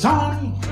Sony.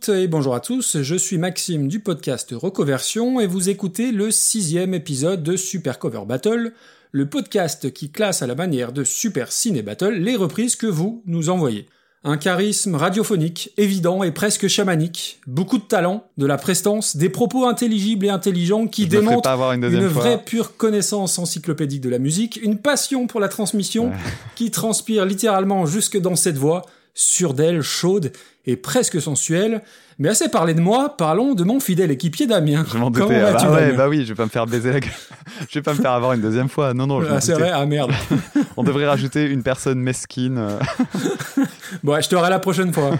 Toutes et bonjour à tous, je suis Maxime du podcast Recoversion et vous écoutez le sixième épisode de Super Cover Battle, le podcast qui classe à la manière de Super Ciné Battle les reprises que vous nous envoyez. Un charisme radiophonique, évident et presque chamanique, beaucoup de talent, de la prestance, des propos intelligibles et intelligents qui Je démontrent une vraie pure connaissance encyclopédique de la musique, une passion pour la transmission qui transpire littéralement jusque dans cette voix, sûre d'elle, chaude et presque sensuelle. Mais assez parlé de moi, parlons de mon fidèle équipier Damien. Je m'en doutais. Ah bah, ouais, bah oui, je vais pas me faire baiser la gueule. je vais pas me faire avoir une deuxième fois. Non, non, je Ah, c'est vrai, ah merde. On devrait rajouter une personne mesquine. euh. Bon, ouais, je te verrai la prochaine fois.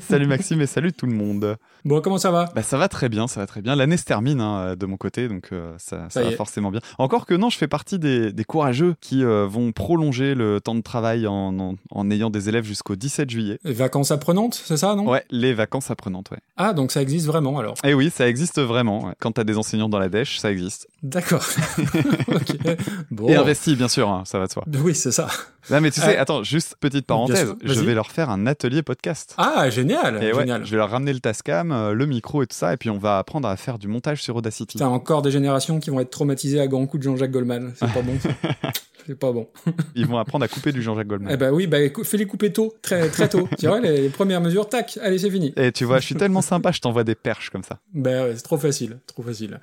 salut Maxime et salut tout le monde. Bon, comment ça va? Bah ça va très bien, ça va très bien. L'année se termine hein, de mon côté, donc euh, ça, ça Ça y va forcément bien. Encore que non, je fais partie des, des courageux qui euh, vont prolonger le temps de travail en, en, en ayant des élèves jusqu'au 17 juillet. Vacances apprenantes, c'est ça, non? Ouais, les vacances apprenantes, ouais. Ah, donc ça existe vraiment alors. Et oui, ça existe vraiment. Quand t'as des enseignants dans la dèche, ça existe. D'accord. Bon. Et investi, bien sûr, hein, ça va de soi. Oui, c'est ça. Non, mais tu sais, Euh, attends, juste petite parenthèse, je vais leur faire un atelier podcast. Ah, génial. Et ouais, génial. je vais leur ramener le Tascam, euh, le micro et tout ça, et puis on va apprendre à faire du montage sur Audacity. T'as encore des générations qui vont être traumatisées à grands coups de Jean-Jacques Goldman. C'est pas bon. ça. C'est pas bon. Ils vont apprendre à couper du Jean-Jacques Goldman. Eh ben oui, bah écou- fais-les couper tôt, très très tôt. Tu vois, les, les premières mesures, tac, allez, c'est fini. Et tu vois, je suis tellement sympa, je t'envoie des perches comme ça. Ben ouais, c'est trop facile, trop facile.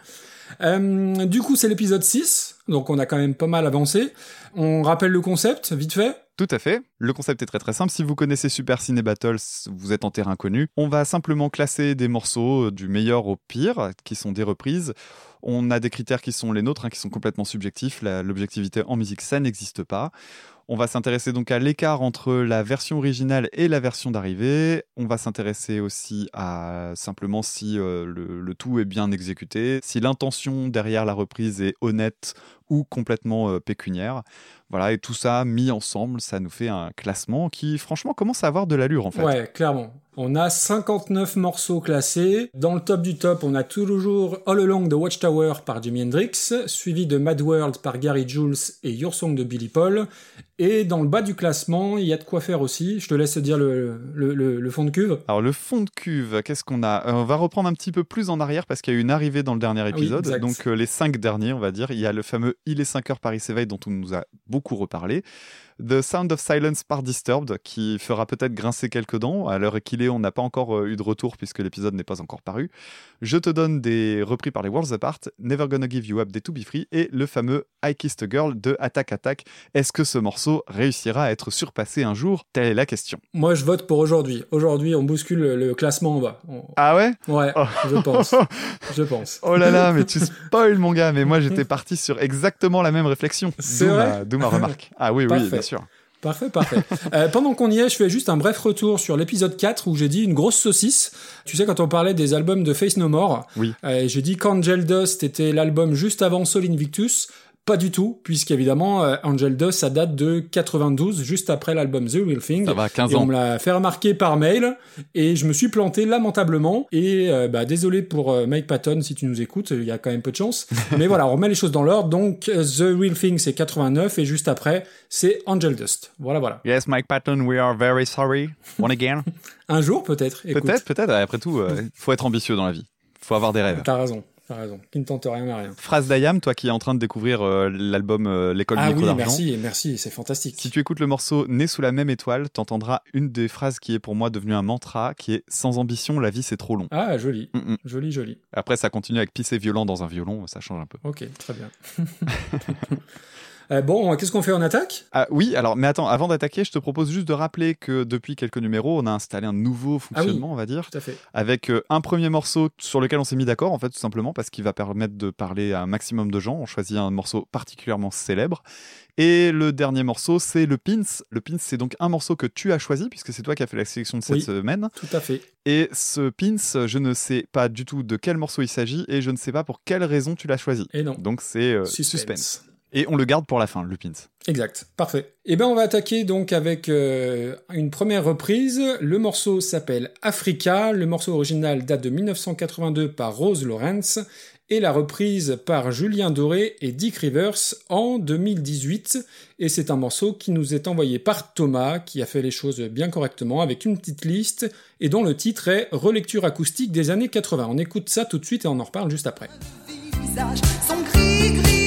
Euh, du coup, c'est l'épisode 6, donc on a quand même pas mal avancé. On rappelle le concept, vite fait. Tout à fait. Le concept est très très simple. Si vous connaissez Super Ciné Battles, vous êtes en terrain connu. On va simplement classer des morceaux euh, du meilleur au pire, qui sont des reprises. On a des critères qui sont les nôtres, hein, qui sont complètement subjectifs. L'objectivité en musique, ça n'existe pas. On va s'intéresser donc à l'écart entre la version originale et la version d'arrivée. On va s'intéresser aussi à simplement si euh, le, le tout est bien exécuté, si l'intention derrière la reprise est honnête ou complètement euh, pécuniaire. Voilà, et tout ça mis ensemble, ça nous fait un classement qui, franchement, commence à avoir de l'allure en fait. Ouais, clairement. On a 59 morceaux classés. Dans le top du top, on a toujours All Along the Watchtower par Jimi Hendrix, suivi de Mad World par Gary Jules et Your Song de Billy Paul. Et dans le bas du classement, il y a de quoi faire aussi. Je te laisse dire le, le, le- le fond de cuve. Alors, le fond de cuve, qu'est-ce qu'on a? Euh, On va reprendre un petit peu plus en arrière parce qu'il y a eu une arrivée dans le dernier oui, épisode. Donc, euh, les cinq derniers, on va dire. Il y a le fameux Il est 5 heures Paris s'éveille dont on nous a beaucoup reparlé. The Sound of Silence par Disturbed qui fera peut-être grincer quelques dents. À l'heure qu'il est, on n'a pas encore euh, eu de retour puisque l'épisode n'est pas encore paru. Je te donne des repris par les Worlds Apart, Never Gonna Give You Up des To Be Free et le fameux I Kissed a Girl de Attack Attack. Est-ce que ce morceau réussira à être surpassé un jour? Telle est la question. Moi, je vote pour aujourd'hui. Aujourd'hui, on bouscule le, classement en bas. On- Ah ouais? Ouais, Oh. je pense. Je pense. Oh là là, mais tu spoil mon gars, mais moi j'étais parti sur exactement la même réflexion. D'où ma, remarque. Ah oui, oui, bien sûr. Parfait, parfait. Euh, pendant qu'on y est, je fais juste un bref retour sur l'épisode 4 où j'ai dit une grosse saucisse. Tu sais, quand on parlait des albums de Face No More, Oui. euh, j'ai dit qu'Angel Dust était l'album juste avant Sol Invictus. Pas du tout, puisqu'évidemment, euh, Angel Dust, ça date de 92, juste après l'album The Real Thing. Ça va, 15 Et on ans. me l'a fait remarquer par mail, et je me suis planté lamentablement. Et euh, bah, désolé pour euh, Mike Patton si tu nous écoutes, il y a quand même peu de chance. Mais voilà, on remet les choses dans l'ordre. Donc euh, The Real Thing c'est 89, et juste après c'est Angel Dust. Voilà, voilà. Yes, Mike Patton, we are very sorry. One again. Un jour peut-être. Peut-être, peut-être. Après tout, euh, faut être ambitieux dans la vie. Faut avoir des rêves. T'as raison, t'as raison. Qui ne tente rien à rien. Phrase d'Ayam, toi qui es en train de découvrir euh, l'album euh, L'école du Ah micro oui, merci, merci, c'est fantastique. Si tu écoutes le morceau Né sous la même étoile, t'entendras une des phrases qui est pour moi devenue un mantra, qui est Sans ambition, la vie c'est trop long. Ah, joli, Mm, mm. joli, joli. Après, ça continue avec pisser violent dans un violon, ça change un peu. Ok, très bien. Euh, bon, qu'est-ce qu'on fait en attaque? Ah oui, alors, mais attends, avant d'attaquer, je te propose juste de rappeler que depuis quelques numéros, on a installé un nouveau fonctionnement, on va dire, Tout à fait. avec euh, un premier morceau sur lequel on s'est mis d'accord, en fait, tout simplement, parce qu'il va permettre de parler à un maximum de gens. On choisit un morceau particulièrement célèbre. Et le dernier morceau, c'est le Pins. Le Pins, c'est donc un morceau que tu as choisi, puisque c'est toi qui as fait la sélection de cette Oui. semaine. Tout à fait. Et ce Pins, je ne sais pas du tout de quel morceau il s'agit, et je ne sais pas pour quelle raison tu l'as choisi. Et non. Donc c'est euh, Suspense. suspense. Et on le garde pour la fin, le Pins. Exact, parfait. Eh bien, on va attaquer donc avec euh, une première reprise. Le morceau s'appelle Africa. Le morceau original date de 1982 par Rose Lawrence et la reprise par Julien Doré et Dick Rivers en 2018. Et c'est un morceau qui nous est envoyé par Thomas, qui a fait les choses bien correctement avec une petite liste et dont le titre est Relecture acoustique des années 80. On écoute ça tout de suite et on en reparle juste après. visage, son gris gris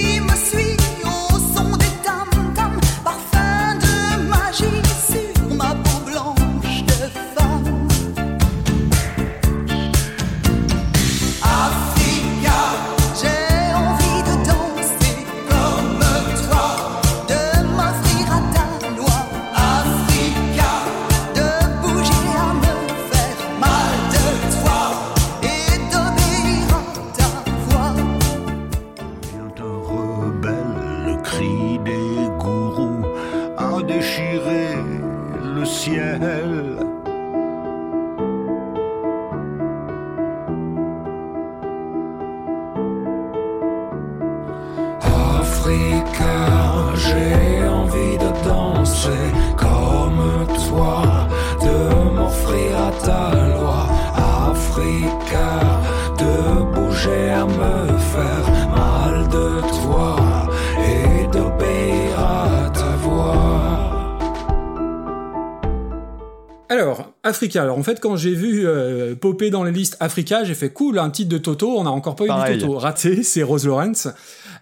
Africa. Alors en fait, quand j'ai vu euh, popper dans les listes Africa, j'ai fait cool, un titre de Toto. On n'a encore pas eu du Toto. Raté, c'est Rose Lawrence.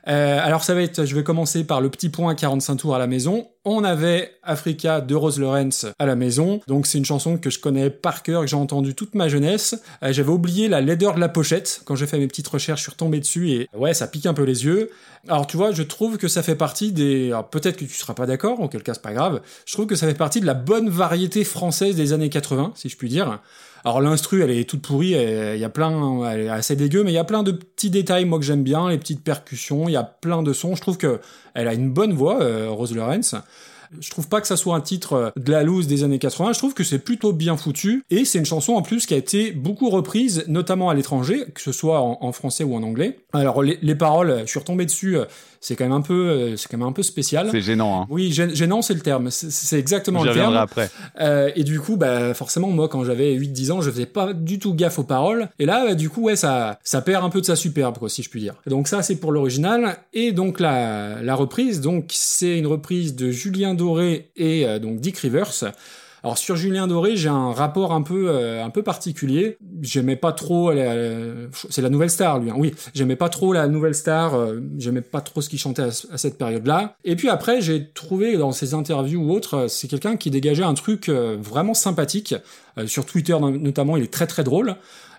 Euh, alors ça va être, je vais commencer par le petit point à 45 tours à la maison. On avait Africa de Rose Lawrence à la maison, donc c'est une chanson que je connais par cœur, que j'ai entendue toute ma jeunesse. Euh, J'avais oublié la laideur de la pochette quand j'ai fait mes petites recherches, je suis retombé dessus et ouais, ça pique un peu les yeux. Alors tu vois, je trouve que ça fait partie des, alors, peut-être que tu seras pas d'accord, auquel cas c'est pas grave. Je trouve que ça fait partie de la bonne variété française des années 80, si je puis dire. Alors l'instru, elle est toute pourrie, il y a plein, elle est assez dégueu, mais il y a plein de petits détails moi que j'aime bien, les petites percussions, il y a plein de sons. Je trouve que elle a une bonne voix, euh, Rose Lawrence. Je trouve pas que ça soit un titre euh, de la loose des années 80. Je trouve que c'est plutôt bien foutu et c'est une chanson en plus qui a été beaucoup reprise, notamment à l'étranger, que ce soit en, en français ou en anglais. Alors les, les paroles, je suis retombé dessus, euh, c'est quand même un peu, euh, c'est quand même un peu spécial. C'est gênant, hein. Oui, gê- gênant, c'est le terme. C'est- exactement le terme. après. Euh, et du coup, bah, forcément, moi, quand j'avais 8-10 ans, je faisais pas du tout gaffe aux paroles. Et là, bah, du coup, ouais, ça, ça perd un peu de sa superbe, quoi, si je puis dire. Donc ça, c'est pour l'original. Et donc, la, la reprise, donc, c'est une reprise de Julien Doré et euh, donc Dick Rivers. Alors sur Julien Doré, j'ai un rapport un peu euh, un peu particulier. J'aimais pas trop c'est la nouvelle star lui. hein. Oui, j'aimais pas trop la nouvelle star, euh, j'aimais pas trop ce qu'il chantait à, cette période-là. Et puis après, j'ai trouvé dans ses interviews ou autres, c'est quelqu'un qui dégageait un truc vraiment sympathique. Sur Twitter no- notamment, il est très très drôle.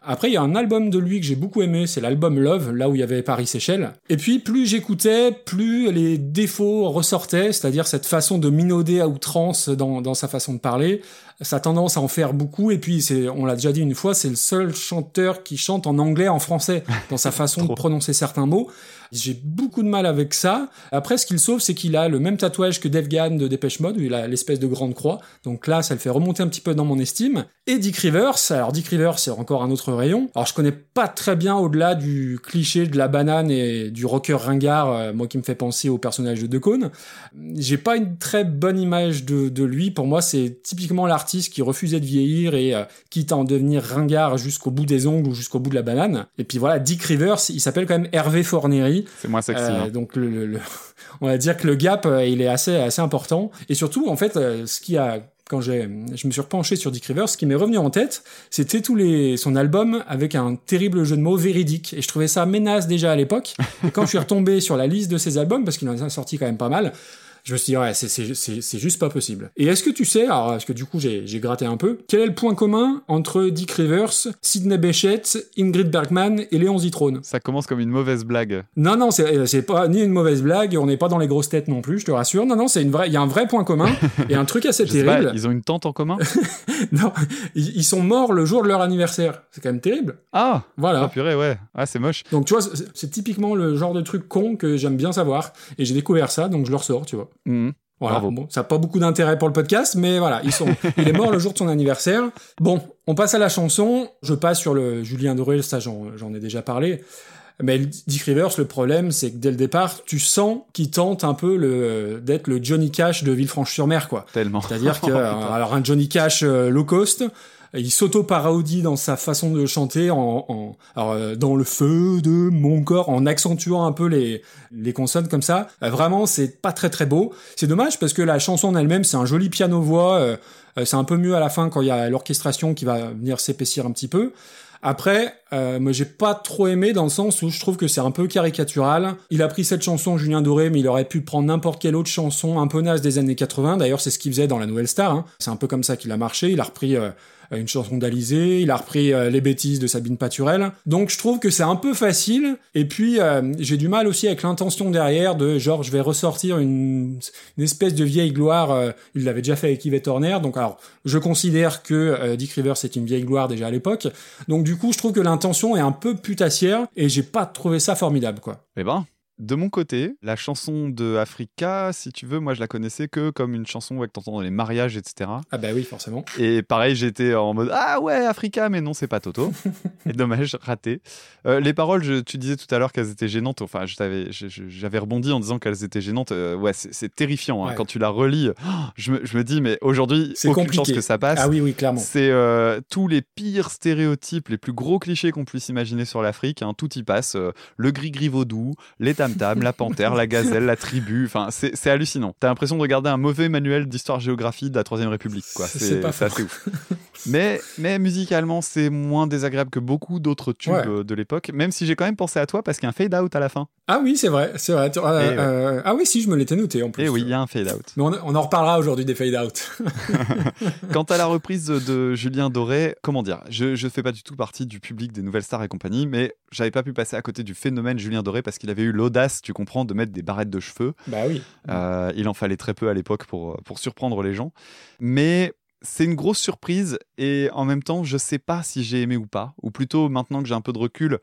Après, il y a un album de lui que j'ai beaucoup aimé, c'est l'album Love, là où il y avait Paris Seychelles. Et puis, plus j'écoutais, plus les défauts ressortaient, c'est-à-dire cette façon de minauder à outrance dans, dans sa façon de parler, sa tendance à en faire beaucoup, et puis, c'est, on l'a déjà dit une fois, c'est le seul chanteur qui chante en anglais, en français, dans sa façon de prononcer certains mots. J'ai beaucoup de mal avec ça. Après, ce qu'il sauve, c'est qu'il a le même tatouage que Dave Gann de Dépêche Mode, où il a l'espèce de grande croix. Donc là, ça le fait remonter un petit peu dans mon estime. Et Dick Rivers, alors Dick Rivers, c'est encore un autre rayon. Alors je connais pas très bien au-delà du cliché de la banane et du rocker ringard, euh, moi qui me fait penser au personnage de Decaune. J'ai pas une très bonne image de, lui. Pour moi, c'est typiquement l'artiste qui refusait de vieillir et euh, quitte à en devenir ringard jusqu'au bout des ongles ou jusqu'au bout de la banane. Et puis voilà, Dick Rivers, il s'appelle quand même Hervé C'est moins sexy. Euh, hein. donc le, le- le- on va dire que le gap euh, il est assez assez important et surtout en fait euh, ce qui a quand j'ai je me suis repenché sur Dick Rivers ce qui m'est revenu en tête c'était tous les son album avec un terrible jeu de mots véridique et je trouvais ça menace déjà à l'époque et quand je suis retombé sur la liste de ses albums parce qu'il en a sorti quand même pas mal Je me suis dit, ouais, c'est- c'est c'est- c'est juste pas possible. Et est-ce que tu sais, alors, parce que du coup, j'ai gratté un peu, quel est le point commun entre Dick Rivers, Sidney Bechet, Ingrid Bergman et Léon Zitrone? Ça commence comme une mauvaise blague. Non, non, c'est c'est pas ni une mauvaise blague, on n'est pas dans les grosses têtes non plus, je te rassure. Non, non, c'est une vraie, il y a un vrai point commun et un truc assez pas, terrible. ils ont une tante en commun? Non, ils, ils sont morts le jour de leur anniversaire. C'est quand même terrible. Ah Voilà. Ah purée, ouais. Ah, c'est moche. Donc tu vois, c'est c'est typiquement le genre de truc con que j'aime bien savoir. Et j'ai découvert ça, donc je le ressors, tu vois. Mhm. Voilà. Bon, ça n'a pas beaucoup d'intérêt pour le podcast, mais voilà, ils sont. il est mort le jour de son anniversaire. Bon, on passe à la chanson. Je passe sur le Julien Doré, ça j'en j'en ai déjà parlé. Mais Dick Rivers, le problème, c'est que dès le départ, tu sens qu'il tente un peu le d'être le Johnny Cash de Villefranche-sur-Mer, quoi. Tellement. C'est-à-dire que, Oh, alors un Johnny Cash euh, low cost, il s'auto-parodie dans sa façon de chanter en, en- alors, euh, dans le feu de mon corps, en accentuant un peu les, les consonnes comme ça. Euh, vraiment, c'est pas très très beau. C'est dommage parce que la chanson en elle-même, c'est un joli piano-voix. euh, c'est un peu mieux à la fin quand il y a l'orchestration qui va venir s'épaissir un petit peu. Après, euh, moi j'ai pas trop aimé dans le sens où je trouve que c'est un peu caricatural. Il a pris cette chanson Julien Doré, mais il aurait pu prendre n'importe quelle autre chanson un peu naze des années 80. D'ailleurs, c'est ce qu'il faisait dans la Nouvelle Star. hein. C'est un peu comme ça qu'il a marché. Il a repris euh, une chanson d'Alizé, il a repris euh, Les bêtises de Sabine Paturel. Donc je trouve que c'est un peu facile. Et puis euh, j'ai du mal aussi avec l'intention derrière de genre je vais ressortir une, une espèce de vieille gloire. euh, il l'avait déjà fait avec Yves Torner. Donc alors je considère que euh, Dick Rivers c'est une vieille gloire déjà à l'époque. Donc du coup je trouve que l'intention est un peu putassière et j'ai pas trouvé ça formidable quoi. Eh ben, de mon côté, la chanson de Africa, si tu veux, moi je la connaissais que comme une chanson ouais, que t'entends dans les mariages, etc. Ah bah oui forcément. Et pareil, j'étais en mode Ah ouais, Africa, mais non, c'est pas Toto. Et dommage, raté. Euh, les paroles, je- tu disais tout à l'heure qu'elles étaient gênantes. Enfin, j'avais rebondi en disant qu'elles étaient gênantes. Euh, ouais, c'est terrifiant. hein. Ouais. Quand tu la relis, oh, je, me, je me dis, mais aujourd'hui, C'est aucune compliqué. chance que ça passe. Ah oui oui clairement. C'est euh, tous les pires stéréotypes, les plus gros clichés qu'on puisse imaginer sur l'Afrique. hein, tout y passe. le gris-gris vaudou, les tam-tams, la panthère, la gazelle, la tribu. Enfin, c'est hallucinant. T'as l'impression de regarder un mauvais manuel d'histoire-géographie de la Troisième République. quoi. C'est- assez ouf. mais, mais musicalement, c'est moins désagréable que beaucoup d'autres tubes Ouais. euh, de l'époque. Même si j'ai quand même pensé à toi parce qu'il y a un fade-out à la fin. Ah oui c'est vrai c'est vrai. Euh, ouais. euh, ah oui si je me l'étais noté en plus. Et oui, il y a un fade-out. Mais on, on en reparlera aujourd'hui des fade out. Quant à la reprise de Julien Doré, comment dire? Je ne fais pas du tout partie du public des Nouvelles Stars et compagnie, mais j'avais pas pu passer à côté du phénomène Julien Doré parce qu'il avait eu l'audace, tu comprends, de mettre des barrettes de cheveux. bah oui. Euh, il en fallait très peu à l'époque pour, pour surprendre les gens. Mais c'est une grosse surprise et en même temps, je sais pas si j'ai aimé ou pas. Ou plutôt, maintenant que j'ai un peu de recul,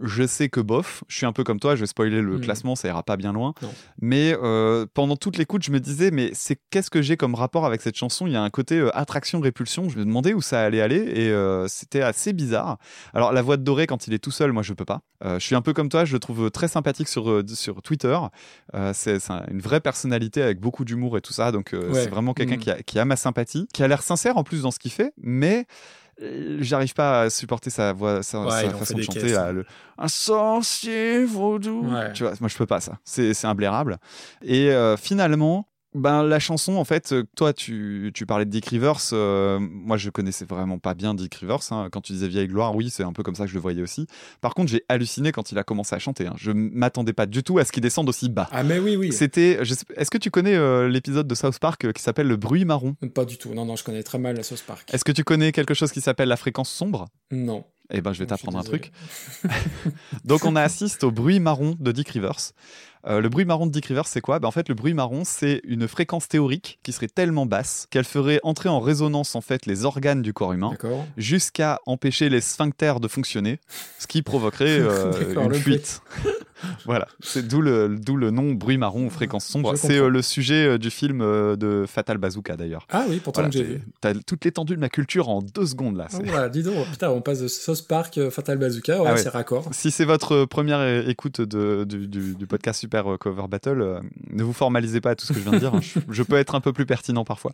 je sais que bof, je suis un peu comme toi, je vais spoiler le Mm. classement, ça ira pas bien loin. Non. Mais euh, pendant toute l'écoute, je me disais, mais c'est qu'est-ce que j'ai comme rapport avec cette chanson? Il y a un côté euh, attraction-répulsion. Je me demandais où ça allait aller et euh, c'était assez bizarre. Alors la voix de Doré quand il est tout seul, moi je peux pas. Euh, je suis un peu comme toi, je le trouve très sympathique sur sur Twitter. C'est c'est un- une vraie personnalité avec beaucoup d'humour et tout ça. Donc Ouais. c'est vraiment quelqu'un Mm. qui, a, qui a ma sympathie, qui a l'air sincère en plus dans ce qu'il fait, mais j'arrive pas à supporter sa voix, sa, Ouais, façon de chanter. caisses, là, hein. le- un sorcier vaudou. Ouais. Tu vois, moi je peux pas ça. C'est c'est imblairable. Et euh, finalement. Ben, la chanson, en fait, euh, toi, tu, tu parlais de Dick Rivers. euh, moi, je connaissais vraiment pas bien Dick Rivers. hein. Quand tu disais Vieille Gloire, oui, c'est un peu comme ça que je le voyais aussi. Par contre, j'ai halluciné quand il a commencé à chanter. hein. Je m'attendais pas du tout à ce qu'il descende aussi bas. Ah mais oui oui. C'était. Est-ce que tu connais euh, l'épisode de South Park qui s'appelle Le bruit marron? Pas du tout. Non non je connais très mal la sauce park. Est-ce que tu connais quelque chose qui s'appelle la fréquence sombre? Non. Eh ben, je vais t'apprendre un truc. Donc, on assiste au bruit marron de Dick Rivers. Euh, le bruit marron de Dick Rivers, c'est quoi? Ben, En fait, le bruit marron, c'est une fréquence théorique qui serait tellement basse qu'elle ferait entrer en résonance en fait les organes du corps humain jusqu'à empêcher les sphincters de fonctionner, ce qui provoquerait euh, une fuite. voilà, c'est d'où le, d'où le nom bruit marron ou fréquence sombre. C'est euh, le sujet du film de Fatal Bazooka d'ailleurs. Ah oui pourtant Voilà, que j'ai vu. t'as toute l'étendue de ma culture en deux secondes là. Ah, c'est- voilà, dis donc, putain, on passe de Sauce Park, Fatal Bazooka, ouais, Ah ouais. c'est raccord. Si c'est votre première écoute de- du, du- du podcast Super euh, Cover Battle, euh, ne vous formalisez pas à tout ce que je viens de dire. hein. Je, je peux être un peu plus pertinent parfois.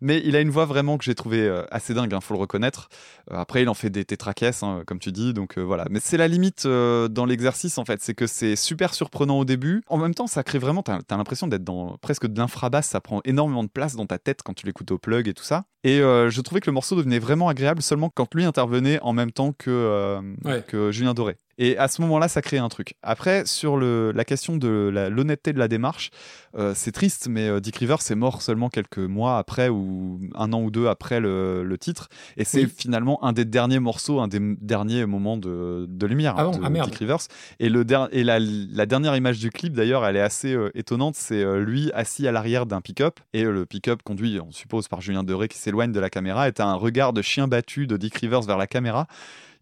Mais il a une voix vraiment que j'ai trouvé euh, assez dingue, il faut le reconnaître. Après, il en fait des tétraquesses, hein, comme tu dis, donc voilà. Mais c'est la limite dans l'exercice, en fait. C'est que c'est super surprenant au début. En même temps, ça crée vraiment, t'as as, l'impression d'être dans presque de l'infrabasse. Ça prend énormément de place dans ta tête quand tu l'écoutes au plug et tout ça. Et euh, je trouvais que le morceau devenait vraiment agréable seulement quand lui intervenait en même temps que, euh, Ouais. que Julien Doré. Et à ce moment-là, ça crée un truc. Après, sur le, la question de l'honnêteté de la démarche, euh, c'est triste, mais euh, Dick Rivers est mort seulement quelques mois après ou un an ou deux après le, le titre. Et c'est Oui. finalement un des derniers morceaux, un des derniers moments de, de lumière Ah bon de Ah merde. Dick Rivers. Et, le der- et la, la dernière image du clip, d'ailleurs, elle est assez euh, étonnante. C'est euh, lui assis à l'arrière d'un pick-up. Et le pick-up, conduit, on suppose, par Julien Doré, qui s'éloigne de la caméra, est un regard de chien battu de Dick Rivers vers la caméra.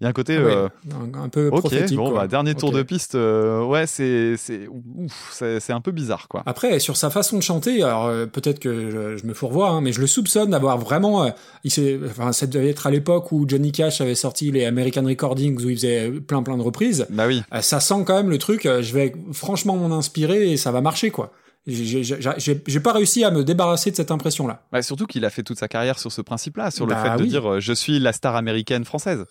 Il y a un côté. Ah euh, un, un peu Ok, prophétique. bon, quoi. bah, dernier tour de piste, euh, ouais, c'est c'est ouf, c'est c'est un peu bizarre, quoi. Après, sur sa façon de chanter, alors euh, peut-être que je, je me fourvoie, hein, mais je le soupçonne d'avoir vraiment. euh, il s'est- enfin, ça devait être à l'époque où Johnny Cash avait sorti les American Recordings où il faisait plein plein de reprises. Bah oui, Euh, ça sent quand même le truc. euh, je vais franchement m'en inspirer et ça va marcher, quoi. J'ai- pas réussi à me débarrasser de cette impression-là. Bah, surtout qu'il a fait toute sa carrière sur ce principe-là, sur le Bah fait de oui. dire euh, je suis la star américaine française.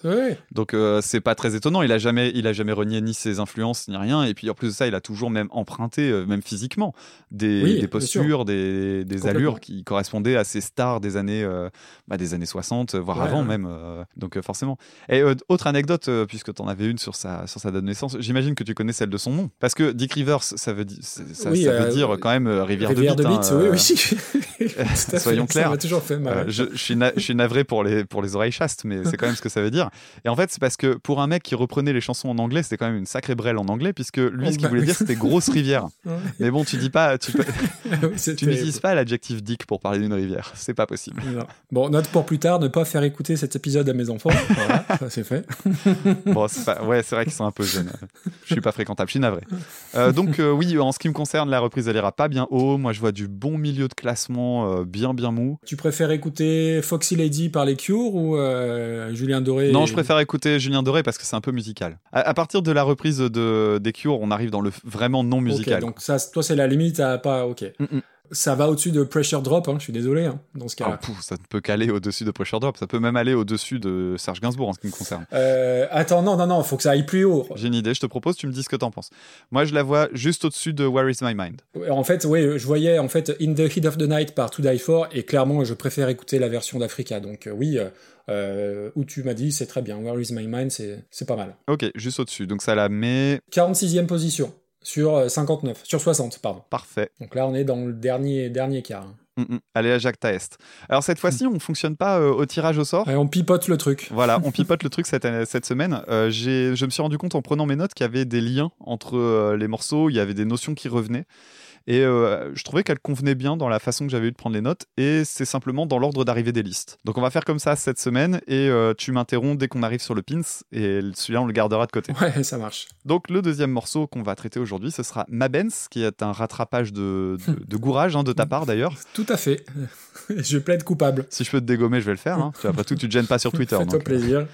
Donc euh, c'est pas très étonnant. Il a jamais, il a jamais renié ni ses influences ni rien. Et puis en plus de ça, il a toujours même emprunté, euh, même physiquement, des, Oui, des bien postures, des, allures qui correspondaient à ces stars des années, euh, bah, des années 60, voire Ouais, avant ouais. même. euh, donc forcément. Et autre anecdote, puisque tu en avais une sur sa, sur sa date de naissance, j'imagine que tu connais celle de son nom, parce que Dick Rivers, ça veut, di- ça, ça Oui, veut dire quand même euh, rivière, Rivière de bite. Hein, oui, euh, oui. Fait. soyons clairs. Ça m'a toujours fait mal. euh, je, je suis je suis navré pour les, pour les oreilles chastes, mais c'est quand même ce que ça veut dire. Et en fait, c'est parce que pour un mec qui reprenait les chansons en anglais, c'était quand même une sacrée brêle en anglais, puisque lui, ce qu'il bah voulait dire, c'était grosse rivière. Mais bon, tu dis pas, tu, Oui, c'était- tu n'utilises pas l'adjectif dick pour parler d'une rivière. C'est pas possible. Non. Bon, note pour plus tard, ne pas faire écouter cet épisode à mes enfants. Voilà, ça c'est fait. Bon, c'est pas, ouais, c'est vrai qu'ils sont un peu jeunes. Je suis pas fréquentable, je suis navré. Euh, donc, euh, oui, en ce qui me concerne, la reprise, elle ira pas bien haut. Moi, je vois du bon milieu de classement, euh, bien, bien mou. Tu préfères écouter Foxy Lady par les Cure ou euh, Julien Doré Non, et- je préfère écouter Julien Doré parce que c'est un peu musical. À, à partir de la reprise de, des Cure, on arrive dans le vraiment non musical. donc ça, toi, c'est la limite à pas. Ok. Mm, mm. Ça va au-dessus de Pressure Drop, hein, je suis désolé, hein, dans ce Ah, cas-là. pouf, ça ne peut qu'aller au-dessus de Pressure Drop, ça peut même aller au-dessus de Serge Gainsbourg en ce qui me concerne. Euh, attends, non, non, non, faut que ça aille plus haut. J'ai une idée, je te propose, tu me dis ce que t'en penses. Moi, je la vois juste au-dessus de Where is My Mind. En fait, oui, je voyais en fait In the Heat of the Night par To Die For, et clairement, je préfère écouter la version d'Africa. Donc euh, oui, euh, euh, où tu m'as dit, c'est très bien. Where is My Mind, c'est c'est pas mal. Ok, juste au-dessus. Donc ça la met 46e position sur euh, 59, sur 60, pardon. parfait. Donc là, on est dans le dernier, dernier quart. hein. Mm, mm. Allez à Jacques Taest. Alors cette fois-ci, on fonctionne pas euh, au tirage au sort. Et on pipote le truc. Voilà, on pipote le truc cette, cette semaine. Euh, je me suis rendu compte en prenant mes notes qu'il y avait des liens entre euh, les morceaux, il y avait des notions qui revenaient. Et euh, je trouvais qu'elle convenait bien dans la façon que j'avais eu de prendre les notes. Et c'est simplement dans l'ordre d'arrivée des listes. Donc on va faire comme ça cette semaine. Et euh, tu m'interromps dès qu'on arrive sur le pins. Et celui-là, on le gardera de côté. Ouais, ça marche. Donc le deuxième morceau qu'on va traiter aujourd'hui, ce sera Mabens, qui est un rattrapage de, de, de gourage, hein, de ta part d'ailleurs. Tout à fait. je plaide coupable. Si je peux te dégommer, je vais le faire. hein. Après tout, tu te gênes pas sur Twitter. Fais-toi plaisir.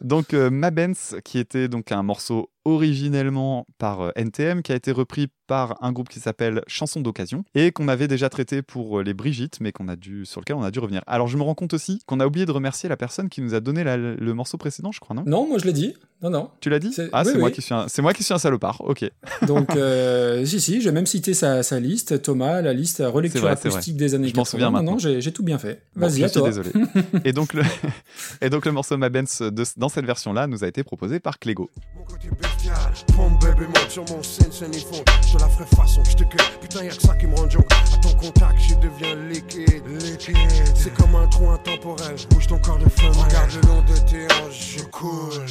Donc euh, Mabens, qui était donc un morceau originellement par euh, NTM, qui a été repris par un groupe qui s'appelle Chanson d'occasion et qu'on avait déjà traité pour euh, les Brigitte, mais qu'on a dû sur lequel on a dû revenir. Alors je me rends compte aussi qu'on a oublié de remercier la personne qui nous a donné la- le morceau précédent, je crois, non? Non, moi je l'ai dit. Non, non. Tu l'as dit? Ah, oui, c'est moi oui. qui suis un, c'est moi qui suis un salopard. Ok. Donc, euh, si, si, j'ai même cité sa, sa liste, Thomas, la liste relecture vrai, acoustique des années Je m'en 80. souviens maintenant. non, j'ai j'ai tout bien fait. Bon, Vas-y, je à suis toi. désolé. et donc le et donc le morceau Mabens de- dans cette version-là nous a été proposé par Clégo. Mon côté bestial, pompe baby monte sur mon scène, scène font. Je te la ferai façon, je te cueille. Putain, y'a que ça qui me rend junk. À ton contact, je deviens liquide. Liquide. C'est comme un trou intemporel. Bouge ton corps de femme. Regarde le long de tes hanches, je coule.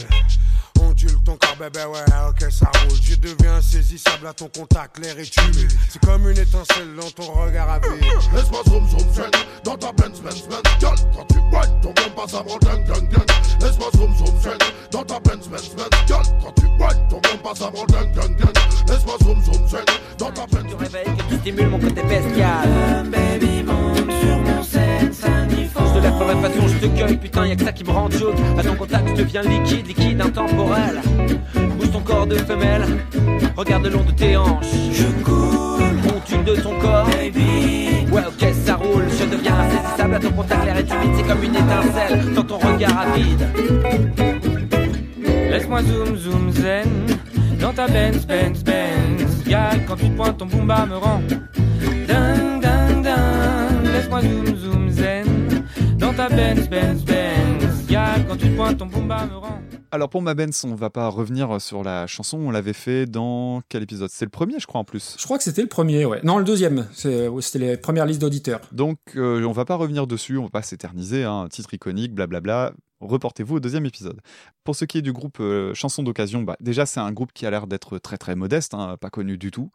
Ondule ton corps, bébé, ouais, ok, ça roule. Je deviens insaisissable à ton contact, l'air est humide. C'est comme une étincelle dans ton regard à vide. Laisse-moi zoom zoom zen dans ta Benz Benz Benz Girl, quand tu whines, ton bon passe avant ding ding ding Laisse-moi zoom zoom zen dans ta Benz Benz Benz Girl, quand tu whines, ton bon passe avant ding ding ding Laisse-moi zoom zoom zen dans ta Benz Tu réveilles, que tu stimules mon côté bestial. Baby, monte sur lève la façon, je te cueille, putain, y'a que ça qui me rend joke. À ton contact, je deviens liquide, liquide, intemporel. Bouge ton corps de femelle, regarde le long de tes hanches. Je coule, ondule de ton corps, baby. Ouais, ok, ça roule, je deviens insaisissable. À ton contact, l'air est humide, c'est comme une étincelle dans ton regard avide. Laisse-moi zoom zoom zen dans ta Benz Benz Benz. Gal quand tu te pointes ton boomba me rend ding ding ding. Laisse-moi zoom zoom zen dans ta Benz Benz Benz. Gal quand quand tu pointes ton bomba me rend. Alors pour ma Benz, on va pas revenir sur la chanson, on l'avait fait dans quel épisode? C'est le premier, je crois, en plus. Je crois que c'était le premier, ouais. Non, le deuxième. C'était les premières listes d'auditeurs. Donc euh, on va pas revenir dessus, on va pas s'éterniser, hein, un titre iconique, blablabla. Reportez-vous au deuxième épisode. Pour ce qui est du groupe euh, Chanson d'occasion, bah, déjà c'est un groupe qui a l'air d'être très très modeste, hein, pas connu du tout.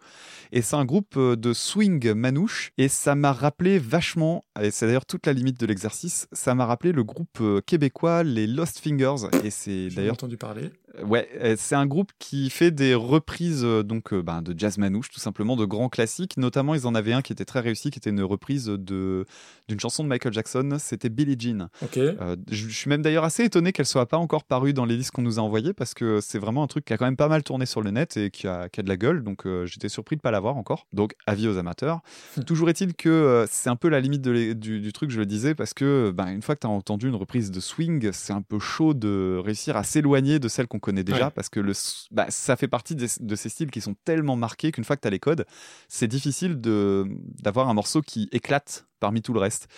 Et c'est un groupe euh, de swing manouche. Et ça m'a rappelé vachement, et c'est d'ailleurs toute la limite de l'exercice, ça m'a rappelé le groupe euh, québécois les Lost Fingers. Et c'est d'ailleurs entendu parler. Ouais, euh, c'est un groupe qui fait des reprises euh, donc euh, ben, de jazz manouche, tout simplement, de grands classiques. Notamment, ils en avaient un qui était très réussi, qui était une reprise de d'une chanson de Michael Jackson. C'était Billie Jean. Euh, je je suis même d'ailleurs assez étonné qu'elle soit pas encore parue dans les listes qu'on nous a envoyées parce que c'est vraiment un truc qui a quand même pas mal tourné sur le net et qui a, qui a de la gueule. Donc euh, j'étais surpris de pas l'avoir encore. Donc avis aux amateurs. Toujours est-il que euh, c'est un peu la limite de l'é- du, du truc, je le disais, parce que ben, une fois que tu as entendu une reprise de swing, c'est un peu chaud de réussir à s'éloigner de celle qu'on connaît déjà Ouais. parce que le, bah, ça fait partie des- de ces styles qui sont tellement marqués qu'une fois que tu as les codes, c'est difficile de- d'avoir un morceau qui éclate parmi tout le reste.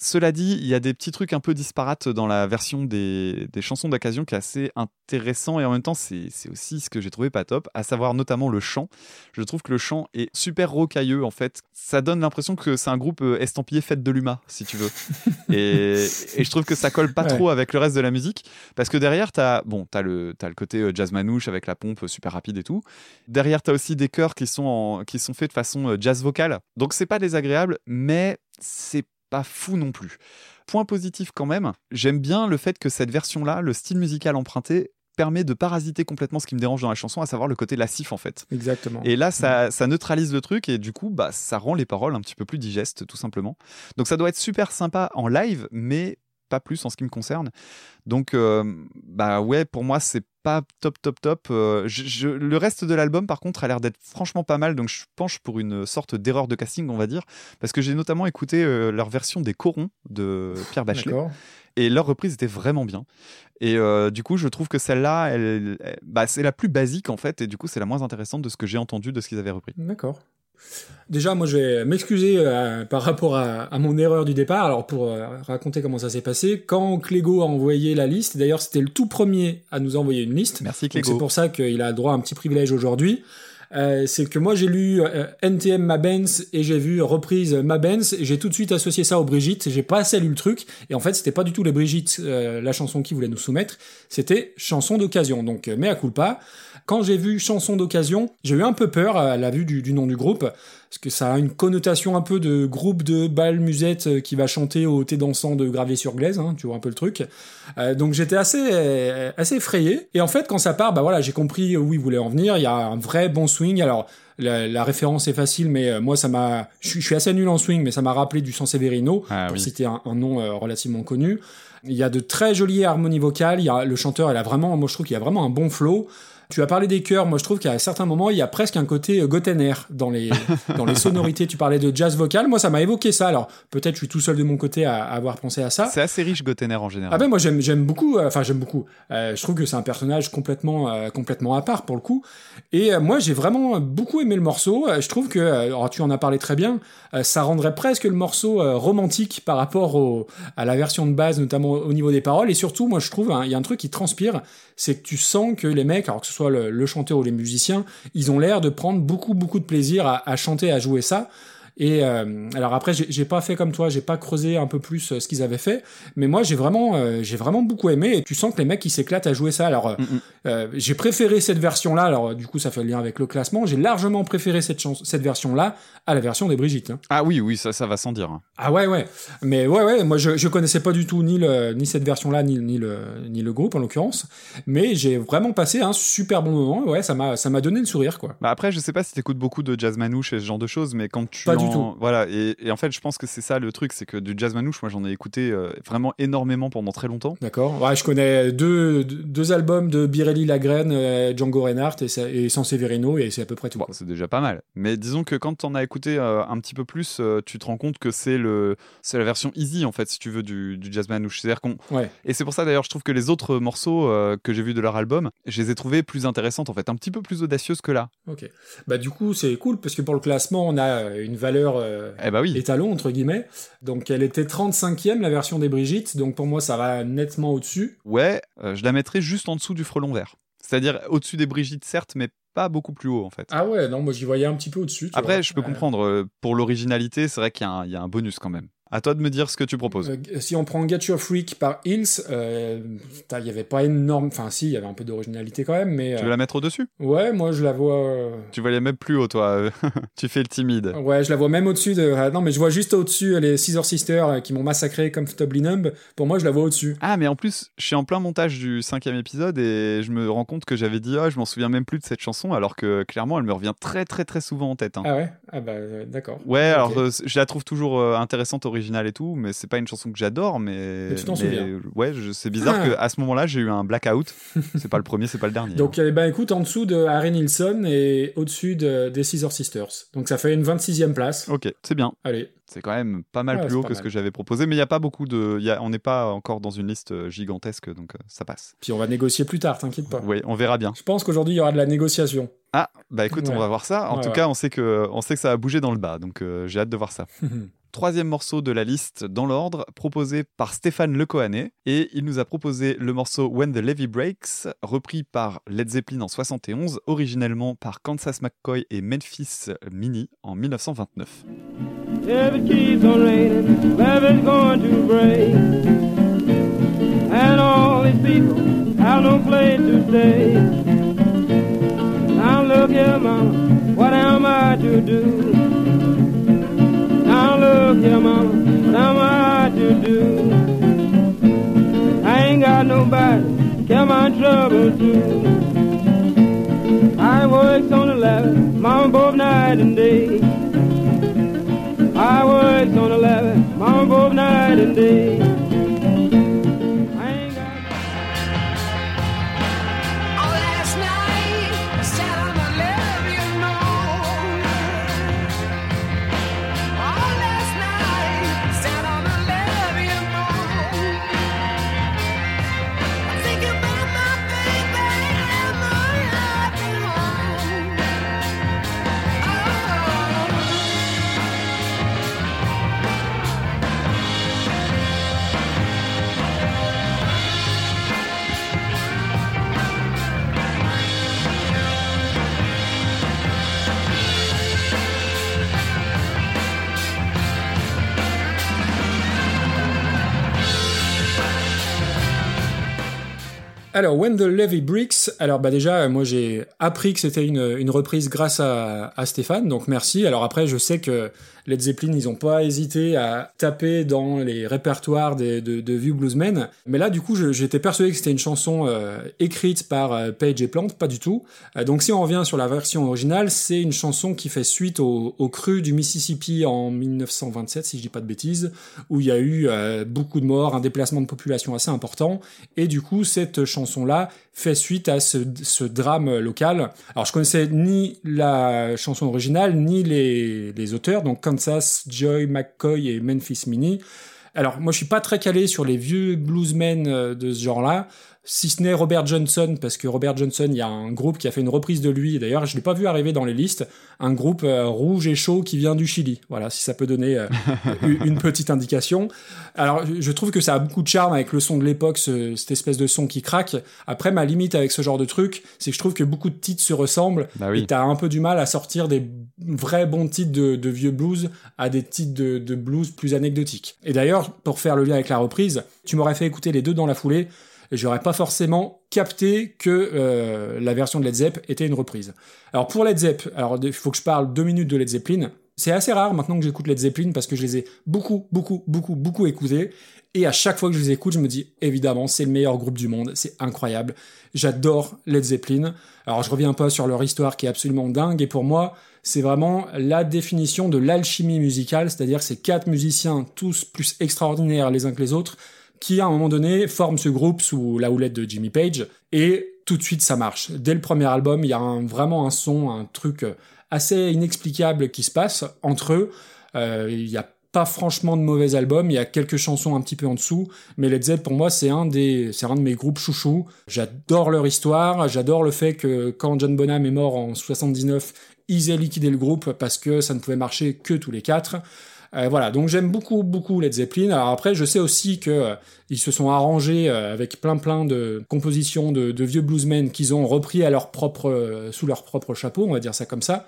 Cela dit, il y a des petits trucs un peu disparates dans la version des, des chansons d'occasion qui est assez intéressant et en même temps c'est c'est aussi ce que j'ai trouvé pas top, à savoir notamment le chant. Je trouve que le chant est super rocailleux en fait. Ça donne l'impression que c'est un groupe euh, estampillé fête de l'UMA, si tu veux. et, et je trouve que ça colle pas Ouais. trop avec le reste de la musique parce que derrière t'as bon t'as le le côté euh, jazz manouche avec la pompe euh, super rapide et tout. Derrière t'as aussi des chœurs qui sont en- qui sont faits de façon jazz vocale. Donc c'est pas désagréable, mais c'est pas fou non plus. Point positif quand même, j'aime bien le fait que cette version-là, le style musical emprunté, permet de parasiter complètement ce qui me dérange dans la chanson, à savoir le côté lassif en fait. Exactement. Et là, ça, ça neutralise le truc et du coup, bah, ça rend les paroles un petit peu plus digestes, tout simplement. Donc ça doit être super sympa en live, mais pas plus en ce qui me concerne. Donc, euh, bah ouais, pour moi, c'est pas top, top, top. Euh, je- je- le reste de l'album, par contre, a l'air d'être franchement pas mal. Donc je penche pour une sorte d'erreur de casting, on va dire, parce que j'ai notamment écouté euh, leur version des corons de Pierre Bachelet et leur reprise était vraiment bien. Et du coup, je trouve que celle-là, elle, elle- bah, c'est la plus basique en fait, et du coup, c'est la moins intéressante de ce que j'ai entendu de ce qu'ils avaient repris. D'accord. Déjà, moi, je vais m'excuser euh, par rapport à, à mon erreur du départ. Alors, pour euh, raconter comment ça s'est passé, quand Clégo a envoyé la liste, d'ailleurs, c'était le tout premier à nous envoyer une liste. Merci Clégo. c'est pour ça qu'il a droit à un petit privilège aujourd'hui. Euh, c'est que moi j'ai lu euh, NTM Mabens et j'ai vu reprise Mabens et j'ai tout de suite associé ça aux Brigitte j'ai pas assez lu le truc et en fait c'était pas du tout les Brigitte euh, la chanson qu'ils voulaient nous soumettre c'était chanson d'occasion donc mea culpa quand j'ai vu chanson d'occasion j'ai eu un peu peur à la vue du, du nom du groupe parce que ça a une connotation un peu de groupe de bal musette euh, qui va chanter au thé dansant de gravier sur glaise hein, tu vois un peu le truc. Euh, donc j'étais assez euh, assez effrayé. Et en fait quand ça part bah voilà j'ai compris où il voulait en venir. Il y a un vrai bon swing. Alors la, la référence est facile mais euh, moi ça m'a je suis- assez nul en swing mais ça m'a rappelé du Sanseverino Ah pour oui. citer un, un nom euh, relativement connu. Il y a de très jolies harmonies vocales. Il y a le chanteur il a vraiment moi je trouve qu'il y a vraiment un bon flow tu as parlé des chœurs, moi je trouve qu'à certains moments il y a presque un côté euh, Gotener dans les dans les sonorités. Tu parlais de jazz vocal, moi ça m'a évoqué ça. Alors peut-être je suis tout seul de mon côté à, à avoir pensé à ça. C'est assez riche Gotener en général. Ah ben moi j'aime j'aime beaucoup euh, enfin j'aime beaucoup Euh, je trouve que c'est un personnage complètement euh, complètement à part pour le coup et euh, moi j'ai vraiment beaucoup aimé le morceau. Euh, je trouve que euh, alors, tu en as parlé très bien ça rendrait presque le morceau romantique par rapport à la version de base notamment au niveau des paroles. Et surtout moi je trouve hein, il y a un truc qui transpire c'est que tu sens que les mecs alors que ce soit le, chanteur ou les musiciens ils ont l'air de prendre beaucoup beaucoup de plaisir à chanter à jouer ça et euh, alors après, j'ai pas fait comme toi, j'ai pas creusé un peu plus euh, ce qu'ils avaient fait, mais moi j'ai vraiment, euh, j'ai vraiment beaucoup aimé. Et tu sens que les mecs ils s'éclatent à jouer ça. Alors Mm-mm. euh, j'ai préféré cette version-là. Alors euh, du coup, ça fait le lien avec le classement. J'ai largement préféré cette cette version-là à la version des Brigitte. hein. Ah oui, oui, ça, ça va sans dire. hein. Ah ouais, ouais. Mais ouais, ouais. Moi, je, je connaissais pas du tout ni le, ni cette version-là, ni, ni le, ni le groupe en l'occurrence. Mais j'ai vraiment passé un super bon moment. Ouais, ça m'a, ça m'a donné le sourire, quoi. Bah après, je sais pas si t'écoutes beaucoup de jazz manouche et ce genre de choses, mais quand tu Pas du en- tout. Voilà, et, et en fait, je pense que c'est ça le truc, c'est que du jazz manouche, moi, j'en ai écouté euh, vraiment énormément pendant très longtemps. D'accord. Ouais, je connais deux, deux- albums de Birelli Lagrène, euh, Django Reinhardt et, ça- et Sanseverino, et c'est à peu près tout. Bon, c'est déjà pas mal. Mais disons que quand t'en as écouté euh, un petit peu plus, tu te rends compte que c'est le, c'est la version easy en fait, si tu veux, du, du jazz manouche. C'est-à-dire qu'on, Ouais. et c'est pour ça d'ailleurs, je trouve que les autres morceaux que j'ai vus de leur album, je les ai trouvés plus intéressantes en fait, un petit peu plus audacieuses que là. Ok. Bah du coup c'est cool parce que pour le classement on a une valeur valeur euh, Eh bah oui. étalon, entre guillemets. Donc elle était 35e, la version des Brigitte, donc pour moi ça va nettement au-dessus. Ouais, euh, je la mettrais juste en dessous du frelon vert. C'est-à-dire au-dessus des Brigitte, certes, mais pas beaucoup plus haut en fait. Ah ouais, non, moi j'y voyais un petit peu au-dessus. Après, vois. je peux comprendre, euh, pour l'originalité, c'est vrai qu'il y a un bonus quand même. À toi de me dire ce que tu proposes. Euh, si on prend Get Your Freak par Hills, euh, il y avait pas énorme. Enfin, si, il y avait un peu d'originalité quand même, mais. Tu euh, veux la mettre au-dessus? Ouais, moi je la vois. euh, Tu vas aller même plus haut, toi. tu fais le timide. Ouais, je la vois même au-dessus de. ah, non, mais je vois juste au-dessus euh, les Scissor Sisters euh, qui m'ont massacré comme Numb. Pour moi, je la vois au-dessus. Ah, mais en plus, je suis en plein montage du cinquième épisode et je me rends compte que j'avais dit, ah, je m'en souviens même plus de cette chanson, alors que clairement, elle me revient très, très, très souvent en tête. hein. Ah ouais? Ah bah, euh, d'accord. Ouais, alors euh, je la trouve toujours euh, intéressante, originale et tout, mais c'est pas une chanson que j'adore, mais. Mais tu t'en souviens. Ouais, c'est bizarre Ah. que à ce moment-là, j'ai eu un blackout. c'est pas le premier, c'est pas le dernier. Donc, eh ben, écoute, en dessous de Harry Nilsson et au-dessus de, des Scissor Sisters. Donc, ça fait une 26e place. Ok, c'est bien. Allez. C'est quand même pas mal plus haut que ce que j'avais proposé, mais il y a pas beaucoup de. il Y a... On n'est pas encore dans une liste euh, gigantesque, donc euh, ça passe. Puis on va négocier plus tard, t'inquiète pas. Oui, on verra bien. Je pense qu'aujourd'hui, il y aura de la négociation. Ah, bah écoute, Ouais. on va voir ça. En Ouais, tout ouais. cas, on sait, que, on sait que ça a bougé dans le bas, donc euh, j'ai hâte de voir ça. Troisième morceau de la liste dans l'ordre, proposé par Stéphane Lecohanet, et il nous a proposé le morceau When the Levy Breaks, repris par Led Zeppelin en 71, originellement par Kansas McCoy et Memphis Mini en 1929. If it keeps on raining, levee's going to break. And all these people have no place to stay. Now look here, mama, what am I to do? Look here, mama, what am I to do? I ain't got nobody care my trouble to. I works on the ladder, mama, both night and day. I works on the levee, mama both night and day. Alors, When the Levy Breaks, alors bah déjà, moi j'ai appris que c'était une, une reprise grâce à, à Stéphane, donc merci. Alors après, je sais que Led Zeppelin, ils ont pas hésité à taper dans les répertoires de, de Bluesmen, mais là, du coup, j'étais persuadé que c'était une chanson euh, écrite par euh, Page et Plant, pas du tout. Euh, donc si on revient sur la version originale, c'est une chanson qui fait suite au, au cru du Mississippi en 1927, si je dis pas de bêtises, où il y a eu beaucoup de morts, un déplacement de population assez important, et du coup, cette chanson-là fait suite à ce, drame local. Alors, je connaissais ni la chanson originale, ni les, les auteurs, donc Kansas, Joy, McCoy et Memphis Mini. Alors, moi, je suis pas très calé sur les vieux bluesmen euh, de ce genre-là, si ce n'est Robert Johnson, parce que Robert Johnson, il y a un groupe qui a fait une reprise de lui, et d'ailleurs, je l'ai pas vu arriver dans les listes, un groupe euh, rouge et chaud qui vient du Chili. Voilà, si ça peut donner euh, une petite indication. Alors, je- je trouve que ça a beaucoup de charme avec le son de l'époque, ce- cette espèce de son qui craque. Après, ma limite avec ce genre de truc, c'est que je trouve que beaucoup de titres se ressemblent, Bah oui. et t'as un peu du mal à sortir des vrais bons titres de, de vieux blues à des titres de, de blues plus anecdotiques. Et d'ailleurs, pour faire le lien avec la reprise, tu m'aurais fait écouter les deux dans la foulée, j'aurais pas forcément capté que euh, la version de Led Zepp était une reprise. Alors pour Led Zepp, alors il faut que je parle deux minutes de Led Zeppelin. C'est assez rare maintenant que j'écoute Led Zeppelin parce que je les ai beaucoup, beaucoup, beaucoup, beaucoup écoutés. Et à chaque fois que je les écoute, je me dis, évidemment, c'est le meilleur groupe du monde, c'est incroyable. J'adore Led Zeppelin. Alors je reviens pas sur leur histoire qui est absolument dingue, et pour moi, c'est vraiment la définition de l'alchimie musicale, c'est-à-dire ces quatre musiciens, tous plus extraordinaires les uns que les autres, qui à un moment donné forment ce groupe sous la houlette de Jimmy Page, et tout de suite ça marche. Dès le premier album, il y a un- vraiment un son, un truc assez inexplicable qui se passe entre eux. Euh, Il y a pas franchement de mauvais albums, il y a quelques chansons un petit peu en dessous, mais Led Zepp pour moi c'est un des c'est un de mes groupes chouchous. J'adore leur histoire, j'adore le fait que quand John Bonham est mort en 79, ils aient liquidé le groupe parce que ça ne pouvait marcher que tous les quatre. Euh, voilà, donc j'aime beaucoup, beaucoup Led Zeppelin. Alors après, je sais aussi que euh, ils se sont arrangés euh, avec plein, plein de compositions de, vieux bluesmen qu'ils ont repris à leur propre, sous leur propre chapeau, on va dire ça comme ça.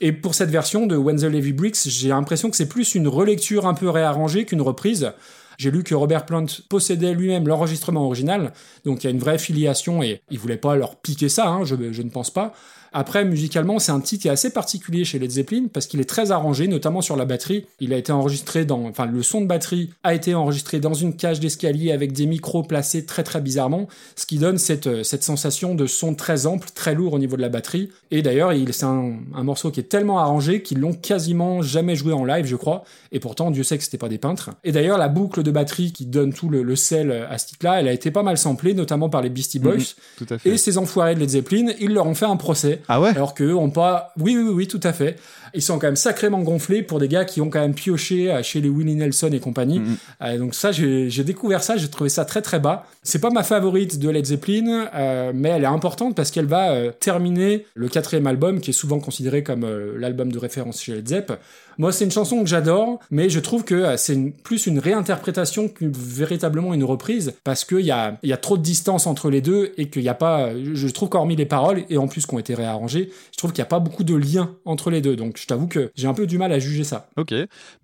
Et pour cette version de When the Levy Bricks, j'ai l'impression que c'est plus une relecture un peu réarrangée qu'une reprise. J'ai lu que Robert Plant possédait lui-même l'enregistrement original, donc il y a une vraie filiation et il voulait pas leur piquer ça, hein, je ne pense pas. Après, musicalement, c'est un titre qui est assez particulier chez Led Zeppelin parce qu'il est très arrangé, notamment sur la batterie. Il a été enregistré dans, enfin, le son de batterie a été enregistré dans une cage d'escalier avec des micros placés très très bizarrement, ce qui donne cette, euh, cette sensation de son très ample, très lourd au niveau de la batterie. Et d'ailleurs, il- c'est un, un morceau qui est tellement arrangé qu'ils l'ont quasiment jamais joué en live, je crois. Et pourtant, Dieu sait que c'était pas des peintres. Et d'ailleurs, la boucle de batterie qui donne tout le, le sel à ce titre-là, elle a été pas mal samplée, notamment par les Beastie Boys. Mhm, Tout à fait. Et ces enfoirés de Led Zeppelin, ils leur ont fait un procès. Ah ouais? Alors qu'eux ont pas. Oui, oui, oui, oui, tout à fait. Ils sont quand même sacrément gonflés pour des gars qui ont quand même pioché euh, chez les Willie Nelson et compagnie. Mhm. Euh, donc ça, j'ai découvert ça, j'ai trouvé ça très très bas. C'est pas ma favorite de Led Zeppelin, euh, mais elle est importante parce qu'elle va euh, terminer le quatrième album, qui est souvent considéré comme l'album de référence chez Led Zepp. Moi, c'est une chanson que j'adore, mais je trouve que c'est plus une réinterprétation que véritablement une reprise, parce qu'il y a, y a trop de distance entre les deux et qu'il n'y a pas. Je trouve qu'hormis les paroles, et en plus qui ont été réarrangées, je trouve qu'il n'y a pas beaucoup de lien entre les deux. Donc je t'avoue que j'ai un peu du mal à juger ça. Ok,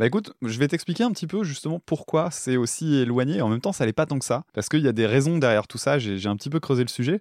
bah écoute, je vais t'expliquer un petit peu justement pourquoi c'est aussi éloigné. En même temps, ça l'est pas tant que ça, parce qu'il y a des raisons derrière tout ça. J'ai un petit peu creusé le sujet.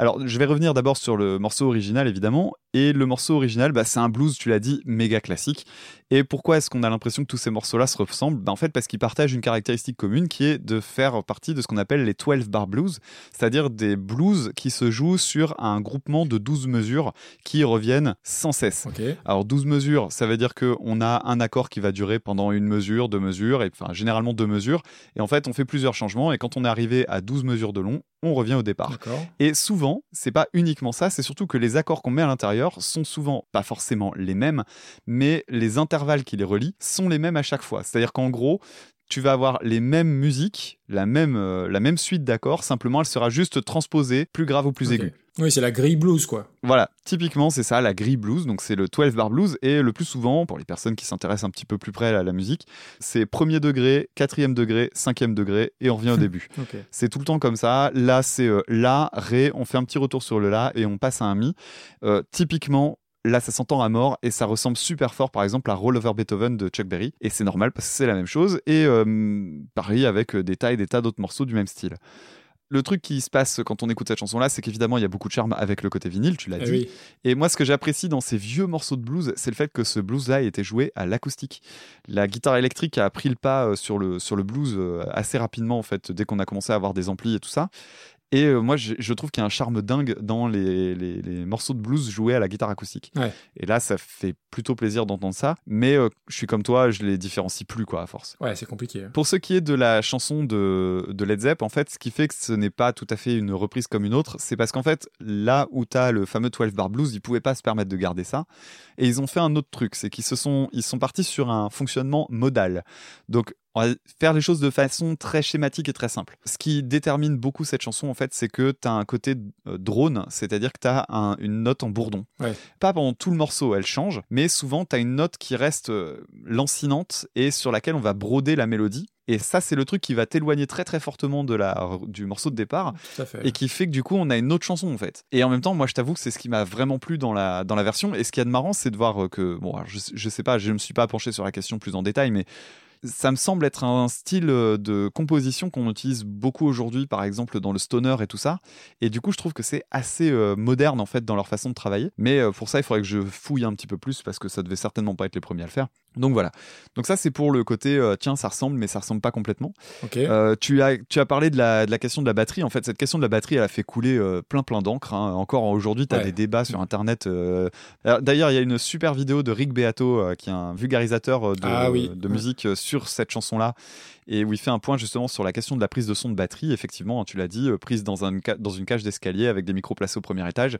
Alors, je vais revenir d'abord sur le morceau original, évidemment. Et le morceau original, bah, c'est un blues, tu l'as dit, méga classique. Et pourquoi est-ce qu'on a l'impression que tous ces morceaux-là se ressemblent? Bah, En fait, parce qu'ils partagent une caractéristique commune qui est de faire partie de ce qu'on appelle les 12 bar blues, c'est-à-dire des blues qui se jouent sur un groupement de 12 mesures qui reviennent sans cesse. Ok. Alors 12 mesures, ça veut dire qu'on a un accord qui va durer pendant une mesure, deux mesures, et enfin généralement deux mesures. Et en fait, on fait plusieurs changements, et quand on est arrivé à 12 mesures de long, on revient au départ. D'accord. Et souvent, c'est pas uniquement ça, c'est surtout que les accords qu'on met à l'intérieur sont souvent pas forcément les mêmes, mais les intervalles qui les relient sont les mêmes à chaque fois. C'est-à-dire qu'en gros, tu vas avoir les mêmes musiques, la même, euh, la même suite d'accords, simplement elle sera juste transposée, plus grave ou plus aiguë. Oui, c'est la grille blues, quoi. Voilà, typiquement c'est ça, la grille blues, donc c'est le 12 bar blues, et le plus souvent, pour les personnes qui s'intéressent un petit peu plus près à la musique, c'est premier degré, quatrième degré, cinquième degré, et on revient au début. C'est tout le temps comme ça. Là, c'est euh, La, Ré, on fait un petit retour sur le La, et on passe à un Mi. Euh, typiquement, Là, ça s'entend à mort et ça ressemble super fort, par exemple, à Roll Over Beethoven de Chuck Berry. Et c'est normal parce que c'est la même chose. Et euh, pareil avec des tas et des tas d'autres morceaux du même style. Le truc qui se passe quand on écoute cette chanson-là, c'est qu'évidemment, il y a beaucoup de charme avec le côté vinyle, tu l'as Eh dit. oui. Et moi, ce que j'apprécie dans ces vieux morceaux de blues, c'est le fait que ce blues-là ait été joué à l'acoustique. La guitare électrique a pris le pas euh, sur le, sur le blues euh, assez rapidement, en fait, dès qu'on a commencé à avoir des amplis et tout ça. Et euh, moi, je, je trouve qu'il y a un charme dingue dans les, les- les morceaux de blues joués à la guitare acoustique. Ouais. Et là, ça fait plutôt plaisir d'entendre ça. Mais euh, je suis comme toi, je les différencie plus, quoi, à force. Ouais, c'est compliqué. hein. Pour ce qui est de la chanson de, de Led Zepp, en fait, ce qui fait que ce n'est pas tout à fait une reprise comme une autre, c'est parce qu'en fait, là où tu as le fameux 12 bar blues, ils pouvaient pas se permettre de garder ça. Et ils ont fait un autre truc, c'est qu'ils se sont, ils sont partis sur un fonctionnement modal. Donc, on va faire les choses de façon très schématique et très simple. Ce qui détermine beaucoup cette chanson, en fait, c'est que tu as un côté euh, drone, c'est-à-dire que tu as une note en bourdon. Ouais. Pas pendant tout le morceau, elle change, mais souvent tu as une note qui reste euh, lancinante et sur laquelle on va broder la mélodie. Et ça, c'est le truc qui va t'éloigner très très fortement de la, du morceau de départ fait. et qui fait que du coup, on a une autre chanson en fait. Et en même temps, moi, je t'avoue que c'est ce qui m'a vraiment plu dans la, dans la version. Et ce qu'il y a de marrant, c'est de voir euh, que, bon, je, je sais pas, je ne me suis pas penché sur la question plus en détail, mais ça me semble être un style euh, de composition qu'on utilise beaucoup aujourd'hui, par exemple dans le stoner et tout ça. Et du coup, je trouve que c'est assez euh, moderne en fait dans leur façon de travailler. Mais euh, pour ça, il faudrait que je fouille un petit peu plus parce que ça devait certainement pas être les premiers à le faire. Donc voilà. Donc ça, c'est pour le côté euh, tiens, ça ressemble, mais ça ressemble pas complètement. Ok. Euh, tu, as, tu as parlé de la, de la question de la batterie. En fait, cette question de la batterie, elle a fait couler euh, plein plein d'encre. hein. Encore aujourd'hui, tu as Ouais. des débats sur Internet. D'ailleurs, il y a une super vidéo de Rick Beato, qui est un vulgarisateur de, Ah oui. de musique sur cette chanson-là et où il fait un point justement sur la question de la prise de son de batterie. Effectivement, tu l'as dit, prise dans, un, dans une cage d'escalier avec des micros placés au premier étage.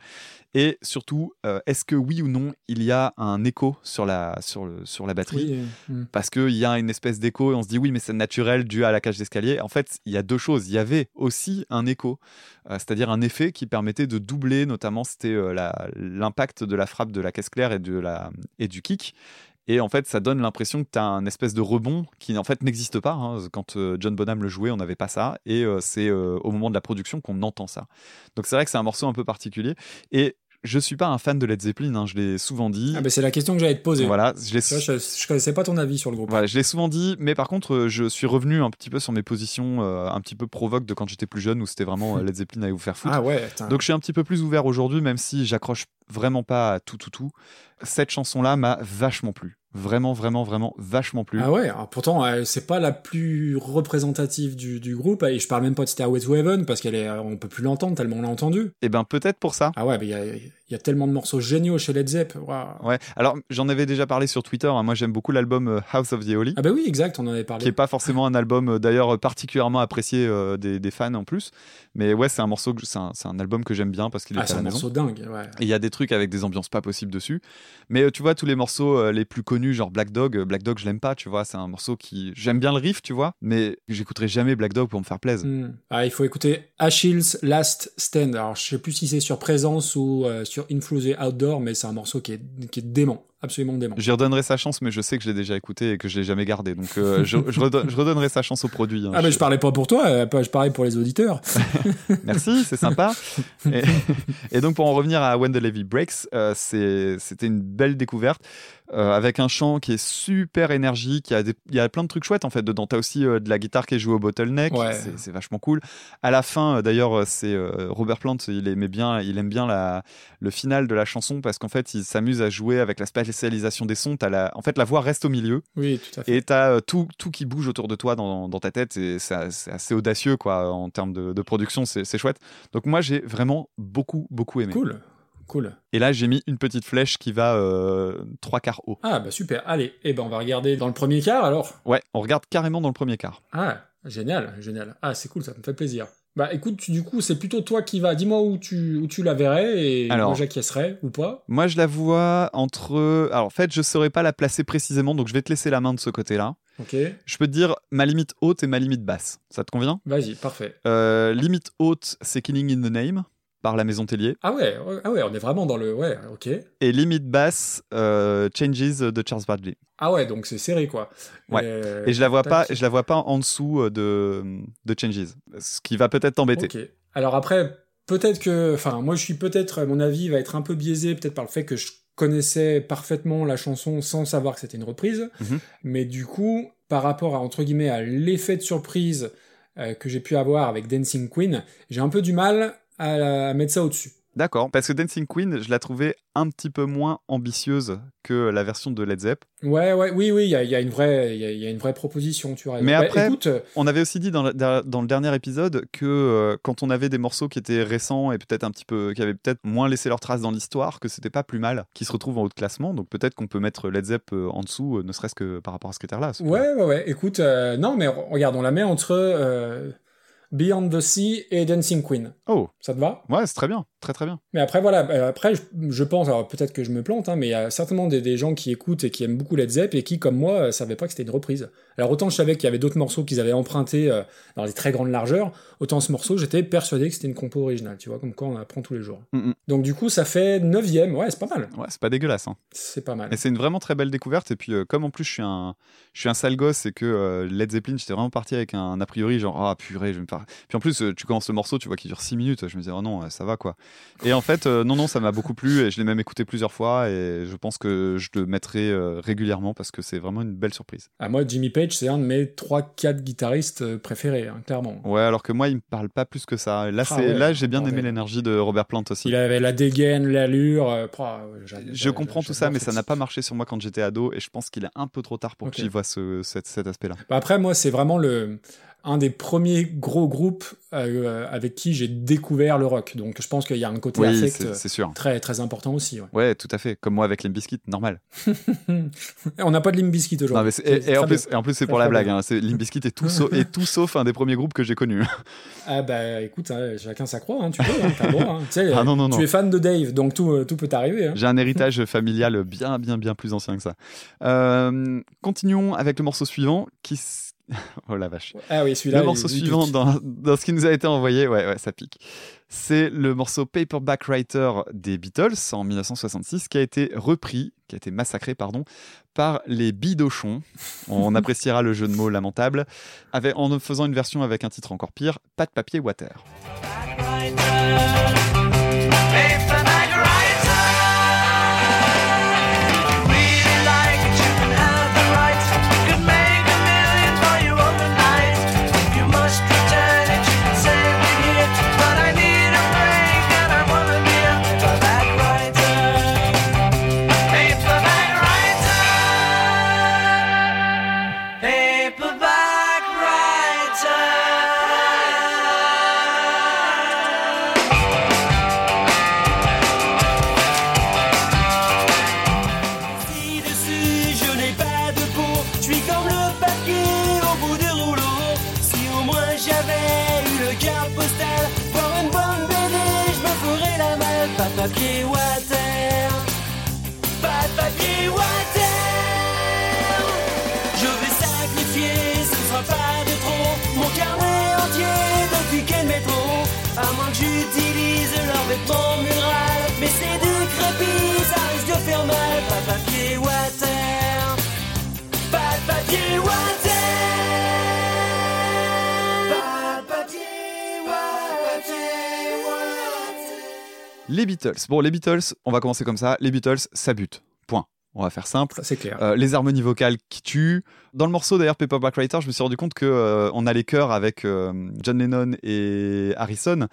Et surtout, est-ce que oui ou non, il y a un écho sur la, sur le, sur la batterie Oui, euh, mm. parce qu'il y a une espèce d'écho et on se dit oui mais c'est naturel dû à la cage d'escalier. En fait il y a deux choses. Il y avait aussi un écho, euh, c'est-à-dire un effet qui permettait de doubler notamment c'était euh, l'impact de la frappe de la caisse claire et, de la, et du kick. Et en fait, ça donne l'impression que tu as un espèce de rebond qui en fait n'existe pas. hein. Quand John Bonham le jouait, on n'avait pas ça. Et c'est au moment de la production qu'on entend ça. Donc c'est vrai que c'est un morceau un peu particulier. Et je suis pas un fan de Led Zeppelin, hein, je l'ai souvent dit. Ah, bah, c'est la question que j'allais te poser. Voilà, je l'ai je, je connaissais pas ton avis sur le groupe. voilà, je l'ai souvent dit, mais par contre, euh, je suis revenu un petit peu sur mes positions euh, un petit peu provoques de quand j'étais plus jeune, où c'était vraiment euh, Led Zeppelin à vous faire foutre. Ah ouais. Donc je suis un petit peu plus ouvert aujourd'hui, même si j'accroche vraiment pas à tout, tout, tout. Cette chanson-là m'a vachement plu. Vraiment, vraiment, vraiment vachement plu. Ah ouais, alors pourtant euh, c'est pas la plus représentative du, du groupe et je parle même pas de Stairway to Heaven parce qu'elle est euh, on peut plus l'entendre tellement on l'a entendue. Et ben peut-être pour ça. Ah ouais, mais il y a, il y a tellement de morceaux géniaux chez Led Zepp. Ouais. Alors j'en avais déjà parlé sur Twitter. hein. Moi j'aime beaucoup l'album euh, House of the Holy. Ah bah oui, exact, on en avait parlé. qui est pas forcément un album euh, d'ailleurs particulièrement apprécié euh, des, des fans en plus mais ouais c'est un morceau c'est un, album que j'aime bien parce qu'il est Ah, c'est un maison morceau dingue, ouais. Et il y a des trucs avec des ambiances pas possibles dessus. Mais euh, tu vois, tous les morceaux euh, les plus connus, genre Black Dog, Black Dog, je l'aime pas, tu vois. C'est un morceau qui. J'aime bien le riff, tu vois, mais j'écouterai jamais Black Dog pour me faire plaisir. Hmm. Ah, il faut écouter Achilles Last Stand. Alors, je sais plus si c'est sur Présence ou euh, sur Outdoor, mais c'est un morceau qui est, qui est dément, absolument dément. J'y redonnerai sa chance, mais je sais que je l'ai déjà écouté et que je l'ai jamais gardé. Donc euh, je, je redonne- je redonnerai sa chance au produit. hein. Ah, mais je parlais pas pour toi, euh, je parlais pour les auditeurs. Merci, c'est sympa. Et, et donc pour en revenir à When the Levy Breaks, euh, c'était une belle découverte. euh, avec un chant qui est super énergique, il y, a des- il y a plein de trucs chouettes en fait dedans. T'as aussi euh, de la guitare qui est jouée au bottleneck, Ouais. c'est- vachement cool. À la fin, euh, d'ailleurs, c'est Robert Plant, il aimait bien, il aime bien la, le final de la chanson parce qu'en fait, il s'amuse à jouer avec la des sons. T'as la, en fait, la voix reste au milieu Oui, tout à fait. et t'as euh, tout, tout qui bouge autour de toi dans, dans ta tête et c'est assez audacieux quoi en termes de, de production, c'est c'est chouette. Donc moi j'ai vraiment beaucoup beaucoup aimé. Cool, cool. Et là j'ai mis une petite flèche qui va euh, trois quarts haut. Ah, bah super. Allez, eh ben, on va regarder dans le premier quart alors? Ouais, on regarde carrément dans le premier quart. Ah, génial, génial. Ah, c'est cool, ça me fait plaisir. Bah écoute, tu- du coup, c'est plutôt toi qui va. Dis-moi où tu, où tu la verrais et Alors. moi j'acquiescerais ou pas. Moi je la vois entre... Alors en fait je saurais pas la placer précisément donc je vais te laisser la main de ce côté-là. Ok, Je peux te dire ma limite haute et ma limite basse. Ça te convient? Vas-y, parfait. Euh, Limite haute c'est Killing in the Name par la Maison Tellier. Ah ouais, ah ouais, on est vraiment dans le. Ouais, ok. Et limite basse euh, Changes de Charles Bradley. Ah ouais, donc c'est serré quoi. Ouais. Euh, Et je la vois pas, je la vois pas en dessous euh, de, de Changes. Ce qui va peut-être t'embêter. Ok. Alors après, peut-être que, enfin, moi je suis peut-être, mon avis va être un peu biaisé, peut-être par le fait que je connaissais parfaitement la chanson sans savoir que c'était une reprise, Mhm. mais du coup, par rapport à entre guillemets à l'effet de surprise que j'ai pu avoir avec Dancing Queen, j'ai un peu du mal à, à mettre ça au-dessus. D'accord, parce que Dancing Queen, je la trouvais un petit peu moins ambitieuse que la version de Led Zepp. Ouais, ouais, oui, oui, il y a, y a une vraie, il y a, il y a une vraie proposition, tu vois. Mais après- écoute, euh, On avait aussi dit dans le, dans le dernier épisode que euh, quand on avait des morceaux qui étaient récents et peut-être un petit peu, qui avaient peut-être moins laissé leur trace dans l'histoire, que c'était pas plus mal qu'ils se retrouvent en haut de classement. Donc peut-être qu'on peut mettre Led Zepp euh, en dessous, euh, ne serait-ce que par rapport à ce critère-là. Ouais, ouais, ouais. Écoute, euh, non, mais re- regarde, on la met entre Beyond the Sea et Dancing Queen. Oh, Ça te va? Ouais, c'est très bien, très très bien. Mais après, voilà, euh, après, je, pense, alors peut-être que je me plante, hein, mais il y a certainement des, des gens qui écoutent et qui aiment beaucoup Led Zepp et qui, comme moi, euh, savaient pas que c'était une reprise. Alors autant je savais qu'il y avait d'autres morceaux qu'ils avaient empruntés euh, dans les très grandes largeurs, autant ce morceau, j'étais persuadé que c'était une compo originale, tu vois, comme quoi on apprend tous les jours. Mm, mm. Donc du coup, ça fait neuvième, ouais, c'est pas mal. Ouais, c'est pas dégueulasse. Hein. C'est pas mal. Et c'est une vraiment très belle découverte. Et puis, euh, comme en plus, je suis un, je suis un sale gosse et que euh, Led Zeppelin, j'étais vraiment parti avec un a priori, genre, ah purée, je vais me faire. Puis en plus, tu commences le morceau, tu vois, qui dure 6 minutes. Je me disais, oh non, ça va quoi. Et en fait, euh, non, non, ça m'a beaucoup plu et je l'ai même écouté plusieurs fois. Et je pense que je le mettrai euh, régulièrement parce que c'est vraiment une belle surprise. Ah, moi, Jimmy Page, c'est un de mes 3-4 guitaristes euh, préférés, hein, clairement. Ouais, alors que moi, il me parle pas plus que ça. Là, Ah ouais, là j'ai bien aimé l'énergie de Robert Plant aussi. Il avait la dégaine, l'allure. euh, j'a- Je comprends tout ça, mais ça n'a pas marché sur moi quand j'étais ado et je pense qu'il est un peu trop tard pour Ok. que j'y vois ce, cet, cet aspect-là. Bah après, moi, c'est vraiment le. Un des premiers gros groupes euh, avec qui j'ai découvert le rock. Donc je pense qu'il y a un côté Oui, affect c'est sûr. très très important aussi. ouais. Ouais, tout à fait. Comme moi avec Limp Bizkit, normal. On n'a pas de Non, aujourd'hui. et, en plus, et en plus, c'est pour la blague. Hein. C'est- Bizkit est tout, sauf, est tout sauf un des premiers groupes que j'ai connus. Ah bah écoute, hein, chacun sa croix, hein, tu peux, hein, droit. Ah non, non, tu non. es fan de Dave, donc tout, euh, tout peut t'arriver. J'ai un héritage familial bien, bien, bien plus ancien que ça. Euh, continuons avec le morceau suivant qui. Oh la vache. Ah oui, celui-là. Le morceau il suivant dans, dans ce qui nous a été envoyé, ouais, ouais, ça pique. C'est le morceau Paperback Writer des Beatles en 1966 qui a été repris, qui a été massacré, pardon, par les Bidochons. On appréciera le jeu de mots lamentable, avec, en faisant une version avec un titre encore pire, Pas de papier water. Les Beatles. Bon, les Beatles, on va commencer comme ça. Les Beatles, ça bute. Point. On va faire simple. Ça, c'est clair. Euh, les harmonies vocales qui tuent. Dans le morceau d'ailleurs Paperback Writer, je me suis rendu compte que euh, on a les chœurs avec euh, John Lennon et Harrison.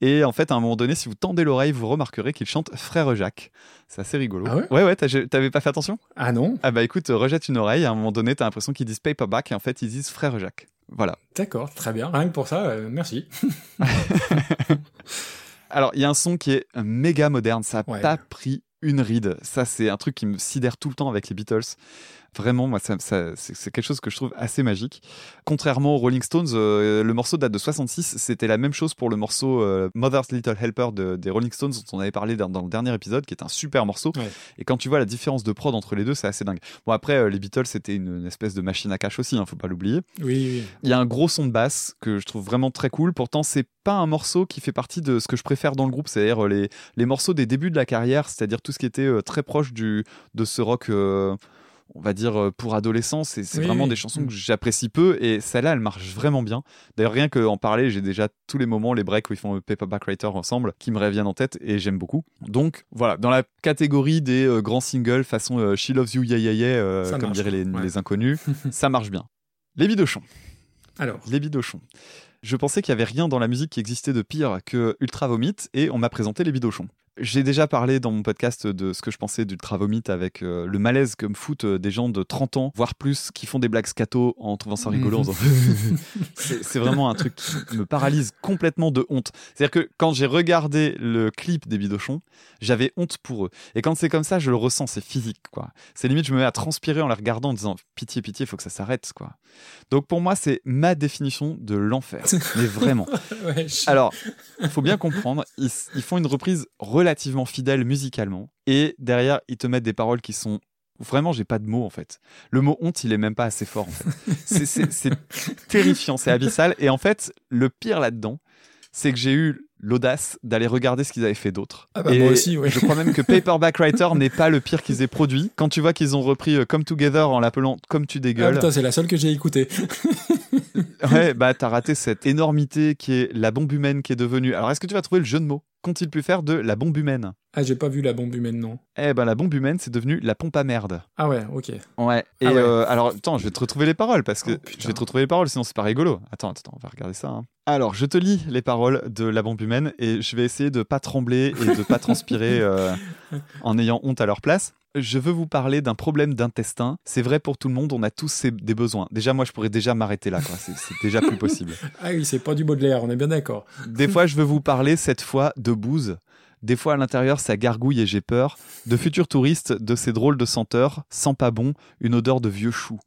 Et en fait, à un moment donné, si vous tendez l'oreille, vous remarquerez qu'ils chantent Frère Jacques. C'est assez rigolo. Ah ouais Ouais, ouais, t'avais pas fait attention? Ah non Ah bah écoute, rejette une oreille. À un moment donné, t'as l'impression qu'ils disent Paperback et en fait, ils disent Frère Jacques. Voilà. D'accord, très bien. Rien que pour ça, euh, merci. Alors, il y a un son qui est méga moderne. Ça n'a Ouais. pas pris une ride. Ça, c'est un truc qui me sidère tout le temps avec les Beatles. Vraiment, moi, ça, ça- c'est quelque chose que je trouve assez magique. Contrairement aux Rolling Stones, euh, le morceau date de 66. C'était la même chose pour le morceau euh, Mother's Little Helper de- des Rolling Stones, dont on avait parlé dans, dans le dernier épisode, qui est un super morceau. Ouais. Et quand tu vois la différence de prod entre les deux, c'est assez dingue. Bon, après, euh, les Beatles, c'était une, une espèce de machine à cash aussi, hein, faut pas l'oublier. Oui, oui. Il y a un gros son de basse que je trouve vraiment très cool. Pourtant, c'est pas un morceau qui fait partie de ce que je préfère dans le groupe, c'est-à-dire les, les morceaux des débuts de la carrière, c'est-à-dire tout ce qui était très proche du, de ce rock, euh, on va dire, euh, pour adolescents. C'est Oui, vraiment oui. des chansons Mm. que j'apprécie peu et celle-là, elle marche vraiment bien. D'ailleurs, rien qu'en parler, j'ai déjà tous les moments, les breaks où ils font euh, Paperback Writer ensemble, qui me reviennent en tête et j'aime beaucoup. Donc voilà, dans la catégorie des euh, grands singles façon euh, She Loves You, Yeah Yeah Yeah, euh, comme diraient les, ouais. les inconnus, ça marche bien. Les bidochons. Alors, Les bidochons. Je pensais qu'il y avait rien dans la musique qui existait de pire que Ultra Vomit et on m'a présenté les bidochons. J'ai déjà parlé dans mon podcast de ce que je pensais d'Ultra Vomit avec euh, le malaise que me foutent euh, des gens de 30 ans, voire plus, qui font des blagues scato en trouvant ça rigolo. faisant c'est vraiment un truc qui me paralyse complètement de honte. C'est-à-dire que quand j'ai regardé le clip des bidochons, j'avais honte pour eux. Et quand c'est comme ça, je le ressens, c'est physique, quoi. C'est limite, je me mets à transpirer en les regardant en disant pitié, pitié, faut que ça s'arrête, quoi. Donc pour moi, c'est ma définition de l'enfer. Mais vraiment. ouais, je- Alors, il faut bien comprendre, ils, ils font une reprise relativement fidèle musicalement, et derrière, ils te mettent des paroles qui sont Vraiment, j'ai pas de mots en fait. Le mot honte, il est même pas assez fort en fait. C'est- terrifiant, c'est abyssal. Et en fait, le pire là-dedans, c'est que j'ai eu l'audace d'aller regarder ce qu'ils avaient fait d'autre. Ah bah, Et moi aussi, oui. Je crois même que Paperback Writer n'est pas le pire qu'ils aient produit. Quand tu vois qu'ils ont repris euh, Come Together en l'appelant Comme tu Ah, dégueules, putain, c'est la seule que j'ai écoutée. ouais, bah t'as raté cette énormité qui est la bombe humaine qui est devenue. Alors est-ce que tu vas trouver le jeu de mots? Qu'ont-ils pu faire de la bombe humaine? Ah, j'ai pas vu la bombe humaine, non. Eh ben la bombe humaine, c'est devenu la pompe à merde. Ah ouais, ok. Ouais. Et Ah ouais. euh, alors, attends, je vais te retrouver les paroles parce que Oh, je vais te retrouver les paroles, sinon c'est pas rigolo. Attends, attends, on va regarder ça. hein. Alors, je te lis les paroles de la bombe humaine et je vais essayer de pas trembler et de pas transpirer euh, en ayant honte à leur place. Je veux vous parler d'un problème d'intestin. C'est vrai pour tout le monde, on a tous des besoins. Déjà, moi, je pourrais déjà m'arrêter là. c'est déjà plus possible. Ah oui, c'est pas du Baudelaire, on est bien d'accord. Des fois, je veux vous parler, cette fois, de bouse. Des fois, à l'intérieur, ça gargouille et j'ai peur. De futurs touristes, de ces drôles de senteurs, sans pas bon, une odeur de vieux chou.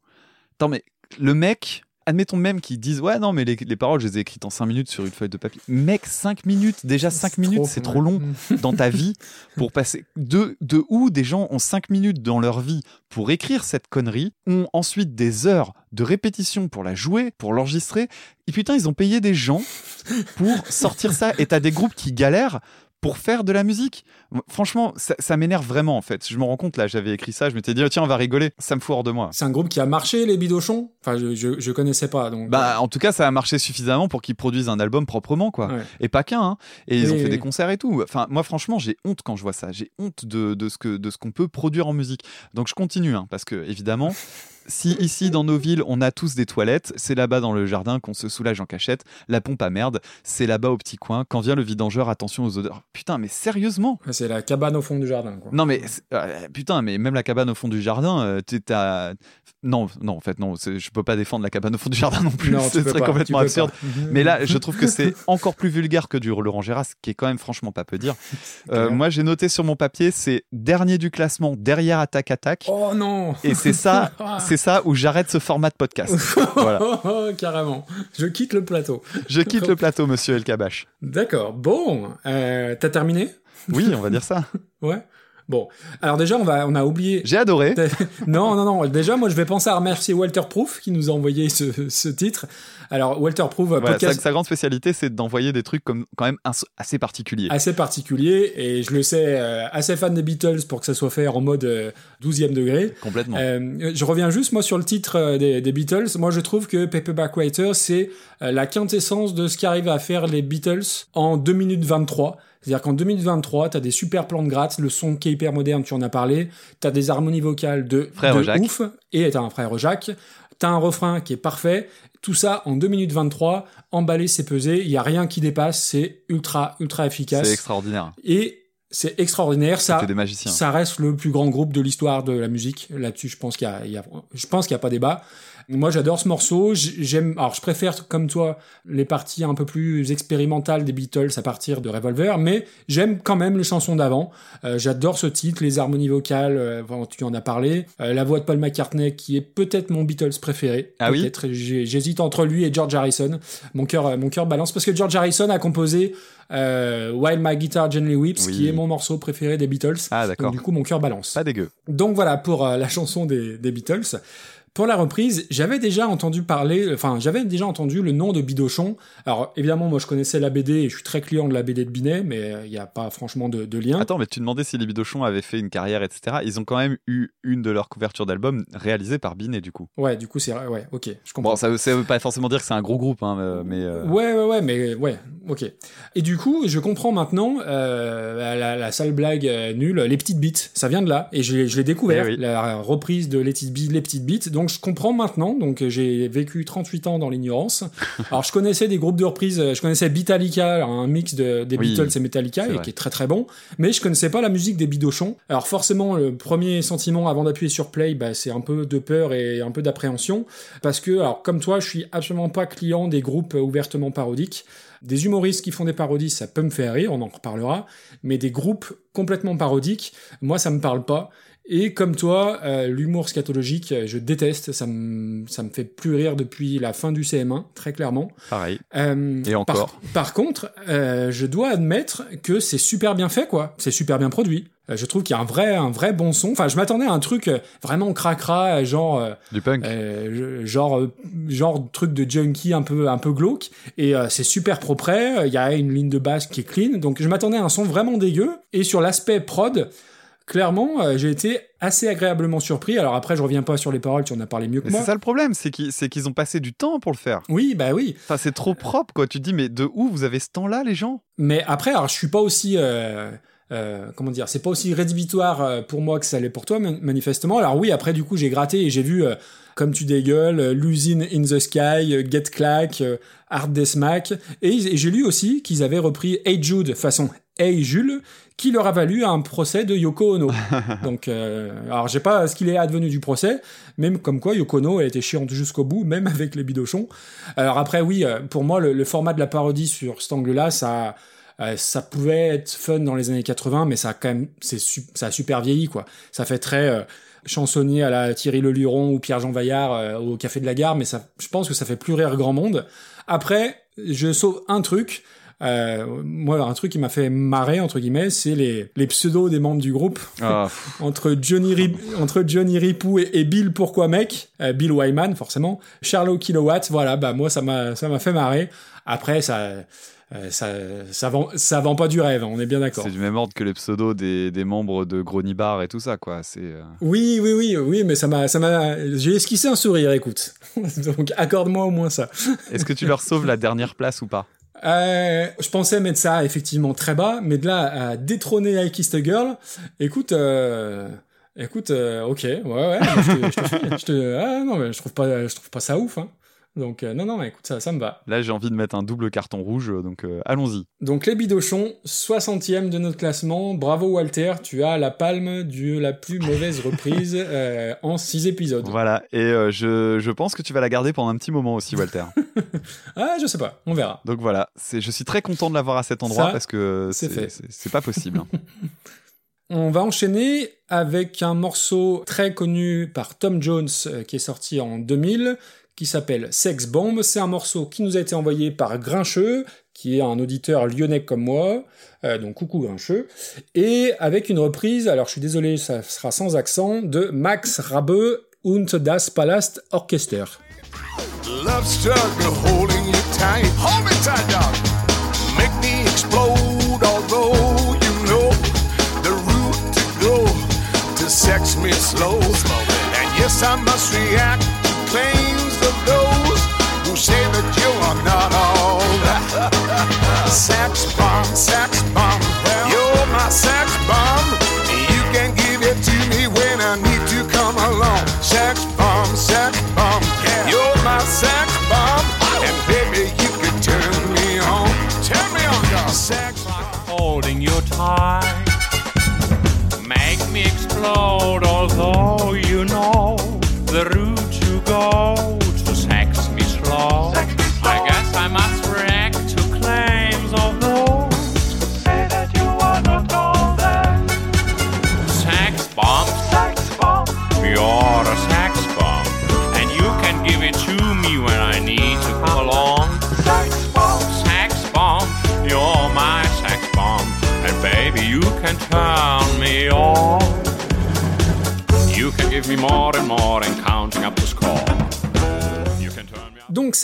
Attends, mais le mec, admettons même qu'ils disent Ouais, non, mais les, les paroles, je les ai écrites en 5 minutes sur une feuille de papier. Mec, 5 minutes, déjà 5 C'est minutes, c'est trop long dans ta vie pour passer. De, de où des gens ont 5 minutes dans leur vie pour écrire cette connerie, ont ensuite des heures de répétition pour la jouer, pour l'enregistrer, et putain, ils ont payé des gens pour sortir ça, et t'as des groupes qui galèrent pour faire de la musique. Franchement, ça, ça m'énerve vraiment en fait. Je me rends compte là, j'avais écrit ça, je m'étais dit, oh, tiens, on va rigoler. Ça me fout hors de moi. C'est un groupe qui a marché, les Bidochons? Enfin, je, je, je connaissais pas, donc... Bah, en tout cas, ça a marché suffisamment pour qu'ils produisent un album proprement, quoi. Ouais. Et pas qu'un, hein. Et ils ont fait des concerts et tout. Enfin, moi, franchement, j'ai honte quand je vois ça. J'ai honte de, de ce que de ce qu'on peut produire en musique. Donc, je continue, hein, parce que évidemment. Si ici dans nos villes on a tous des toilettes, c'est là-bas dans le jardin qu'on se soulage en cachette. La pompe à merde, c'est là-bas au petit coin. Quand vient le vidangeur, attention aux odeurs. Putain, mais sérieusement C'est la cabane au fond du jardin, quoi. Non mais euh, putain, mais même la cabane au fond du jardin, euh, t'as non non en fait non, je peux pas défendre la cabane au fond du jardin non plus. Ce serait pas, complètement absurde. Mais là, je trouve que c'est encore plus vulgaire que du Laurent Gérard, ce qui est quand même franchement pas peu dire. Euh, moi, j'ai noté sur mon papier, c'est dernier du classement derrière Attaque Attaque. Oh non Et c'est ça, Ah. C'est ça où j'arrête ce format de podcast. voilà. Oh, carrément. Je quitte le plateau. Je quitte le plateau, monsieur El Kabash. D'accord. Bon, euh, t'as terminé? Oui, on va dire ça. Ouais. Bon. Alors déjà, on va, on a oublié. J'ai adoré. Non, non, non. Déjà, moi, je vais penser à remercier Walter Proof qui nous a envoyé ce, ce titre. Alors, Walter Proof, Voilà, sa, podcast sa grande spécialité, c'est d'envoyer des trucs comme quand même assez particuliers. assez particulier et je le sais, euh, assez fan des Beatles pour que ça soit fait en mode euh, 12e degré. Complètement. Euh, je reviens juste moi sur le titre euh, des, des Beatles. Moi, je trouve que Paperback Writer c'est la quintessence de ce qu'arrivent à faire les Beatles en 2 minutes 23. C'est-à-dire qu'en 2 minutes 23, t'as des super plans de gratte, le son qui est hyper moderne, tu en as parlé, t'as des harmonies vocales de, Frère de Jacques. ouf, et t'as un frère Jacques, t'as un refrain qui est parfait, tout ça en 2 minutes 23, emballé, c'est pesé, il y a rien qui dépasse, c'est ultra, ultra efficace. C'est extraordinaire. Et c'est extraordinaire, ça. C'était des magiciens. Ça reste le plus grand groupe de l'histoire de la musique. Là-dessus, je pense qu'il y y a- je pense qu'il y a pas débat. Moi, j'adore ce morceau. J'aime, alors je préfère, comme toi, les parties un peu plus expérimentales des Beatles à partir de Revolver, mais j'aime quand même les chansons d'avant. Euh, j'adore ce titre, les harmonies vocales, euh, tu en as parlé. Euh, la voix de Paul McCartney, qui est peut-être mon Beatles préféré. Ah oui J'hésite entre lui et George Harrison. Mon cœur, mon cœur balance parce que George Harrison a composé euh, While My Guitar Gently Weeps, Oui. qui est mon morceau préféré des Beatles. Ah d'accord. du coup, mon cœur balance. Pas dégueu. Donc voilà pour euh, la chanson des, des Beatles. Pour la reprise, j'avais déjà entendu parler, enfin j'avais déjà entendu le nom de Bidochon. Alors évidemment, moi je connaissais la BD et je suis très client de la BD de Binet, mais euh, il n'y a pas franchement de, de lien. Attends, mais tu demandais si les Bidochons avaient fait une carrière, etc. Ils ont quand même eu une de leurs couvertures d'album réalisée par Binet, du coup. Ouais, du coup c'est ouais, ok, je comprends. Bon, ça, ça veut pas forcément dire que c'est un gros groupe, hein, euh, mais. euh, Ouais, ouais, ouais, mais ouais, ok. Et du coup, je comprends maintenant euh, la, la sale blague euh, nulle, les petites bites, ça vient de là, et je, l'ai- je l'ai découvert, Eh oui. la reprise de les petites bites, les petites bites, donc je comprends maintenant, donc j'ai vécu 38 ans dans l'ignorance. Alors je connaissais des groupes de reprises, euh, je connaissais Beatallica, un mix de, des Oui, Beatles et Metallica, et qui est très très bon, mais je connaissais pas la musique des Bidochons. Alors forcément, le premier sentiment avant d'appuyer sur play, bah, c'est un peu de peur et un peu d'appréhension, parce que, alors comme toi, je suis absolument pas client des groupes ouvertement parodiques. Des humoristes qui font des parodies, ça peut me faire rire, on en reparlera, mais des groupes complètement parodiques, moi ça me parle pas. Et comme toi, euh, l'humour scatologique, euh, je déteste, ça me, ça me fait plus rire depuis la fin du CM1, très clairement. Pareil. Euh, Et encore. Par, par contre, euh, je dois admettre que c'est super bien fait, quoi. C'est super bien produit. Euh, je trouve qu'il y a un vrai, un vrai bon son. Enfin, je m'attendais à un truc euh, vraiment cracra, euh, genre, Du punk. euh, genre, genre truc de junkie un peu, un peu glauque. Et euh, c'est super propre. Il y a une ligne de basse qui est clean. Donc, je m'attendais à un son vraiment dégueu. Et sur l'aspect prod, clairement, euh, j'ai été assez agréablement surpris. Alors après, je reviens pas sur les paroles. Tu en as parlé mieux que Mais moi. c'est ça le problème, c'est qu'ils c'est qu'ils ont passé du temps pour le faire. Oui, bah oui. Enfin, c'est trop propre, quoi. Tu te dis, mais de où vous avez ce temps-là, les gens? Mais après, alors je suis pas aussi, euh, euh, comment dire, c'est pas aussi rédhibitoire euh, pour moi que ça l'est pour toi, man- manifestement. Alors oui, après du coup j'ai gratté et j'ai vu, euh, comme tu dégueules, euh, l'usine In the Sky, Get Clack, Hard Death Smack, et, et j'ai lu aussi qu'ils avaient repris Hey Jude façon Hey Jules, qui leur a valu un procès de Yoko Ono. Donc, alors j'ai pas ce qu'il est advenu du procès, même comme quoi Yoko Ono a été chiante jusqu'au bout, même avec les bidochons. Alors après, oui, pour moi, le, le format de la parodie sur cet angle-là, ça, euh, ça pouvait être fun dans les années 80, mais ça a quand même, c'est su- ça a super vieilli, quoi. Ça fait très euh, chansonnier à la Thierry Leluron ou Pierre-Jean Vaillard euh, au Café de la Gare, mais ça, je pense que ça fait plus rire grand monde. Après, je sauve un truc. Euh, moi, un truc qui m'a fait marrer entre guillemets, c'est les, les pseudos des membres du groupe Ah, entre Johnny Rip- entre Johnny Ripou et, et Bill Pourquoi Mec, euh, Bill Wyman forcément, Charlot Kilowatt, voilà, bah moi ça m'a ça m'a fait marrer. Après ça euh, ça ça vend ça vend pas du rêve, on est bien d'accord. c'est du même ordre que les pseudos des, des membres de Gronibar et tout ça, quoi. C'est. euh, Oui, oui, oui, oui, mais ça m'a ça m'a j'ai esquissé un sourire, écoute. Donc accorde-moi au moins ça. Est-ce que tu leur sauves la dernière place ou pas? Euh, je pensais mettre ça effectivement très bas, mais de là à détrôner I Kissed a Girl, écoute, euh, écoute, euh, ok, ouais, ouais, je te, je te je te- ah, non, mais je trouve pas, je trouve pas ça ouf, hein. Donc euh, non, non, écoute, ça, ça me va. Là, j'ai envie de mettre un double carton rouge, donc euh, allons-y. Donc les bidochons, 60e de notre classement. Bravo Walter, tu as la palme de la plus mauvaise reprise euh, en 6 épisodes. Voilà, et euh, je, je pense que tu vas la garder pendant un petit moment aussi, Walter. Ah, je sais pas, on verra. donc voilà, c'est, je suis très content de l'avoir à cet endroit Ça, parce que c'est pas possible. hein. On va enchaîner avec un morceau très connu par Tom Jones euh, qui est sorti en 2000 qui s'appelle Sex Bomb. C'est un morceau qui nous a été envoyé par Grincheux, qui est un auditeur lyonnais comme moi, euh, donc coucou Grincheux, et avec une reprise, alors je suis désolé, ça sera sans accent, de Max Rabe und das Palast Orchester. Say that you are not all sex bomb, sex bomb. You're my sex bomb.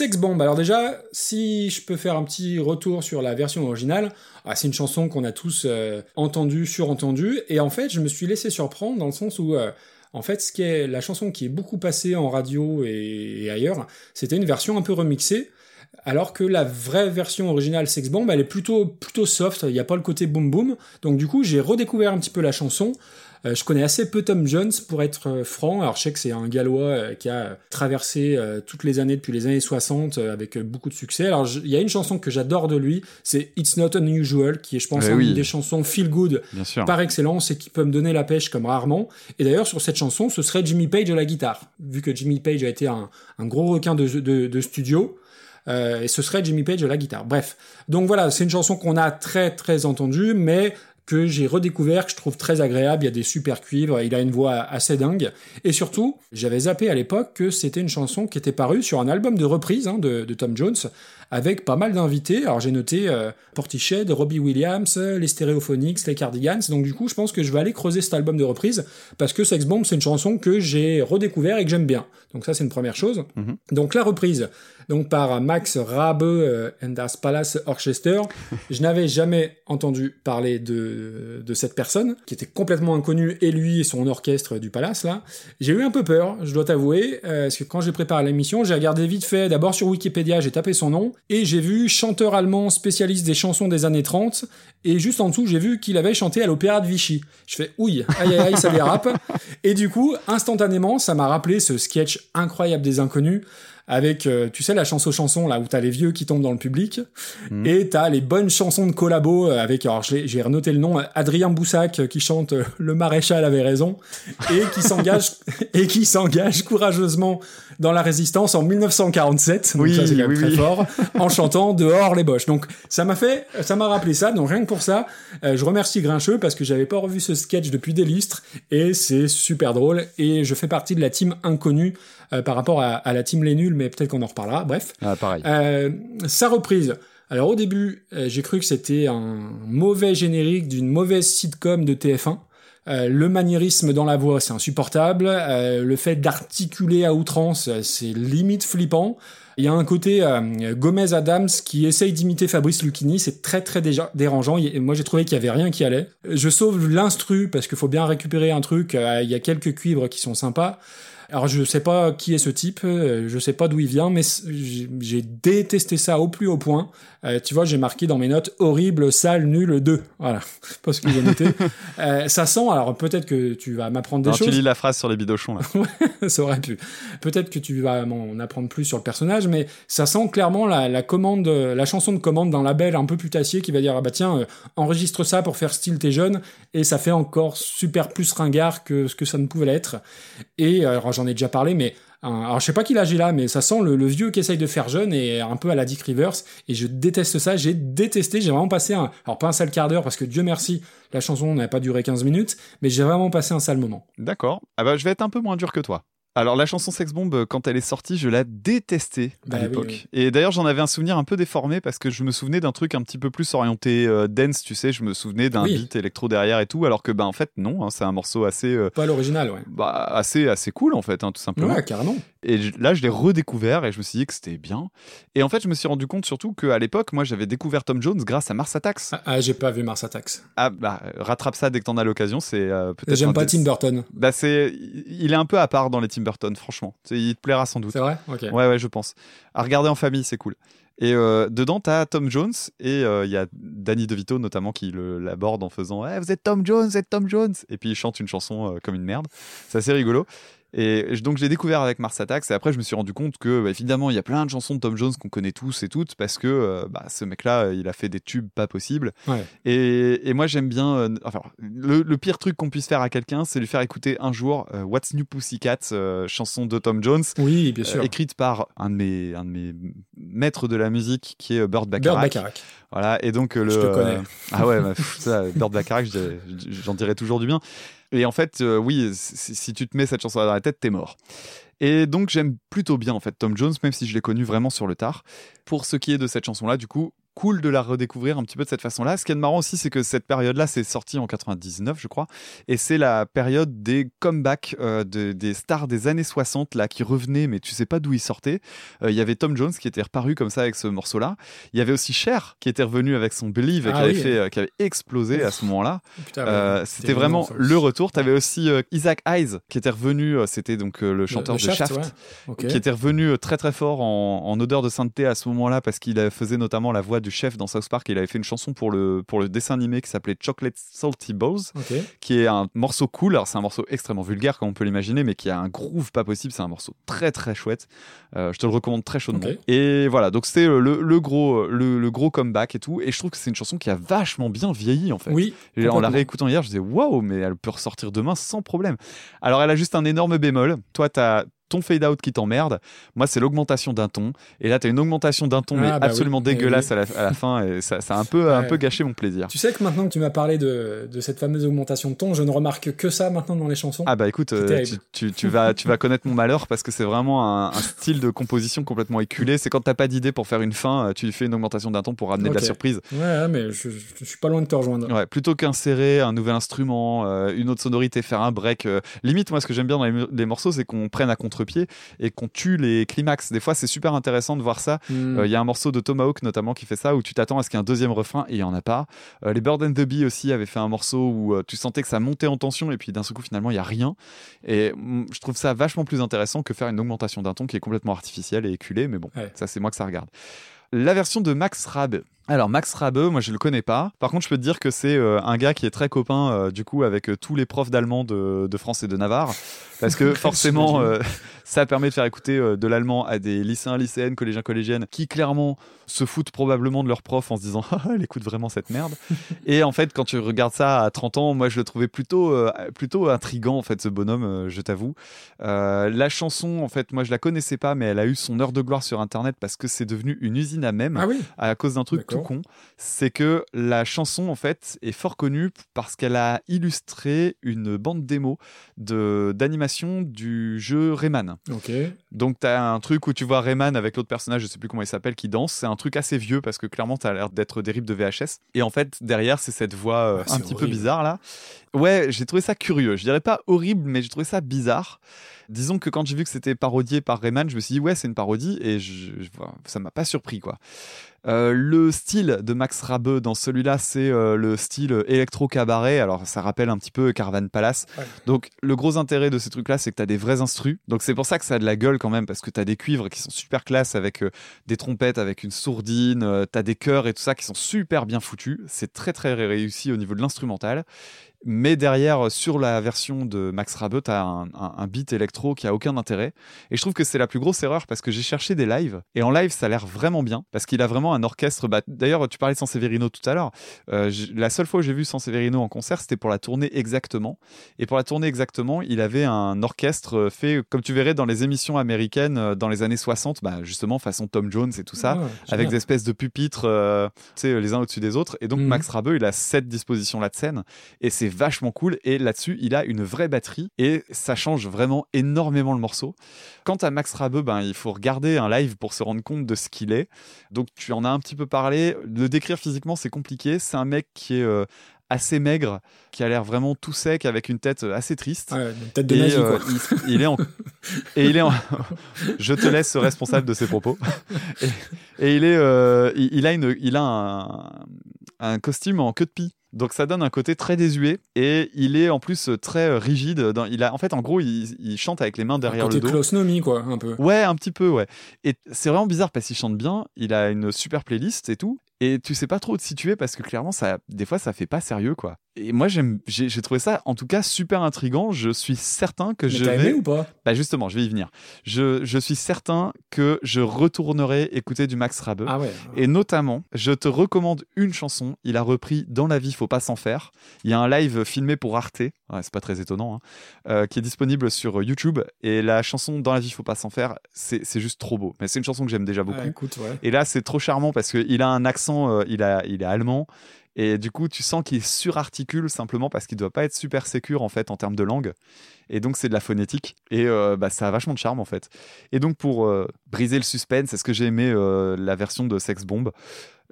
Sex Bomb, alors déjà, si je peux faire un petit retour sur la version originale, ah, c'est une chanson qu'on a tous euh, entendue, surentendue, et en fait, je me suis laissé surprendre dans le sens où, euh, en fait, la chanson qui est beaucoup passée en radio et, et ailleurs, c'était une version un peu remixée, alors que la vraie version originale Sex Bomb, elle est plutôt plutôt soft, il n'y a pas le côté boom boom, donc du coup, j'ai redécouvert un petit peu la chanson. Euh, je connais assez peu Tom Jones pour être euh, franc. Alors je sais que c'est un Gallois euh, qui a traversé toutes les années depuis les années 60 euh, avec beaucoup de succès. Alors il y a une chanson que j'adore de lui, c'est It's Not Unusual, qui est je pense Eh une des chansons feel good par excellence et qui peut me donner la pêche comme rarement. Et d'ailleurs, sur cette chanson, ce serait Jimmy Page à la guitare. Vu que Jimmy Page a été un, un gros requin de, de, de studio, euh, et ce serait Jimmy Page à la guitare. Bref. Donc voilà, c'est une chanson qu'on a très très entendue, mais que j'ai redécouvert, que je trouve très agréable. Il y a des super cuivres, il a une voix assez dingue. Et surtout, j'avais zappé à l'époque que c'était une chanson qui était parue sur un album de reprise hein, de, de Tom Jones, avec pas mal d'invités. Alors j'ai noté euh, Portichet, Robbie Williams, les Stereophonics, les Cardigans. Donc du coup, je pense que je vais aller creuser cet album de reprise, parce que Sex Bomb, c'est une chanson que j'ai redécouvert et que j'aime bien. Donc ça, c'est une première chose. Mhm. Donc la reprise, donc par Max Rabe euh, and Palace Orchester. je n'avais jamais entendu parler de, de cette personne, qui était complètement inconnue, et lui et son orchestre du Palace, là. J'ai eu un peu peur, je dois t'avouer, euh, parce que quand j'ai préparé l'émission, j'ai regardé vite fait, d'abord sur Wikipédia, j'ai tapé son nom, et j'ai vu chanteur allemand spécialiste des chansons des années 30, et juste en dessous, j'ai vu qu'il avait chanté à l'opéra de Vichy. Je fais, ouille, aïe aïe aïe, ça dérape. Et du coup, instantanément, ça m'a rappelé ce sketch incroyable des inconnus, avec, euh, tu sais, la chanson chanson là où t'as les vieux qui tombent dans le public, Mhm. et t'as les bonnes chansons de collabo euh, avec, alors j'ai renoté le nom, Adrien Boussac euh, qui chante Le maréchal avait raison et qui s'engage et qui s'engage courageusement dans la résistance en 1947. Donc Oui, ça c'est quand même oui, très oui. fort en chantant dehors les boches. Donc ça m'a fait, ça m'a rappelé ça. Donc rien que pour ça, euh, je remercie Grincheux parce que j'avais pas revu ce sketch depuis des lustres et c'est super drôle. Et je fais partie de la team inconnue par rapport à, à la team les nuls, mais peut-être qu'on en reparlera. Bref, Ah, pareil. euh, sa reprise. Alors au début, euh, j'ai cru que c'était un mauvais générique d'une mauvaise sitcom de TF1. Euh, le maniérisme dans la voix, c'est insupportable. Euh, le fait d'articuler à outrance, euh, c'est limite flippant. Il y a un côté euh, Gomez Adams qui essaye d'imiter Fabrice Lucchini, c'est très très déjà dérangeant. Il moi j'ai trouvé qu'il y avait rien qui allait. Je sauve l'instru parce qu'il faut bien récupérer un truc. Euh, il y a quelques cuivres qui sont sympas. Alors je sais pas qui est ce type, euh, je sais pas d'où il vient, mais j'ai détesté ça au plus haut point. Euh, tu vois, j'ai marqué dans mes notes horrible, sale, nul, 2. Voilà, parce que j'ai noté. Euh, ça sent, alors peut-être que tu vas m'apprendre des Non, tu choses. lis la phrase sur les bidochons là. ça aurait pu. Peut-être que tu vas m'en apprendre plus sur le personnage, mais ça sent clairement la, la commande, la chanson de commande d'un label un peu putassier qui va dire ah bah tiens euh, enregistre ça pour faire style t'es jeune et ça fait encore super plus ringard que ce que ça ne pouvait l'être. Et euh, alors j'en ai déjà parlé, mais alors je sais pas qui l'âge il a, mais ça sent le, le vieux qui essaye de faire jeune et un peu à la Dick Rivers. Et je déteste ça. J'ai détesté. J'ai vraiment passé un, alors pas un sale quart d'heure parce que Dieu merci, la chanson n'a pas duré 15 minutes, mais j'ai vraiment passé un sale moment. D'accord. Ah bah, je vais être un peu moins dur que toi. Alors la chanson Sex Bomb, euh, quand elle est sortie, je la détestais Bah à oui, l'époque. oui. Et d'ailleurs, j'en avais un souvenir un peu déformé parce que je me souvenais d'un truc un petit peu plus orienté euh, dance, tu sais. Je me souvenais d'un Oui. beat électro derrière et tout, alors que bah en fait non, hein, c'est un morceau assez, euh, Pas l'original, ouais. bah, assez, assez cool en fait, hein, tout simplement. Ouais, carrément. Et là, je l'ai redécouvert et je me suis dit que c'était bien. Et en fait, je me suis rendu compte surtout qu'à l'époque, moi, j'avais découvert Tom Jones grâce à Mars Attacks. Ah, ah, j'ai pas vu Mars Attacks. Ah bah, rattrape ça dès que t'en as l'occasion, c'est euh, peut-être. J'aime pas des- Tim Burton. Bah c'est, il est un peu à part dans les Tim Burton, franchement. Il te plaira sans doute. C'est vrai? Ok. Ouais, ouais, je pense. À regarder en famille, c'est cool. Et euh, dedans, t'as Tom Jones et euh, il y a Danny DeVito notamment qui l'aborde en faisant Eh, Vous êtes Tom Jones, vous êtes Tom Jones Et puis il chante une chanson euh, comme une merde. C'est assez rigolo. Et donc j'ai découvert avec Mars Attacks et après je me suis rendu compte que bah, évidemment il y a plein de chansons de Tom Jones qu'on connaît tous et toutes parce que euh, bah, ce mec-là euh, il a fait des tubes pas possibles. Ouais. Et, et moi j'aime bien. euh, enfin le, le pire truc qu'on puisse faire à quelqu'un c'est lui faire écouter un jour euh, What's New Pussycat, chanson de Tom Jones. Oui, bien sûr. écrite par un de mes un de mes maîtres de la musique qui est euh, Burt Burt Bacharach. Bacharach. Voilà et donc le Je te connais. ah ouais bah, pff, ça Burt Bacharach j'en dirais toujours du bien. Et en fait euh, oui si, si tu te mets cette chanson dans la tête t'es mort. Et donc j'aime plutôt bien en fait Tom Jones même si je l'ai connu vraiment sur le tard. Pour ce qui est de cette chanson là du coup cool de la redécouvrir un petit peu de cette façon-là. Ce qui est marrant aussi, c'est que cette période-là, c'est sorti en 99, je crois, et c'est la période des comebacks euh, de- des stars des années 60 là qui revenaient, mais tu sais pas d'où ils sortaient. Euh, Il y avait Tom Jones qui était reparu comme ça avec ce morceau-là. Il y avait aussi Cher qui était revenu avec son Believe et Ah qui, avait oui. fait, euh, qui avait explosé à ce moment-là. C'était vraiment le aussi. retour. T'avais aussi euh, Isaac Hayes qui était revenu. C'était donc le chanteur le de Shaft, ouais. Qui était revenu très très fort en, en odeur de sainteté à ce moment-là parce qu'il faisait notamment la voix du chef dans South Park. Il avait fait une chanson pour le pour le dessin animé qui s'appelait Chocolate Salty Balls, qui est un morceau cool. Alors c'est un morceau extrêmement vulgaire comme on peut l'imaginer, mais qui a un groove pas possible. C'est un morceau très très chouette. Euh, je te le recommande très chaudement. Et voilà, donc c'était le, le gros le, le gros comeback et tout. Et je trouve que c'est une chanson qui a vachement bien vieilli en fait. Oui. Et en la réécoutant hier, je disais waouh, mais elle peut ressortir demain sans problème. Alors elle a juste un énorme bémol. Toi, t'as ton fade out qui t'emmerde. Moi, c'est l'augmentation d'un ton. Et là, t'as une augmentation d'un ton, mais Ah, bah absolument oui, mais dégueulasse oui. à, la, à la fin. Et ça, ça a un peu, un Ouais. peu gâché mon plaisir. Tu sais que maintenant que tu m'as parlé de, de cette fameuse augmentation de ton, je ne remarque que ça maintenant dans les chansons. Ah bah écoute, euh, tu, tu- tu vas, tu vas connaître mon malheur parce que c'est vraiment un, un style de composition complètement éculé. C'est quand t'as pas d'idée pour faire une fin, euh, tu fais une augmentation d'un ton pour ramener de la surprise. Ouais, mais je, je- je suis pas loin de te rejoindre. Ouais, plutôt qu'insérer un nouvel instrument, euh, une autre sonorité, faire un break. euh, limite, moi, ce que j'aime bien dans les, les morceaux, c'est qu'on prenne à contre-pied et qu'on tue les climax. Des fois, c'est super intéressant de voir ça. Hmm. Euh, Il y a un morceau de Tomahawk notamment qui fait ça, où tu t'attends à ce qu'il y ait un deuxième refrain et il y en a pas. Euh, les Bird and the Bee aussi avaient fait un morceau où euh, tu sentais que ça montait en tension et puis d'un seul coup, finalement, il y a rien. Et mm, je trouve ça vachement plus intéressant que faire une augmentation d'un ton qui est complètement artificielle et éculée. Mais bon, Ouais. ça, c'est moi que ça regarde. La version de Max Rab, Alors Max Rabe, moi je le connais pas. Par contre, je peux te dire que c'est euh, un gars qui est très copain euh, du coup avec euh, tous les profs d'allemand de, de France et de Navarre, parce que forcément ça permet de faire écouter de l'allemand à des lycéens, lycéennes, collégiens, collégiennes, qui clairement se foutent probablement de leurs profs en se disant ah elle écoute vraiment cette merde. et en fait, quand tu regardes ça à 30 ans, moi je le trouvais plutôt plutôt intrigant en fait ce bonhomme, je t'avoue. La chanson, en fait, moi je la connaissais pas, mais elle a eu son heure de gloire sur internet parce que c'est devenu une usine à même Ah oui à cause d'un truc tout Con, c'est que la chanson en fait est fort connue parce qu'elle a illustré une bande démo de d'animation du jeu Rayman. Ok. Donc tu as un truc où tu vois Rayman avec l'autre personnage, je sais plus comment il s'appelle, qui danse. C'est un truc assez vieux parce que clairement tu as l'air d'être des rips de VHS. Et en fait derrière c'est cette voix euh, Ah, un petit peu bizarre là. Ouais, j'ai trouvé ça curieux. Je dirais pas horrible, mais j'ai trouvé ça bizarre. Disons que quand j'ai vu que c'était parodié par Rayman, je me suis dit ouais c'est une parodie et je, je- ça m'a pas surpris quoi. Euh, le style de Max Rabe dans celui-là, c'est euh, le style électro-cabaret. Alors, ça rappelle un petit peu Caravan Palace. Ouais. Donc, le gros intérêt de ces trucs-là, c'est que tu as des vrais instrus. Donc, c'est pour ça que ça a de la gueule quand même, parce que tu as des cuivres qui sont super classe avec euh, des trompettes, avec une sourdine, tu as des chœurs et tout ça qui sont super bien foutus. C'est très, très réussi au niveau de l'instrumental. Mais derrière, sur la version de Max Rabe, tu as un, un- un beat électro qui a aucun intérêt. Et je trouve que c'est la plus grosse erreur parce que j'ai cherché des lives. Et en live, ça a l'air vraiment bien. Parce qu'il a vraiment un orchestre. Bah, D'ailleurs, tu parlais de Sanseverino tout à l'heure. Euh, la seule fois où j'ai vu Sanseverino en concert, c'était pour la tournée Exactement. Et pour la tournée Exactement, il avait un orchestre fait, comme tu verrais dans les émissions américaines euh, dans les années 60, bah, justement façon Tom Jones et tout ça avec des espèces de pupitres, euh, les uns au-dessus des autres. Et donc Mhm. Max Rabeu, il a cette disposition-là de scène, et c'est vachement cool. Et là-dessus, il a une vraie batterie, et ça change vraiment énormément le morceau. Quant à Max Rabeu, ben il faut regarder un live pour se rendre compte de ce qu'il est. Donc tu en as un petit peu parlé. Le décrire physiquement, c'est compliqué. C'est un mec qui est euh, assez maigre, qui a l'air vraiment tout sec, avec une tête euh, assez triste. Ouais, une tête de Et, nazi, euh, quoi. il, il est en... et il est en... je te laisse responsable de ses propos et, et il est euh, il, il a une il a un, un costume en queue de pie donc ça donne un côté très désuet et il est en plus très euh, rigide dans, il a en fait en gros il, il chante avec les mains derrière Côté le dos quoi, un peu. Ouais, un petit peu, ouais. Et c'est vraiment bizarre parce qu'il chante bien, il a une super playlist et tout. Et tu sais pas trop où te situer parce que clairement, ça, des fois, ça fait pas sérieux, quoi. Et moi, j'ai trouvé ça, en tout cas, super intrigant. Je suis certain que Mais je vais. aimé ou pas? Bah justement, je vais y venir. Je, je suis certain que je retournerai écouter du Max Rabe. Ah ouais. Et notamment, je te recommande une chanson. Il a repris Dans la vie, faut pas s'en faire. Il y a un live filmé pour Arte, ouais, c'est pas très étonnant, hein, euh, qui est disponible sur YouTube. Et la chanson Dans la vie, faut pas s'en faire, c'est juste trop beau. Mais c'est une chanson que j'aime déjà beaucoup. Écoute, ouais. Et là, c'est trop charmant parce qu'il a un accent, euh, il, a, il est allemand. Et du coup, tu sens qu'il surarticule simplement parce qu'il doit pas être super sécure en fait en termes de langue. Et donc, c'est de la phonétique. Et euh, bah, ça a vachement de charme en fait. Et donc, pour euh, briser le suspense, est-ce que j'ai aimé euh, la version de Sex Bomb?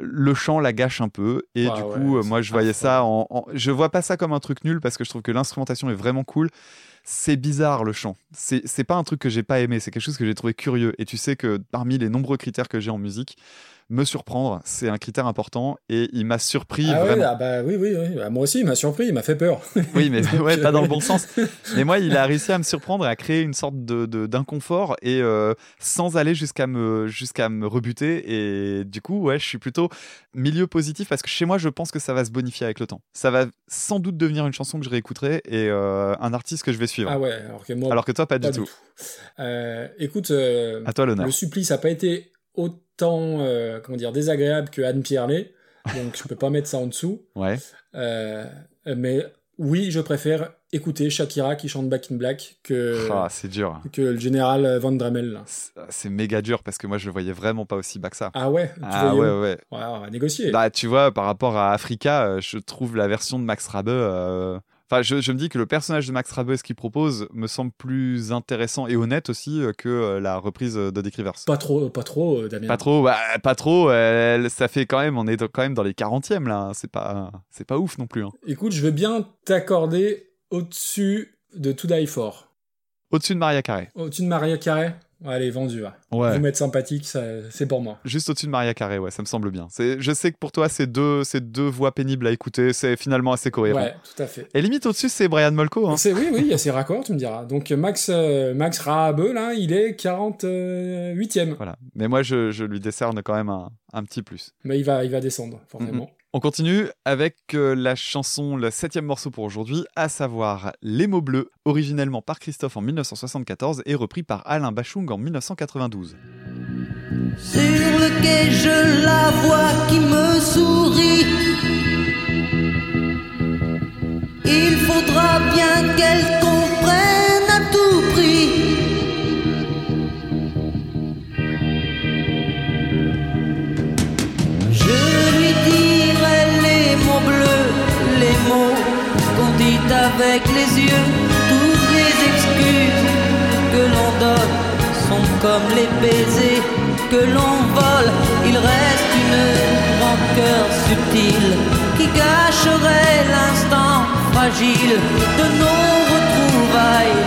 Le chant la gâche un peu. Et Ah du coup c'est moi je voyais ça en, en- je vois pas ça comme un truc nul parce que je trouve que l'instrumentation est vraiment cool. C'est bizarre le chant. C'est c'est pas un truc que j'ai pas aimé. C'est quelque chose que j'ai trouvé curieux. Et tu sais que parmi les nombreux critères que j'ai en musique me surprendre. C'est un critère important et il m'a surpris Ah vraiment. ah bah oui, oui, oui. Ah, moi aussi, il m'a surpris, il m'a fait peur. oui mais ouais pas dans le bon sens. Mais moi il a réussi à me surprendre et à créer une sorte de de- d'inconfort et euh, sans aller jusqu'à me jusqu'à me rebuter. Et du coup ouais je suis plutôt milieu positif parce que chez moi je pense que ça va se bonifier avec le temps. Ça va sans doute devenir une chanson que je réécouterai et euh, un artiste que je vais suivre. Ah ouais, alors que moi, alors que toi pas, pas du tout. Euh, écoute, à toi l'honneur. le supplice n'a pas été autant, euh, comment dire, désagréable que Anne Pierlet, donc je peux pas mettre ça en dessous. ouais Euh, mais oui, je préfère écouter Shakira qui chante Back in Black que, Ah, c'est dur que le général Van Dremel. C'est- méga dur parce que moi je le voyais vraiment pas aussi bas que ça Ah ouais, tu ah ouais ouais Ouais, on va négocier. Bah, tu vois, par rapport à Africa, euh, je trouve la version de Max Rabe. euh, Enfin, je, je me dis que le personnage de Max Rabe, ce qu'il propose, me semble plus intéressant et honnête aussi euh, que euh, la reprise de Dick Rivers. Pas trop, pas trop, euh, Damien. Pas trop, bah, pas trop. euh, ça fait quand même, on est quand même dans les 40e là. C'est pas, c'est pas ouf non plus. hein. Écoute, je veux bien t'accorder au-dessus de To Die For. Au-dessus de Maria Carey. Au-dessus de Maria Allez, vendu. va. Ouais. Vous mettre sympathique, c'est pour moi. Juste au-dessus de Maria Carré, ouais, ça me semble bien. Je sais que pour toi, c'est deux, c'est deux voix pénibles à écouter. C'est finalement assez cohérent. Ouais, tout à fait. Et limite au-dessus, c'est Brian Molko. Hein. C'est oui, oui, il y a ses raccords, tu me diras. Donc Max, euh, Max là, il est 48e. Voilà. Mais moi, je, je lui décerne quand même un, un petit plus. Mais il va, il va descendre, forcément. On continue avec euh, la chanson, le septième morceau pour aujourd'hui, à savoir Les mots bleus, originellement par Christophe en 1974 et repris par Alain Bachung en 1992. Sur le quai, je la vois qui me sourit. Il faudra bien qu'elle avec les yeux. Toutes les excuses que l'on donne sont comme les baisers que l'on vole. Il reste une rancœur subtile qui gâcherait l'instant fragile de nos retrouvailles.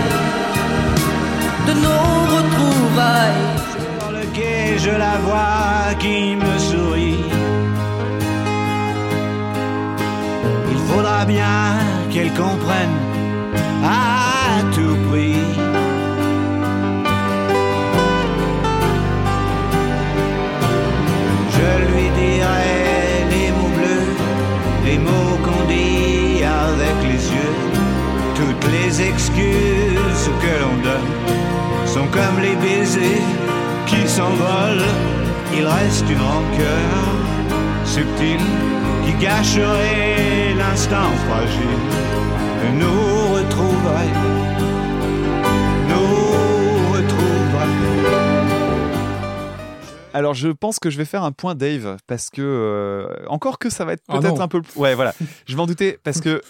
De nos retrouvailles. Sur le quai, je la vois qui me sourit. Il faudra bien qu'elle comprenne à tout prix. Je lui dirai les mots bleus, les mots qu'on dit avec les yeux. Toutes les excuses que l'on donne sont comme les baisers qui s'envolent. Il reste une rancœur subtile qui gâcherait l'instant fragile de nos retrouvailles. Nos retrouvailles. Alors je pense que je vais faire un point Dave parce que euh, encore que ça va être Ah peut-être un peu ouais voilà je m'en doutais parce que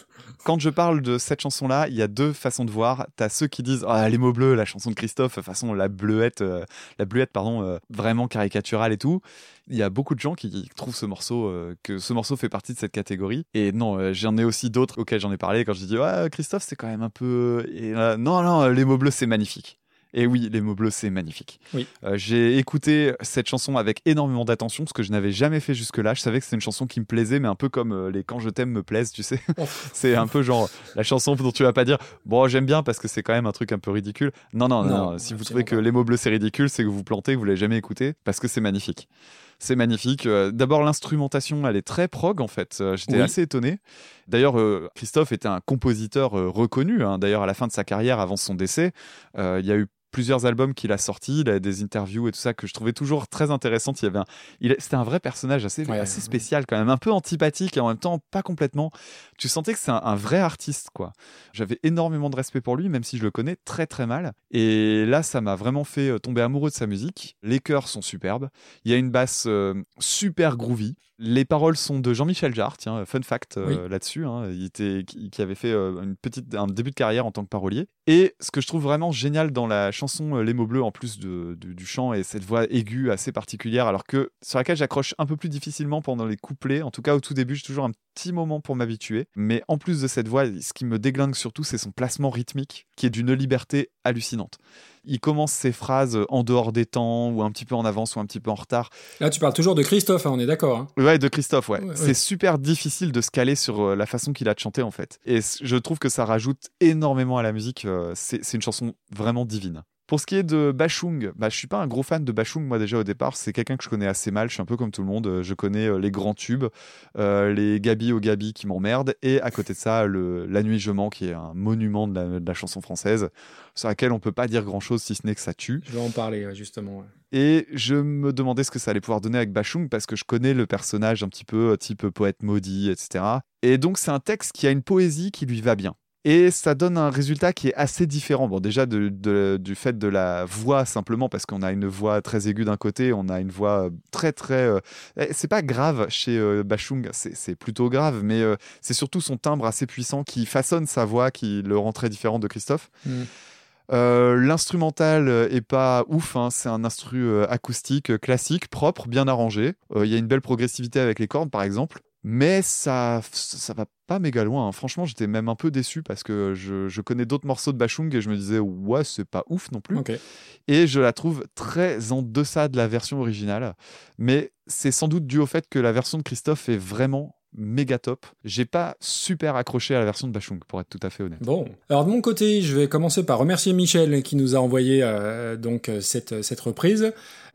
quand je parle de cette chanson là il y a deux façons de voir. T'as ceux qui disent ah les mots bleus la chanson de Christophe façon la bleuette euh, la bleuette pardon euh, vraiment caricaturale et tout. Il y a beaucoup de gens qui trouvent ce morceau euh, que ce morceau fait partie de cette catégorie. Et non j'en ai aussi d'autres auxquels j'en ai parlé quand je dis ouais Christophe c'est quand même un peu et, non non les mots bleus c'est magnifique et oui, les mots bleus, c'est magnifique. Oui. Euh, j'ai écouté cette chanson avec énormément d'attention, ce que je n'avais jamais fait jusque-là. Je savais que c'était une chanson qui me plaisait, mais un peu comme euh, les Quand je t'aime me plaisent, tu sais. C'est un peu genre la chanson dont tu vas pas dire Bon, j'aime bien parce que c'est quand même un truc un peu ridicule. Non, non, non. Si vous trouvez que les mots bleus, c'est ridicule, c'est que vous plantez, que vous l'avez jamais écouté parce que c'est magnifique. C'est magnifique. Euh, D'abord, l'instrumentation, elle est très prog en fait. J'étais Oui. assez étonné. D'ailleurs, Christophe était un compositeur reconnu. hein. D'ailleurs, à la fin de sa carrière, avant son décès, il y a eu plusieurs albums qu'il a sortis, il a des interviews et tout ça que je trouvais toujours très intéressantes. Il y avait un, il, c'était un vrai personnage assez, Ouais. assez spécial quand même, un peu antipathique et en même temps pas complètement. Tu sentais que c'est un, un vrai artiste quoi. J'avais énormément de respect pour lui, même si je le connais très très mal. Et là, ça m'a vraiment fait euh, tomber amoureux de sa musique. Les chœurs sont superbes. Il y a une basse euh, super groovy. Les paroles sont de Jean-Michel Jarre, tiens, fun fact euh, là-dessus. hein. Il était, qui, avait fait euh, une petite, un début de carrière en tant que parolier. Et ce que je trouve vraiment génial dans la chanson euh, Les mots bleus, en plus de, de- du chant et cette voix aiguë assez particulière, alors que sur laquelle j'accroche un peu plus difficilement pendant les couplets. En tout cas, au tout début, j'ai toujours un petit moment pour m'habituer. Mais en plus de cette voix, ce qui me déglingue surtout, c'est son placement rythmique, qui est d'une liberté hallucinante. Il commence ses phrases en dehors des temps, ou un petit peu en avance, ou un petit peu en retard. Là, tu parles toujours de Christophe, hein, on est d'accord. hein. Ouais, de Christophe, ouais. Ouais, c'est super difficile de se caler sur euh, la façon qu'il a de chanter, en fait. Et je trouve que ça rajoute énormément à la musique. euh, c'est une chanson vraiment divine. Pour ce qui est de Bachung, bah, je suis pas un gros fan de Bachung, moi déjà au départ. C'est quelqu'un que je connais assez mal. Je suis un peu comme tout le monde. Je connais euh, les grands tubes, euh, les Gabi au Gabi qui m'emmerdent. Et à côté de ça, le La Nuit Je mens, qui est un monument de la, de la chanson française, sur laquelle on peut pas dire grand chose si ce n'est que ça tue. Je vais en parler, justement. ouais. Et je me demandais ce que ça allait pouvoir donner avec Bachung parce que je connais le personnage un petit peu euh, type poète maudit, etc. Et donc c'est un texte qui a une poésie qui lui va bien. Et ça donne un résultat qui est assez différent. Bon, déjà de- de- du fait de la voix simplement, parce qu'on a une voix très aiguë d'un côté, on a une voix euh, très très. euh, eh, C'est pas grave chez euh, Bachung, c'est plutôt grave, mais euh, c'est surtout son timbre assez puissant qui façonne sa voix, qui le rend très différent de Christophe. Mm. Euh, L'instrumental est pas ouf, hein, c'est un instru acoustique classique, propre, bien arrangé. Euh, Il y a une belle progressivité avec les cordes, par exemple. Mais ça, ça va pas méga loin. hein. Franchement, j'étais même un peu déçu parce que je, je connais d'autres morceaux de Bachung et je me disais, ouais, c'est pas ouf non plus. Et je la trouve très en deçà de la version originale. Mais c'est sans doute dû au fait que la version de Christophe est vraiment méga top. J'ai pas super accroché à la version de Bachung, pour être tout à fait honnête. Bon, alors de mon côté, je vais commencer par remercier Michel qui nous a envoyé euh, donc euh, cette, cette reprise.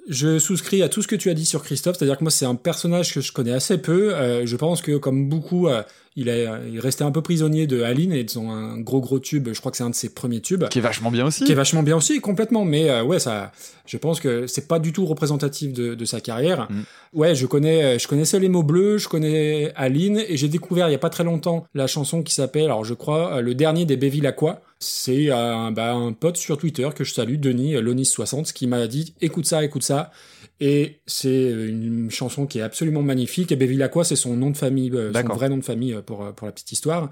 Je souscris à tout ce que tu as dit sur Christophe, c'est-à-dire que moi c'est un personnage que je connais assez peu. Euh, je pense que comme beaucoup, euh, il est, il est resté un peu prisonnier de Aline et de son un gros gros tube. Je crois que c'est un de ses premiers tubes. Qui est vachement bien aussi. Qui est vachement bien aussi, complètement. Mais euh, ouais, ça, je pense que c'est pas du tout représentatif de, de sa carrière. Mm. Ouais, je connais, je connaissais les mots bleus, je connais Aline et j'ai découvert il y a pas très longtemps la chanson qui s'appelle, alors je crois, euh, le dernier des Bévilacqua. C'est un, bah, un pote sur Twitter que je salue, Denis euh, Lonis60, qui m'a dit écoute ça, écoute ça. Et c'est une chanson qui est absolument magnifique. Et Bévilacqua, c'est son nom de famille, euh, son vrai nom de famille euh, pour, euh, pour la petite histoire.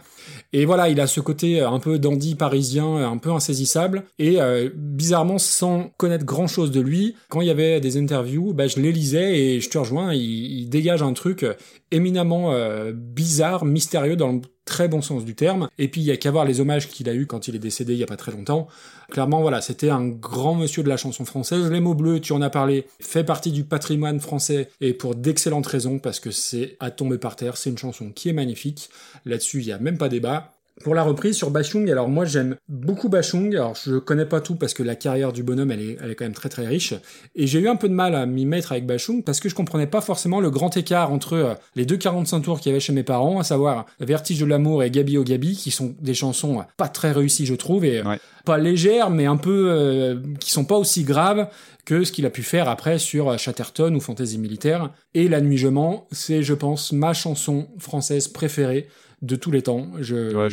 Et voilà, il a ce côté euh, un peu dandy parisien, euh, un peu insaisissable. Et euh, bizarrement, sans connaître grand chose de lui, quand il y avait des interviews, bah, je les lisais et je te rejoins, il, il dégage un truc euh, éminemment euh, bizarre, mystérieux dans le très bon sens du terme. Et puis il y a qu'à voir les hommages qu'il a eu quand il est décédé il y a pas très longtemps. Clairement, voilà, c'était un grand monsieur de la chanson française. Les mots bleus, tu en as parlé, fait partie du patrimoine français et pour d'excellentes raisons parce que c'est à tomber par terre. C'est une chanson qui est magnifique. Là-dessus, il y a même pas débat. Pour la reprise sur Bachung, alors moi j'aime beaucoup Bachung, alors je connais pas tout parce que la carrière du bonhomme elle est, elle est quand même très très riche, et j'ai eu un peu de mal à m'y mettre avec Bachung parce que je comprenais pas forcément le grand écart entre euh, les deux 45 tours qu'il y avait chez mes parents, à savoir Vertige de l'amour et Gabi au Gabi, qui sont des chansons pas très réussies je trouve, et Ouais. pas légères mais un peu, euh, qui sont pas aussi graves que ce qu'il a pu faire après sur Chatterton ou Fantaisie militaire. Et La Nuit je mens, c'est je pense ma chanson française préférée de tous les temps. Je, Ouais,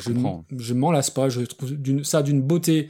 je m'en lasse pas. Je trouve d'une- ça d'une beauté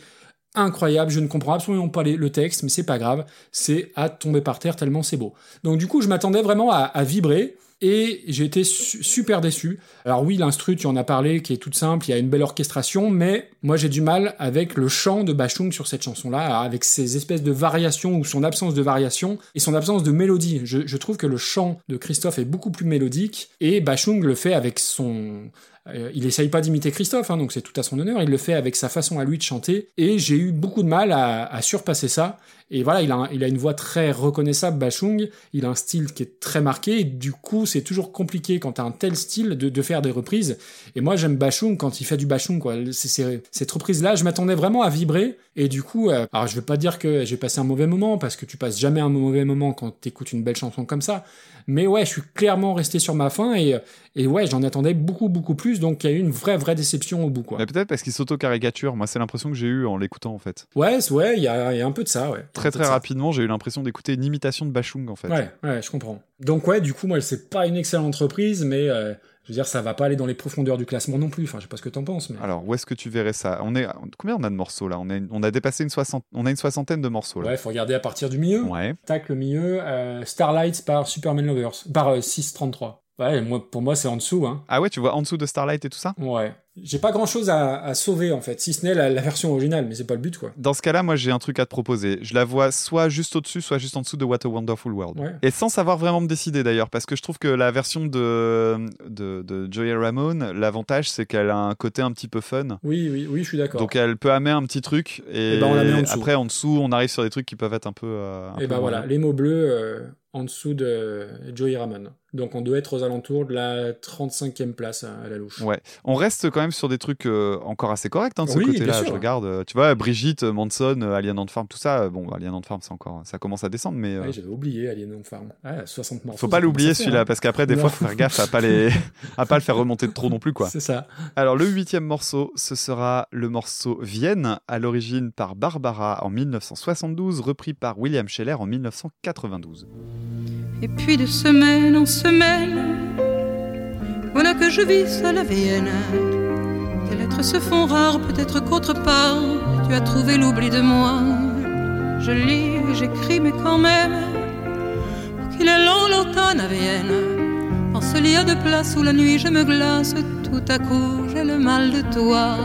incroyable. Je ne comprends absolument pas les- le texte, mais c'est pas grave. C'est à tomber par terre tellement c'est beau. Donc du coup, je m'attendais vraiment à, à vibrer. Et j'ai été su- super déçu. Alors oui, l'instru, tu en as parlé, qui est toute simple, il y a une belle orchestration, mais moi j'ai du mal avec le chant de Bachung sur cette chanson-là, avec ses espèces de variations ou son absence de variation et son absence de mélodie. Je, je trouve que le chant de Christophe est beaucoup plus mélodique et Bachung le fait avec son... euh, il essaye pas d'imiter Christophe, hein, donc c'est tout à son honneur, il le fait avec sa façon à lui de chanter et j'ai eu beaucoup de mal à, surpasser ça. Et voilà, il a, il a une voix très reconnaissable, Bachung. Il a un style qui est très marqué. Et du coup, c'est toujours compliqué quand t'as un tel style de, faire des reprises. Et moi, j'aime Bachung quand il fait du Bachung, cette reprise-là, je m'attendais vraiment à vibrer. Et du coup, euh, alors je veux pas dire que j'ai passé un mauvais moment, parce que tu passes jamais un mauvais moment quand t'écoutes une belle chanson comme ça. Mais ouais, je suis clairement resté sur ma faim et, et ouais, j'en attendais beaucoup, beaucoup plus. Donc il y a eu une vraie, vraie déception au bout, quoi. Mais peut-être parce qu'il s'auto-caricature. Moi, c'est l'impression que j'ai eu en l'écoutant, en fait. Ouais, ouais, il y a, il y a un peu de ça, ouais. Très, très rapidement, j'ai eu l'impression d'écouter une imitation de Bachung, en fait. Ouais, ouais, je comprends. Donc ouais, du coup, moi, c'est pas une excellente reprise, mais euh, je veux dire, ça va pas aller dans les profondeurs du classement non plus. Enfin, je sais pas ce que t'en penses, mais. Alors, où est-ce que tu verrais ça? On est... Combien on a de morceaux, là? On, est... on a dépassé une, soixante... on a une soixantaine de morceaux, là. Ouais, faut regarder à partir du milieu. Ouais. Tac, le milieu. euh, Starlight par Superman Lovers. Par euh, 633. Ouais, moi, pour moi, c'est en dessous, hein. Ah ouais, tu vois en dessous de Starlight et tout ça? Ouais. J'ai pas grand chose à, à sauver, en fait, si ce n'est la, la version originale, mais c'est pas le but, quoi. Dans ce cas-là, moi, j'ai un truc à te proposer. Je la vois soit juste au-dessus, soit juste en dessous de What a Wonderful World. Ouais. Et sans savoir vraiment me décider d'ailleurs, parce que je trouve que la version de, de, de Joey Ramone, l'avantage, c'est qu'elle a un côté un petit peu fun. Oui, oui, oui, je suis d'accord. Donc elle peut amener un petit truc et, Eh ben, on la met en après en dessous on arrive sur des trucs qui peuvent être un peu. euh, un Et peu ben voilà, les mots bleus euh, en dessous de Joey Ramone. Donc on doit être aux alentours de la 35e place à, la louche. Ouais, on reste quand même sur des trucs euh, encore assez corrects hein, de ce Oui, côté-là. Je regarde, euh, tu vois, Brigitte, Manson, euh, Alien Ant Farm, tout ça. Bon, Alien Ant Farm, c'est encore, ça commence à descendre, mais euh, Ouais, J'avais oublié Alien on Farm. Ah, 60 morceaux. faut pas l'oublier celui-là, hein. parce qu'après des Non. fois, faut faire gaffe à pas les, à pas le faire remonter de trop non plus, quoi. C'est ça. Alors le huitième morceau, ce sera le morceau Vienne, à l'origine par Barbara en 1972, repris par William Scheller en 1992. Et puis de semaine en semaine, voilà que je vis seule à Vienne. Tes lettres se font rares, peut-être qu'autre part, tu as trouvé l'oubli de moi. Je lis j'écris, mais quand même, qu'il est long l'automne à Vienne. En ce lit de place où la nuit je me glace, tout à coup j'ai le mal de toi.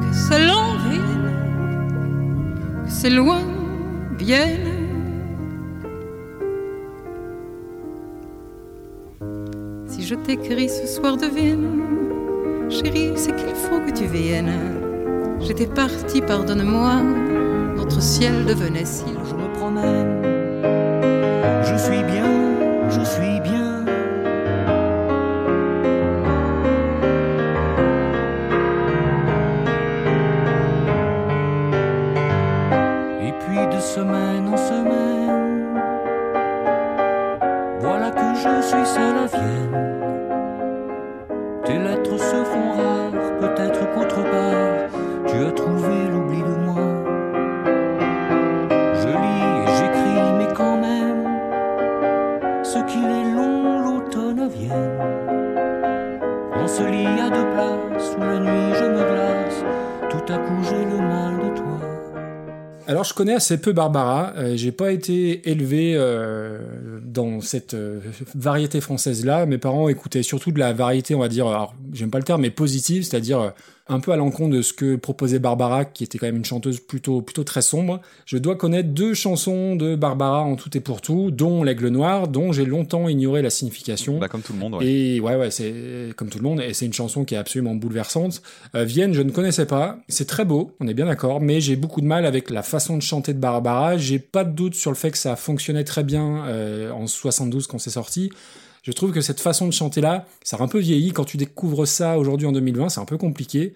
Que c'est long Vienne, que c'est loin Vienne. Si je t'écris ce soir de Vienne. Chérie, c'est qu'il faut que tu viennes. J'étais partie, pardonne-moi. Notre ciel devenait si lourd. Je me promène, je suis bien, je suis bien. Et puis de semaine, je suis seul à Vienne. Tes lettres se font rares, peut-être qu'autre part, tu as trouvé l'oubli de moi. Je lis et j'écris, mais quand même, ce qu'il est long, l'automne à Vienne. On se lit à deux places, où la nuit je me glace, tout à coup j'ai le mal. Alors je connais assez peu Barbara, euh, j'ai pas été élevé euh, dans cette euh, variété française là, mes parents écoutaient surtout de la variété on va dire, j'aime pas le terme mais positive, c'est-à-dire un peu à l'encontre de ce que proposait Barbara qui était quand même une chanteuse plutôt plutôt très sombre. Je dois connaître deux chansons de Barbara en tout et pour tout, dont l'aigle noir, dont j'ai longtemps ignoré la signification. Bah, comme tout le monde, ouais. Et ouais, ouais, c'est comme tout le monde, et c'est une chanson qui est absolument bouleversante. Euh, Vienne, je ne connaissais pas. C'est très beau, on est bien d'accord, mais j'ai beaucoup de mal avec la façon de chanter de Barbara. J'ai pas de doute sur le fait que ça fonctionnait très bien euh, en 72 quand c'est sorti. Je trouve que cette façon de chanter là, ça a un peu vieilli. Quand tu découvres ça aujourd'hui en 2020, c'est un peu compliqué.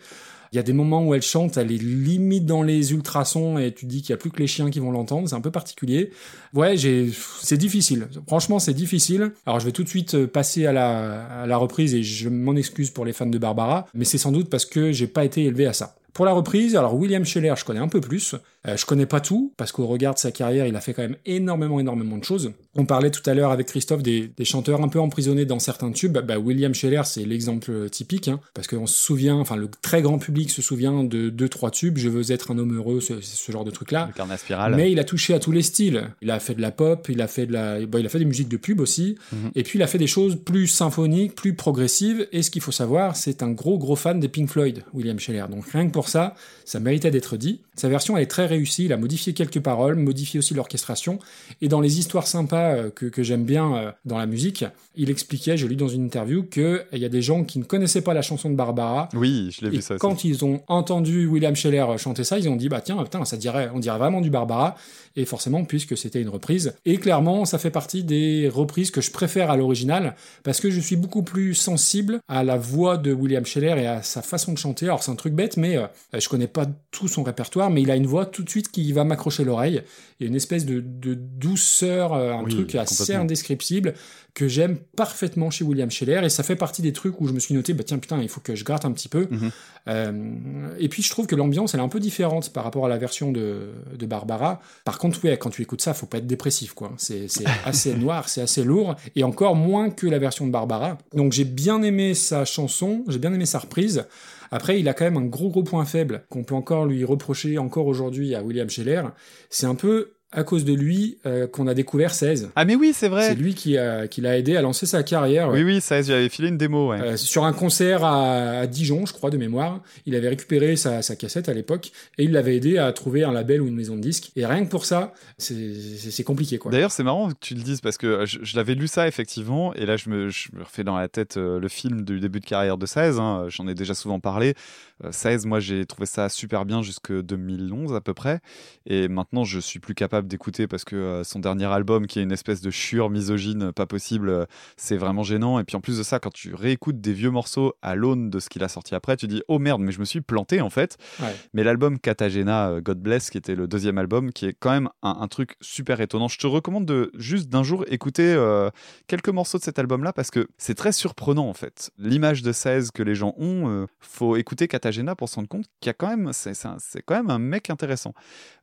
Il y a des moments où elle chante, elle est limite dans les ultrasons et tu te dis qu'il y a plus que les chiens qui vont l'entendre. C'est un peu particulier. Ouais, j'ai, c'est difficile. Franchement, c'est difficile. Alors, je vais tout de suite euh, passer à la, à la reprise et je m'en excuse pour les fans de Barbara, mais c'est sans doute parce que j'ai pas été élevé à ça. Pour la reprise, alors William Scheller, je connais un peu plus. Euh, je connais pas tout, parce qu'au regard de sa carrière, il a fait quand même énormément, énormément de choses. On parlait tout à l'heure avec Christophe des, des chanteurs un peu emprisonnés dans certains tubes. Bah, William Scheller, c'est l'exemple typique, hein, parce qu'on se souvient, enfin le très grand public se souvient de deux, trois tubes. Je veux être un homme heureux, ce, ce genre de truc-là. Le carnet spirale. Mais il a touché à tous les styles. Il a fait de la pop, il a fait de la, bon, il a fait des musiques de pub aussi, Mhm. et puis il a fait des choses plus symphoniques, plus progressives. Et ce qu'il faut savoir, c'est un gros gros fan des Pink Floyd, William Scheller. Donc rien que pour ça, ça méritait d'être dit. Sa version elle est très réussie. Il a modifié quelques paroles, modifié aussi l'orchestration. Et dans les histoires sympas euh, que, que j'aime bien euh, dans la musique, il expliquait, je lis dans une interview, que il y a des gens qui ne connaissaient pas la chanson de Barbara. Oui, je l'ai vu ça aussi. quand ils ont entendu William Scheller chanter ça, ils ont dit bah tiens, putain, ça dirait, on dirait vraiment du Barbara. Et forcément, puisque c'était une reprise. Et clairement, ça fait partie des reprises que je préfère à l'original parce que je suis beaucoup plus sensible à la voix de William Scheller et à sa façon de chanter. Alors c'est un truc bête, mais euh, je connais pas tout son répertoire, mais il a une voix tout de suite qui va m'accrocher l'oreille. Il y a une espèce de, de douceur, euh, un Oui, truc assez indescriptible que j'aime parfaitement chez William Scheller et ça fait partie des trucs où je me suis noté bah tiens putain il faut que je gratte un petit peu. Mhm. Euh, et puis je trouve que l'ambiance elle est un peu différente par rapport à la version de, de Barbara. Par contre ouais quand tu écoutes ça faut pas être dépressif quoi. C'est assez noir c'est assez lourd et encore moins que la version de Barbara. Donc j'ai bien aimé sa chanson j'ai bien aimé sa reprise après, il a quand même un gros gros point faible qu'on peut encore lui reprocher encore aujourd'hui à William Scheller. C'est un peu à cause de lui euh, qu'on a découvert 16. Ah mais oui, c'est vrai. C'est lui qui, a, qui l'a aidé à lancer sa carrière. Oui, oui, ça, j'avais filé une démo, ouais. Euh, sur un concert à, à Dijon, je crois, de mémoire. Il avait récupéré sa, sa cassette à l'époque et il l'avait aidé à trouver un label ou une maison de disques. Et rien que pour ça, c'est compliqué, quoi. D'ailleurs, c'est marrant que tu le dises parce que je, je l'avais lu ça effectivement, et là je me, je me refais dans la tête euh, le film du début de carrière de 16. hein, J'en ai déjà souvent parlé. Euh, 16, moi j'ai trouvé ça super bien jusque 2011 à peu près, et maintenant je suis plus capable d'écouter parce que euh, son dernier album, qui est une espèce de chure misogyne, pas possible, euh, c'est vraiment gênant. Et puis en plus de ça, quand tu réécoutes des vieux morceaux à l'aune de ce qu'il a sorti après, tu dis oh merde, mais je me suis planté en fait. Ouais. Mais l'album Katagena, euh, God Bless, qui était le deuxième album, qui est quand même un, un truc super étonnant. Je te recommande de juste d'un jour écouter euh, quelques morceaux de cet album-là parce que c'est très surprenant en fait. L'image de 16 que les gens ont, euh, faut écouter Katagena pour se rendre compte qu'il y a quand même, c'est c'est c'est quand même un mec intéressant.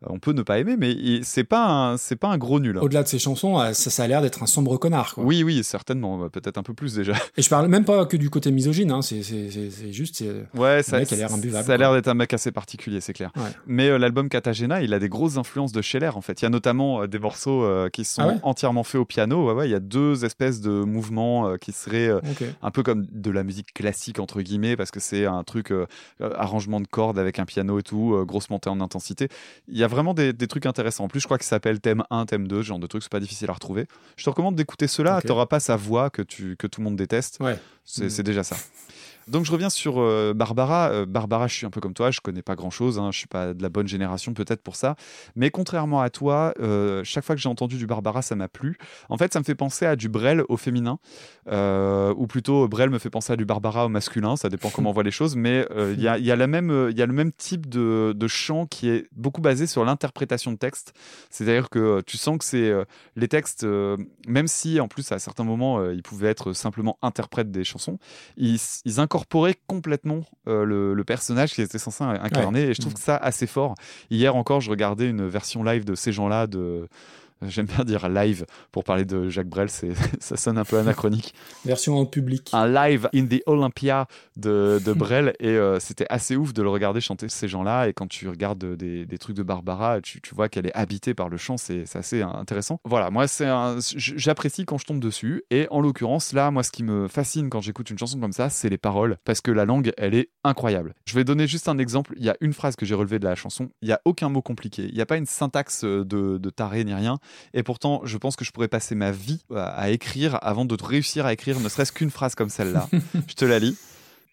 Euh, on peut ne pas aimer, mais il- c'est pas un, c'est pas un gros nul. hein. Au-delà de ses chansons, euh, ça, ça a l'air d'être un sombre connard, quoi. Oui, oui, certainement, bah, peut-être un peu plus déjà. Et je parle même pas que du côté misogyne, hein. c'est juste. c'est- Ouais, le ça, mec a l'air imbuvable. ça a l'air d'être un mec assez particulier, c'est clair. Ouais. Mais euh, l'album Katagena, il a des grosses influences de Scheller en fait. Il y a notamment euh, des morceaux euh, qui sont Ah ouais entièrement faits au piano. Ouais, ouais, il y a deux espèces de mouvements euh, qui seraient euh, un peu comme de la musique classique entre guillemets parce que c'est un truc euh, euh, arrangement de cordes avec un piano et tout, euh, grosse montée en intensité. Il y a vraiment des, des trucs intéressants. En plus, je crois crois qu'il s'appelle thème 1, thème 2, ce genre de truc, c'est pas difficile à retrouver. Je te recommande d'écouter cela, Ok. t'auras pas sa voix que, tu, que tout le monde déteste, Ouais. c'est c'est déjà ça. Donc je reviens sur euh, Barbara. Euh, Barbara, je suis un peu comme toi, je connais pas grand chose, je suis pas de la bonne génération peut-être pour ça. Mais contrairement à toi, euh, chaque fois que j'ai entendu du Barbara, ça m'a plu. En fait, ça me fait penser à du Brel au féminin, ou plutôt Brel me fait penser à du Barbara au masculin, ça dépend comment on voit les choses. Mais il y, a, le même type de, chant qui est beaucoup basé sur l'interprétation de texte. C'est-à-dire que tu sens que c'est les textes, même si en plus à certains moments ils pouvaient être simplement interprètes des chansons, ils, ils incorporaient complètement euh, le, le personnage qui était censé incarner. Et je trouve Mm. que ça assez fort. Hier encore, je regardais une version live de ces gens-là de J'aime bien dire live pour parler de Jacques Brel, c'est, ça sonne un peu anachronique. Version en public. Un live in the Olympia de, de Brel et euh, c'était assez ouf de le regarder chanter ces gens-là. Et quand tu regardes des, des trucs de Barbara, tu, tu vois qu'elle est habitée par le chant, c'est, assez intéressant. Voilà, moi c'est j'apprécie quand je tombe dessus. Et en l'occurrence, là, moi ce qui me fascine quand j'écoute une chanson comme ça, c'est les paroles parce que la langue, elle est incroyable. Je vais donner juste un exemple. Il y a une phrase que j'ai relevée de la chanson. Il y a aucun mot compliqué. Il n'y a pas une syntaxe euh, de, de taré ni rien. Et pourtant, je pense que je pourrais passer ma vie à, à écrire avant de réussir à écrire ne serait-ce qu'une phrase comme celle-là. je te la lis.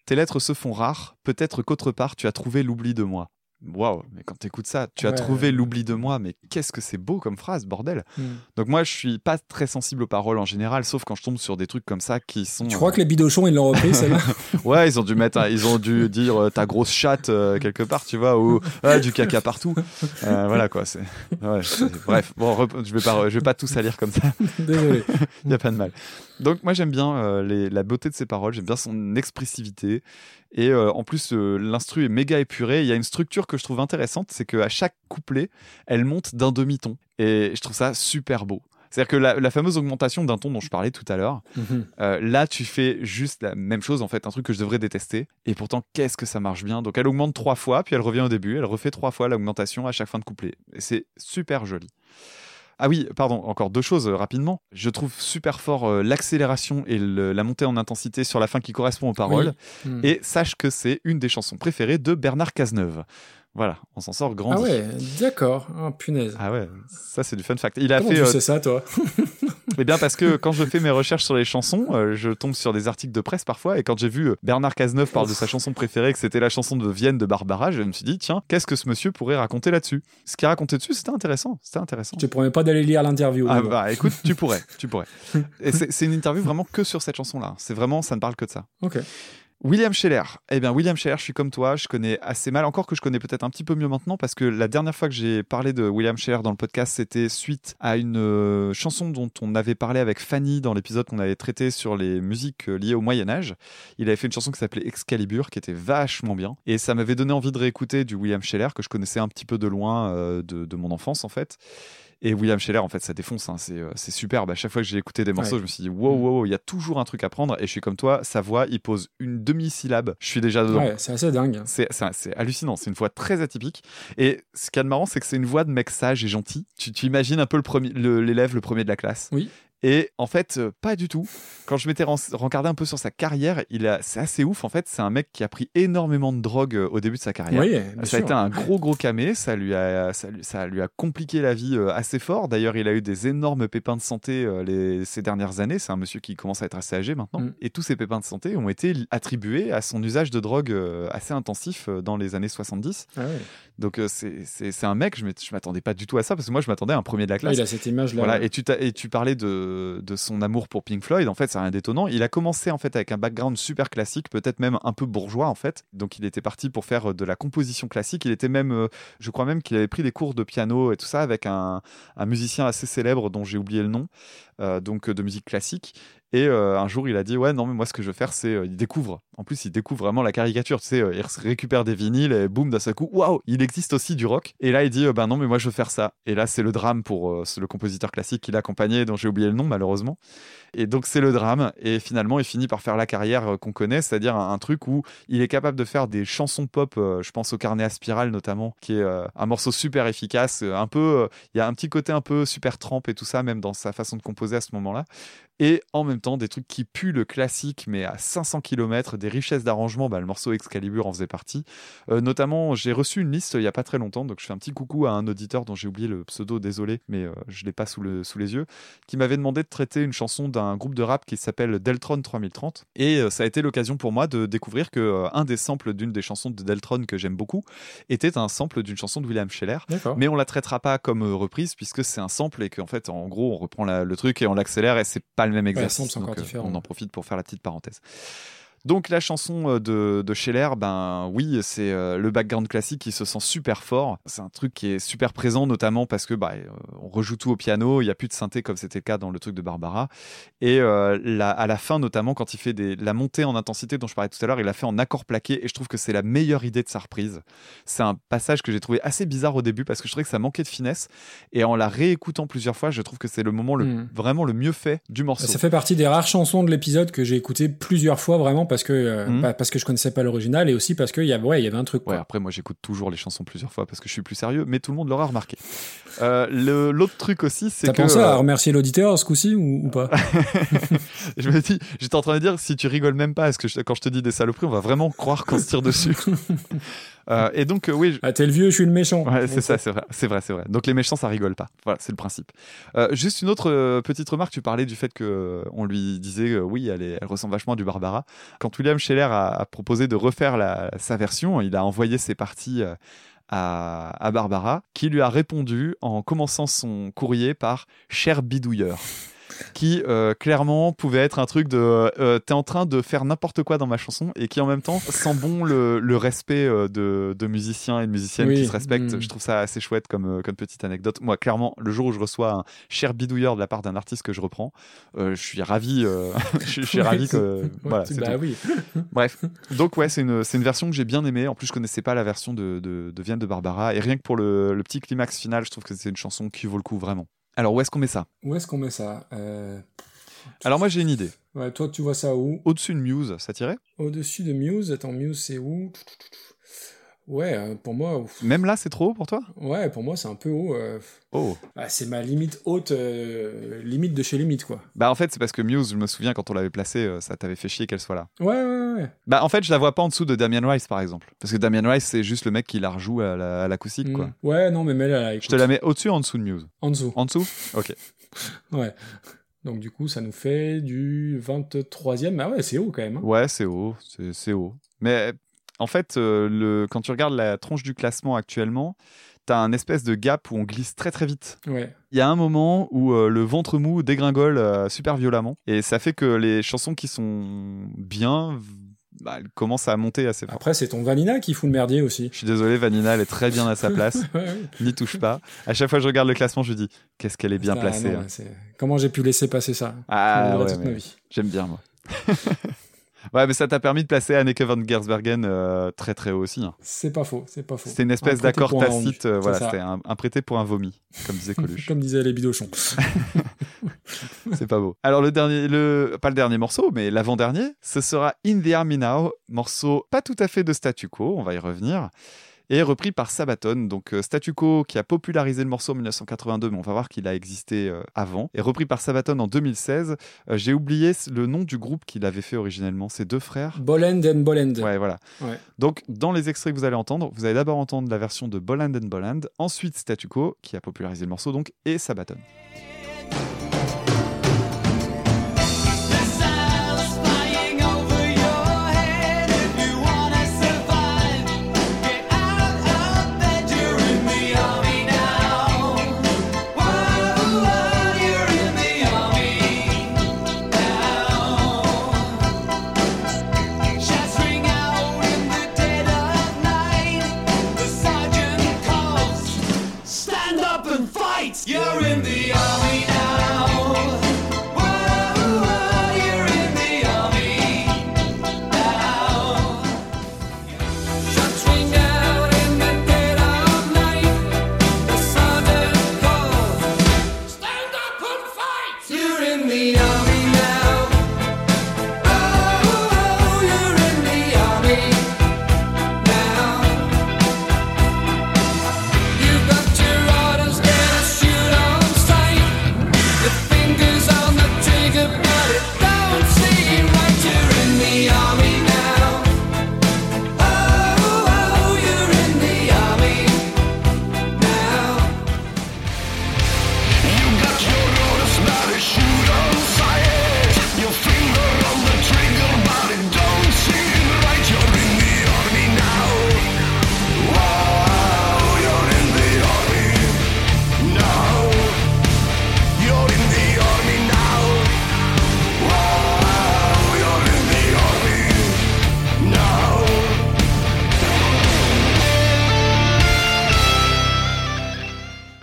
Tes lettres se font rares. Peut-être qu'autre part, tu as trouvé l'oubli de moi. Waouh, mais quand t'écoutes ça, tu as trouvé l'oubli de moi, mais qu'est-ce que c'est beau comme phrase, bordel. Mm. Donc moi, je suis pas très sensible aux paroles en général, sauf quand je tombe sur des trucs comme ça qui sont. Tu euh, crois que les bidochons, ils l'ont repris, celle-là Ouais, ils ont dû mettre, ils ont dû dire euh, ta grosse chatte euh, quelque part, tu vois, ou ah, du caca partout. Euh, voilà quoi. C'est, ouais, bref, bon, je vais pas, je vais pas tout salir comme ça. Désolé. Il y a pas de mal. Donc moi j'aime bien euh, les- la beauté de ses paroles, j'aime bien son expressivité et euh, en plus euh, l'instru est méga épuré. Il y a une structure que je trouve intéressante, c'est qu'à chaque couplet, elle monte d'un demi-ton et je trouve ça super beau. C'est-à-dire que la, la fameuse augmentation d'un ton dont je parlais tout à l'heure, Mhm. euh, là, tu fais juste la même chose, en fait, un truc que je devrais détester. Et pourtant, qu'est-ce que ça marche bien. Donc, elle augmente trois fois, puis elle revient au début, elle refait trois fois l'augmentation à chaque fin de couplet. Et c'est super joli. Ah oui, pardon, encore deux choses euh, rapidement. Je trouve super fort euh, l'accélération et le- la montée en intensité sur la fin qui correspond aux paroles. Oui. Mm. Et sache que c'est une des chansons préférées de Bernard Cazeneuve. Voilà, on s'en sort grand. Ah ouais, d'accord. Ah, punaise. Ah ouais, ça c'est du fun fact. Il a Comment fait tu euh, sais ça, toi? eh bien parce que quand je fais mes recherches sur les chansons, euh, je tombe sur des articles de presse parfois et quand j'ai vu euh, Bernard Cazeneuve parler de sa chanson préférée, que c'était la chanson de Vienne de Barbara, je me suis dit tiens, qu'est-ce que ce monsieur pourrait raconter là-dessus? Ce qu'il racontait dessus, c'était intéressant, c'était intéressant. Je te promets pas d'aller lire l'interview. Ah bah écoute, tu pourrais, tu pourrais. Et c'est c'est une interview vraiment que sur cette chanson-là. C'est vraiment, ça ne parle que de ça. Ok. William Scheller. Eh bien, William Scheller, je suis comme toi, je connais assez mal, encore que je connais peut-être un petit peu mieux maintenant, parce que la dernière fois que j'ai parlé de William Scheller dans le podcast, c'était suite à une euh, chanson dont on avait parlé avec Fanny dans l'épisode qu'on avait traité sur les musiques euh, liées au Moyen-Âge. Il avait fait une chanson qui s'appelait Excalibur, qui était vachement bien, et ça m'avait donné envie de réécouter du William Scheller, que je connaissais un petit peu de loin euh, de, de mon enfance, en fait. Et William Scheller, en fait, ça défonce, hein, c'est, euh, c'est superbe. À chaque fois que j'ai écouté des morceaux, Ouais. je me suis dit, wow, wow, wow, il y a toujours un truc à prendre. Et je suis comme toi, sa voix, il pose une demi-syllabe. Je suis déjà dedans. Ouais, c'est assez dingue. C'est, hallucinant, c'est une voix très atypique. Et ce qu'il y a de marrant, c'est que c'est une voix de mec sage et gentil. Tu, tu imagines un peu le premier, le- l'élève, le premier de la classe. Oui. Et en fait, euh, pas du tout. Quand je m'étais ren- regardé un peu sur sa carrière, il a, c'est assez ouf. En fait, c'est un mec qui a pris énormément de drogue euh, au début de sa carrière. Oui, ça a été un gros gros camé, ça lui a ça lui, ça lui a compliqué la vie euh, assez fort. D'ailleurs, il a eu des énormes pépins de santé les, ces dernières années. C'est un monsieur qui commence à être assez âgé maintenant, Mm. et tous ces pépins de santé ont été attribués à son usage de drogue assez intensif dans les années 70. Ah ouais. Donc euh, c'est un mec, je je m'attendais pas du tout à ça parce que moi je m'attendais à un premier de la classe. il a cette image-là. Voilà, et tu, et tu parlais de, de son amour pour Pink Floyd, en fait, c'est rien d'étonnant. Il a commencé en fait avec un background super classique, peut-être même un peu bourgeois en fait. Donc il était parti pour faire de la composition classique. Il était même, euh, je crois même qu'il avait pris des cours de piano et tout ça avec un, un musicien assez célèbre dont j'ai oublié le nom, euh, donc euh, de musique classique. Et euh, un jour, il a dit ouais non mais moi ce que je veux faire c'est euh, il découvre. En plus, il découvre vraiment la caricature. Tu euh, il récupère des vinyles et boum d'un seul coup, waouh, il existe aussi du rock. Et là, il dit euh, ben non mais moi je veux faire ça. Et là, c'est le drame pour le compositeur classique qui l'accompagnait, dont j'ai oublié le nom malheureusement. Et donc c'est le drame. Et finalement, il finit par faire la carrière qu'on connaît, c'est-à-dire un, un truc où il est capable de faire des chansons pop. je pense au Carnet à spirale notamment, qui est un morceau super efficace. un peu, il y a un petit côté un peu super trempe et tout ça, même dans sa façon de composer à ce moment-là. Et en même temps des trucs qui puent le classique, mais à 500 km, des richesses d'arrangement. Bah, le morceau Excalibur en faisait partie. Euh, notamment, j'ai reçu une liste il y a pas très longtemps, donc je fais un petit coucou à un auditeur dont j'ai oublié le pseudo, désolé, mais euh, je l'ai pas sous, le, sous les yeux, qui m'avait demandé de traiter une chanson d'un groupe de rap qui s'appelle Deltron 3030. Et euh, ça a été l'occasion pour moi de découvrir que un des samples d'une des chansons de Deltron que j'aime beaucoup était un sample d'une chanson de William Scheller. Mais on la traitera pas comme reprise puisque c'est un sample et qu'en fait, en gros, on reprend la- le truc et on l'accélère et c'est pas le même exercice. sample, c'est encore Donc, euh, on en profite pour faire la petite parenthèse. Donc la chanson euh, de, de Scheller, ben oui, c'est euh, le background classique qui se sent super fort. C'est un truc qui est super présent, notamment parce que bah, euh, on rejoue tout au piano, il n'y a plus de synthé comme c'était le cas dans le truc de Barbara. Et euh, la- à la fin, notamment quand il fait des, la montée en intensité dont je parlais tout à l'heure, il l'a fait en accord plaqué et je trouve que c'est la meilleure idée de sa reprise. C'est un passage que j'ai trouvé assez bizarre au début parce que je trouvais que ça manquait de finesse et en la réécoutant plusieurs fois, je trouve que c'est le moment le, Hmm. vraiment le mieux fait du morceau. Ça fait partie des rares chansons de l'épisode que j'ai écouté plusieurs fois vraiment parce que euh, pas- parce que je connaissais pas l'original et aussi parce qu'il y avait ouais il y avait un truc quoi. Ouais, après, moi, j'écoute toujours les chansons plusieurs fois parce que je suis plus sérieux, mais tout le monde l'aura remarqué. Euh, L'autre truc aussi, c'est T'as que. pensé à euh, remercier l'auditeur ce coup-ci ou, ou pas? Je me dis, j'étais en train de dire, si tu rigoles même pas, parce que je- quand je te dis des saloperies, on va vraiment croire qu'on se tire dessus? Euh, et donc, euh, oui. je- Ah t'es le vieux, je suis le méchant. Ouais, c'est ça, c'est vrai, c'est vrai, c'est vrai. Donc les méchants, ça rigole pas. Voilà, c'est le principe. Euh, juste une autre petite remarque. Tu parlais du fait que on lui disait, oui, elle, est- elle ressemble vachement à du Barbara. Quand William Scheller a, a proposé de refaire la- sa version, il a envoyé ses parties à, à Barbara, qui lui a répondu en commençant son courrier par cher bidouilleur. Qui euh, clairement pouvait être un truc de euh, t'es en train de faire n'importe quoi dans ma chanson et qui en même temps sent bon le, le respect euh, de, de musiciens et de musiciennes Oui, qui se respectent. mm. Je trouve ça assez chouette comme, euh, comme petite anecdote. Moi, clairement, le jour où je reçois un cher bidouilleur de la part d'un artiste que je reprends, euh, je suis ravi. euh, je, suis ravi que. voilà, bah oui. Bref, donc ouais, c'est une, une version que j'ai bien aimée. En plus, je connaissais pas la version de, de, de Vienne de Barbara. Et rien que pour le, le petit climax final, je trouve que c'est une chanson qui vaut le coup vraiment. Alors, où est-ce qu'on met ça? Où est-ce qu'on met ça? Euh, Alors, moi, j'ai une idée. ouais, Toi tu vois ça où? Au-dessus de Muse, ça tirait? Au-dessus de Muse. Attends Muse c'est où? Ouais euh, pour moi ouf. Même là, c'est trop haut pour toi? Ouais pour moi c'est un peu haut. euh, Oh ah, c'est ma limite haute euh, limite de chez limite quoi. Bah, en fait, c'est parce que Muse, je me souviens quand on l'avait placée, euh, ça t'avait fait chier qu'elle soit là. Ouais ouais ouais. Bah, en fait, je la vois pas en dessous de Damien Rice, par exemple. Parce que Damien Rice, c'est juste le mec qui la rejoue à la- à l'acoustique, Mm. quoi. Ouais non mais mets là. Je te la mets au-dessus ou en dessous de Muse? En dessous. En dessous? Ok. Ouais. Donc du coup, ça nous fait du 23e. Ah ouais, c'est haut quand même. hein. Ouais, c'est haut, c'est haut. Mais en fait, euh, le, quand tu regardes la tronche du classement actuellement, t'as un espèce de gap où on glisse très très vite. Ouais. Il y a un moment où euh, le ventre mou dégringole euh, super violemment, et ça fait que les chansons qui sont bien, bah, elles commencent à monter assez fort. Après, c'est ton Vanina qui fout le merdier aussi. Je suis désolé, Vanina, elle est très bien à sa place. N'y touche pas. À chaque fois que je regarde le classement, je dis qu'est-ce qu'elle est bien Ah, placée. non, hein. Comment j'ai pu laisser passer ça? Ah, ouais. J'aime bien, moi. ouais, mais ça t'a permis de placer Anneke van Gersbergen euh, très très haut aussi. hein. C'est pas faux, c'est pas faux. C'était une Un espèce d'accord tacite. euh, c'est voilà, c'était un, un prêté pour un vomi, comme disait Coluche. Comme disaient les bidochons. C'est pas beau. Alors le dernier, le pas le dernier morceau, mais l'avant-dernier, ce sera In the Army Now, morceau pas tout à fait de statu quo, on va y revenir, et repris par Sabaton. Donc euh, statu quo qui a popularisé le morceau en 1982, mais on va voir qu'il a existé euh, avant, et repris par Sabaton en 2016. Euh, J'ai oublié le nom du groupe qu'il avait fait originellement. C'est deux frères. Bolend and Bolend. Ouais, voilà. Ouais. Donc, dans les extraits que vous allez entendre, vous allez d'abord entendre la version de Boland and Boland, ensuite Statu Quo, qui a popularisé le morceau, donc, et Sabaton.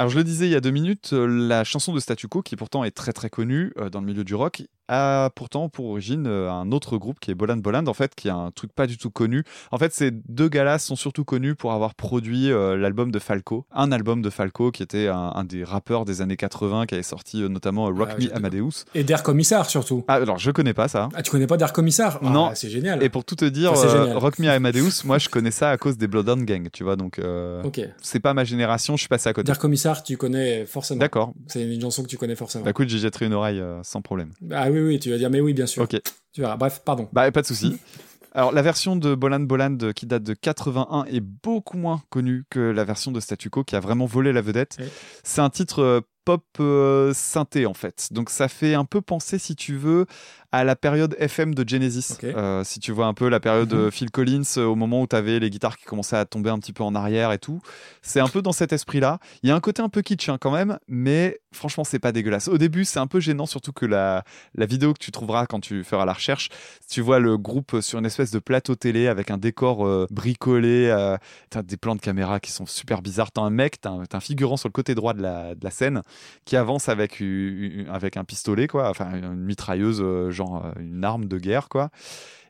Alors je le disais il y a deux minutes, euh, la chanson de Statu Quo, qui pourtant est très très connue euh, dans le milieu du rock, a pourtant pour origine euh, un autre groupe qui est Boland Boland, en fait, qui est un truc pas du tout connu. En fait, ces deux gars-là sont surtout connus pour avoir produit euh, l'album de Falco, un album de Falco qui était un, un des rappeurs des années 80 qui avait sorti euh, notamment euh, Rock Ah, Me Amadeus. Et Der Commissar surtout. Ah, alors je connais pas ça. Ah, tu connais pas Der Commissar Ah, Non. C'est génial. Et pour tout te dire, génial. Rock Me Amadeus, moi je connais ça à cause des Bloodhound Gang, tu vois, donc c'est pas ma génération, je suis passé à côté. Der Commissar, tu connais forcément. D'accord. C'est une chanson que tu connais forcément. Bah écoute, j'y jetterai une oreille sans problème. Ah oui, oui, tu vas dire, mais oui, bien sûr. Ok. Tu verras. Bref, pardon. Bah, pas de souci. Alors, la version de Boland Boland qui date de 81 est beaucoup moins connue que la version de Statu Quo qui a vraiment volé la vedette. Oui. C'est un titre euh, pop euh, synthé en fait. Donc, ça fait un peu penser, si tu veux, à la période FM de Genesis. Euh, si tu vois un peu la période Mhm. Phil Collins, euh, au moment où tu avais les guitares qui commençaient à tomber un petit peu en arrière et tout. C'est un peu dans cet esprit-là. Il y a un côté un peu kitsch hein, quand même, mais franchement, c'est pas dégueulasse. Au début, c'est un peu gênant, surtout que la, la vidéo que tu trouveras quand tu feras la recherche, tu vois le groupe sur une espèce de plateau télé avec un décor euh, bricolé, t'as des plans de caméra qui sont super bizarres. T'as un mec, t'as un, t'as un figurant sur le côté droit de la, de la scène qui avance avec, avec un pistolet, quoi, enfin une mitrailleuse, euh, genre euh, une arme de guerre, quoi.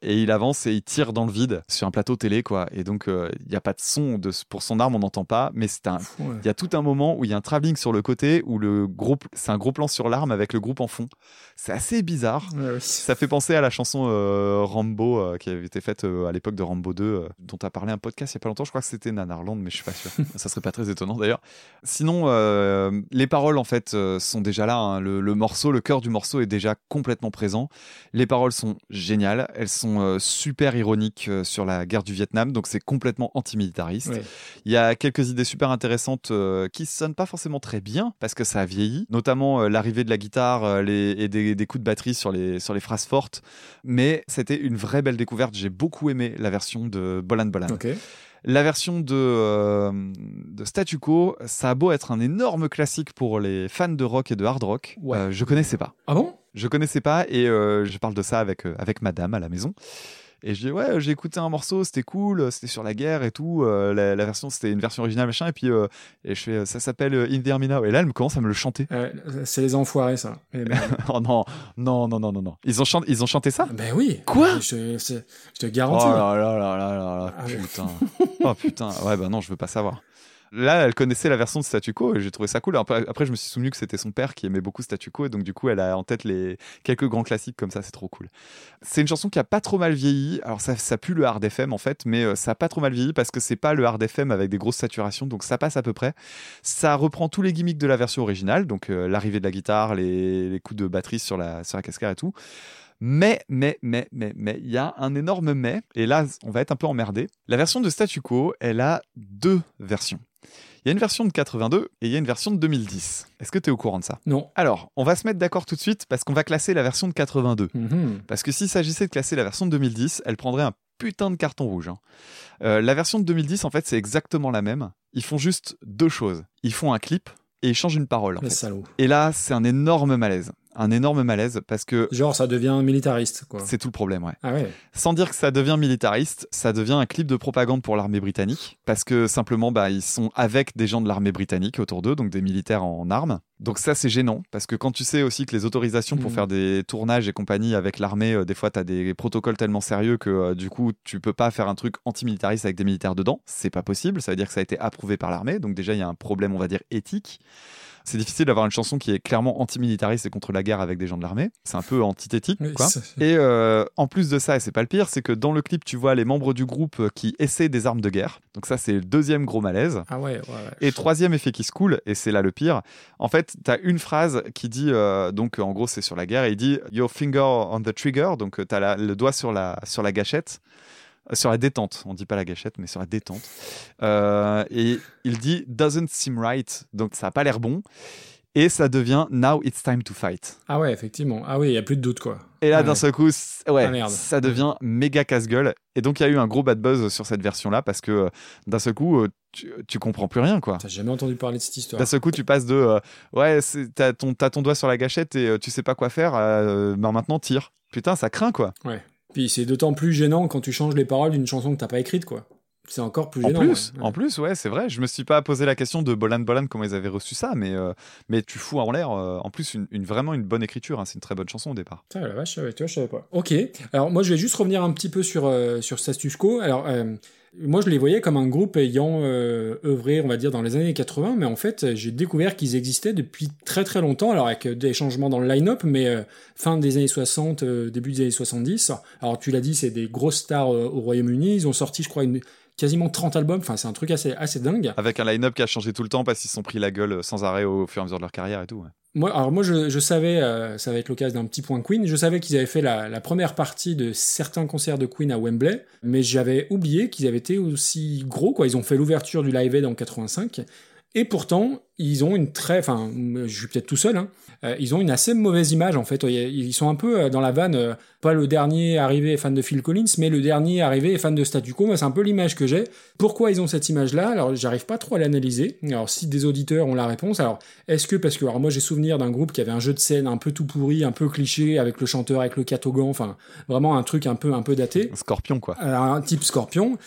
Et il avance et il tire dans le vide sur un plateau télé, quoi. Et donc, euh, il n'y a pas de son de, pour son arme, on n'entend pas, mais c'est un, Ouais. il y a tout un moment où il y a un travelling sur le côté où le groupe, c'est un gros plan sur l'arme avec le groupe en fond. C'est assez bizarre. Ouais, ouais. Ça fait penser à la chanson euh, Rambo euh, qui avait été faite euh, à l'époque de Rambo 2, euh, dont as parlé un podcast il y a pas longtemps. Je crois que c'était Nanarland, mais je suis pas sûr. Ça serait pas très étonnant d'ailleurs. Sinon, euh, les paroles en fait euh, sont déjà là. hein. Le, le morceau, le cœur du morceau est déjà complètement présent. Les paroles sont géniales. Elles sont euh, super ironiques euh, sur la guerre du Vietnam, donc c'est complètement antimilitariste. Ouais. Il y a quelques idées super intéressantes euh, qui sonnent pas forcément très bien parce que ça a vieilli, notamment l'arrivée de la guitare les, et des, des coups de batterie sur les, sur les phrases fortes. Mais c'était une vraie belle découverte. J'ai beaucoup aimé la version de Bolan Bolan. La version de, euh, de Statu Quo, ça a beau être un énorme classique pour les fans de rock et de hard rock, Ouais. euh, je connaissais pas. Ah bon? Je connaissais pas et euh, je parle de ça avec, euh, avec madame à la maison. Et je dis, ouais, j'ai écouté un morceau, c'était cool, c'était sur la guerre et tout. euh, la, la version, c'était une version originale, machin. Et puis, euh, et je fais, ça s'appelle In the Army Now. Et là, elle me commence à me le chanter. C'est les enfoirés, ça. Merde. oh non, non, non, non, non, non. Ils ont, chanté, ils ont chanté ça? Ben oui. Quoi? Je, te- je te Oh garantis. là là là là là là, Ah putain. oh putain. Ouais, bah non, je veux pas savoir. Là, elle connaissait la version de Statu Quo et j'ai trouvé ça cool. Après, je me suis souvenu que c'était son père qui aimait beaucoup Statu Quo et donc du coup, elle a en tête les quelques grands classiques comme ça. C'est trop cool. C'est une chanson qui a pas trop mal vieilli. Alors ça, ça pue le hard FM en fait, mais euh, ça a pas trop mal vieilli parce que c'est pas le hard FM avec des grosses saturations, donc ça passe à peu près. Ça reprend tous les gimmicks de la version originale, donc euh, l'arrivée de la guitare, les, les coups de batterie sur la sur la cascade et tout. Mais, mais, mais, mais, mais, il y a un énorme mais, et là, on va être un peu emmerdé. La version de Statu Quo, elle a deux versions. Il y a une version de 82 et il y a une version de 2010. Est-ce que tu es au courant de ça? Non. Alors, on va se mettre d'accord tout de suite parce qu'on va classer la version de 82. Mhm. Parce que s'il s'agissait de classer la version de 2010, elle prendrait un putain de carton rouge. hein. Euh, la version de 2010, en fait, c'est exactement la même. Ils font juste deux choses. Ils font un clip et ils changent une parole. En fait. Et là, c'est un énorme malaise. Un énorme malaise parce que Genre, ça devient militariste, quoi. c'est tout le problème, ouais. Ah ouais. Sans dire que ça devient militariste, ça devient un clip de propagande pour l'armée britannique, parce que simplement, bah, ils sont avec des gens de l'armée britannique autour d'eux, donc des militaires en armes. Donc ça, c'est gênant, parce que quand tu sais aussi que les autorisations pour Mhm. faire des tournages et compagnie avec l'armée, euh, des fois, tu as des protocoles tellement sérieux que euh, du coup, tu peux pas faire un truc antimilitariste avec des militaires dedans. C'est pas possible, ça veut dire que ça a été approuvé par l'armée, donc déjà, il y a un problème, on va dire, éthique. C'est difficile d'avoir une chanson qui est clairement antimilitariste et contre la guerre avec des gens de l'armée. C'est un peu antithétique, Oui, quoi. Et euh, en plus de ça, et c'est pas le pire, c'est que dans le clip, tu vois les membres du groupe euh, qui essaient des armes de guerre. Donc ça, c'est le deuxième gros malaise. Ah ouais, ouais, ouais. Et troisième effet qui se coule, et c'est là le pire, en fait, tu as une phrase qui dit, euh, donc en gros c'est sur la guerre, et il dit Your finger on the trigger, donc tu as le doigt sur la, sur la gâchette, sur la détente, on dit pas la gâchette, mais sur la détente. Euh, et il dit Doesn't seem right, donc ça a pas l'air bon, et ça devient Now it's time to fight. Ah ouais, effectivement. Ah oui, il y a plus de doute, quoi. Et là, Ah d'un ouais. seul coup, ouais, Ah, ça devient méga casse-gueule. Et donc, il y a eu un gros bad buzz sur cette version-là parce que euh, d'un seul coup, euh, tu, tu comprends plus rien, quoi. T'as jamais entendu parler de cette histoire. D'un seul coup, tu passes de euh, ouais, t'as ton, t'as ton doigt sur la gâchette et euh, tu sais pas quoi faire, bah maintenant tire. Putain, ça craint, quoi. Ouais. Puis c'est d'autant plus gênant quand tu changes les paroles d'une chanson que t'as pas écrite, quoi. c'est encore plus En gênant. plus, ouais. en plus, ouais, c'est vrai. Je me suis pas posé la question de Bolan Bolan comment ils avaient reçu ça, mais euh, mais tu fous en l'air. euh, en plus, une, une- vraiment une bonne écriture. hein, c'est une très bonne chanson au départ. Putain, la vache, ouais, tu vois, je savais pas. Ok. Alors, moi, je vais juste revenir un petit peu sur, euh, sur Status Quo. Alors, euh, moi, je les voyais comme un groupe ayant euh, œuvré, on va dire, dans les années 80, mais en fait, j'ai découvert qu'ils existaient depuis très très longtemps, alors avec euh, des changements dans le line-up, mais euh, fin des années 60, euh, début des années 70. Alors, tu l'as dit, c'est des grosses stars au Royaume-Uni. Ils ont sorti, je crois, quasiment 30 albums. Enfin, c'est un truc assez, assez dingue. Avec un line-up qui a changé tout le temps parce qu'ils se sont pris la gueule sans arrêt au fur et à mesure de leur carrière et tout. Moi, alors moi, je, savais, euh, ça va être l'occasion d'un petit point Queen, je savais qu'ils avaient fait la, la première partie de certains concerts de Queen à Wembley, mais j'avais oublié qu'ils avaient été aussi gros, quoi. Ils ont fait l'ouverture du Live Aid en 85, et pourtant, ils ont une très, enfin, je suis peut-être tout seul, hein, euh, ils ont une assez mauvaise image, en fait. Ils sont un peu euh, dans la vanne, euh, pas le dernier arrivé fan de Phil Collins, mais le dernier arrivé fan de Statu Quo. Moi, c'est un peu l'image que j'ai. Pourquoi ils ont cette image-là? Alors, j'arrive pas trop à l'analyser. Alors, si des auditeurs ont la réponse, alors, est-ce que, parce que, alors, moi, j'ai souvenir d'un groupe qui avait un jeu de scène un peu tout pourri, un peu cliché, avec le chanteur avec le catogan, enfin, vraiment un truc un peu, un peu daté. Scorpion, quoi. Un type Scorpion.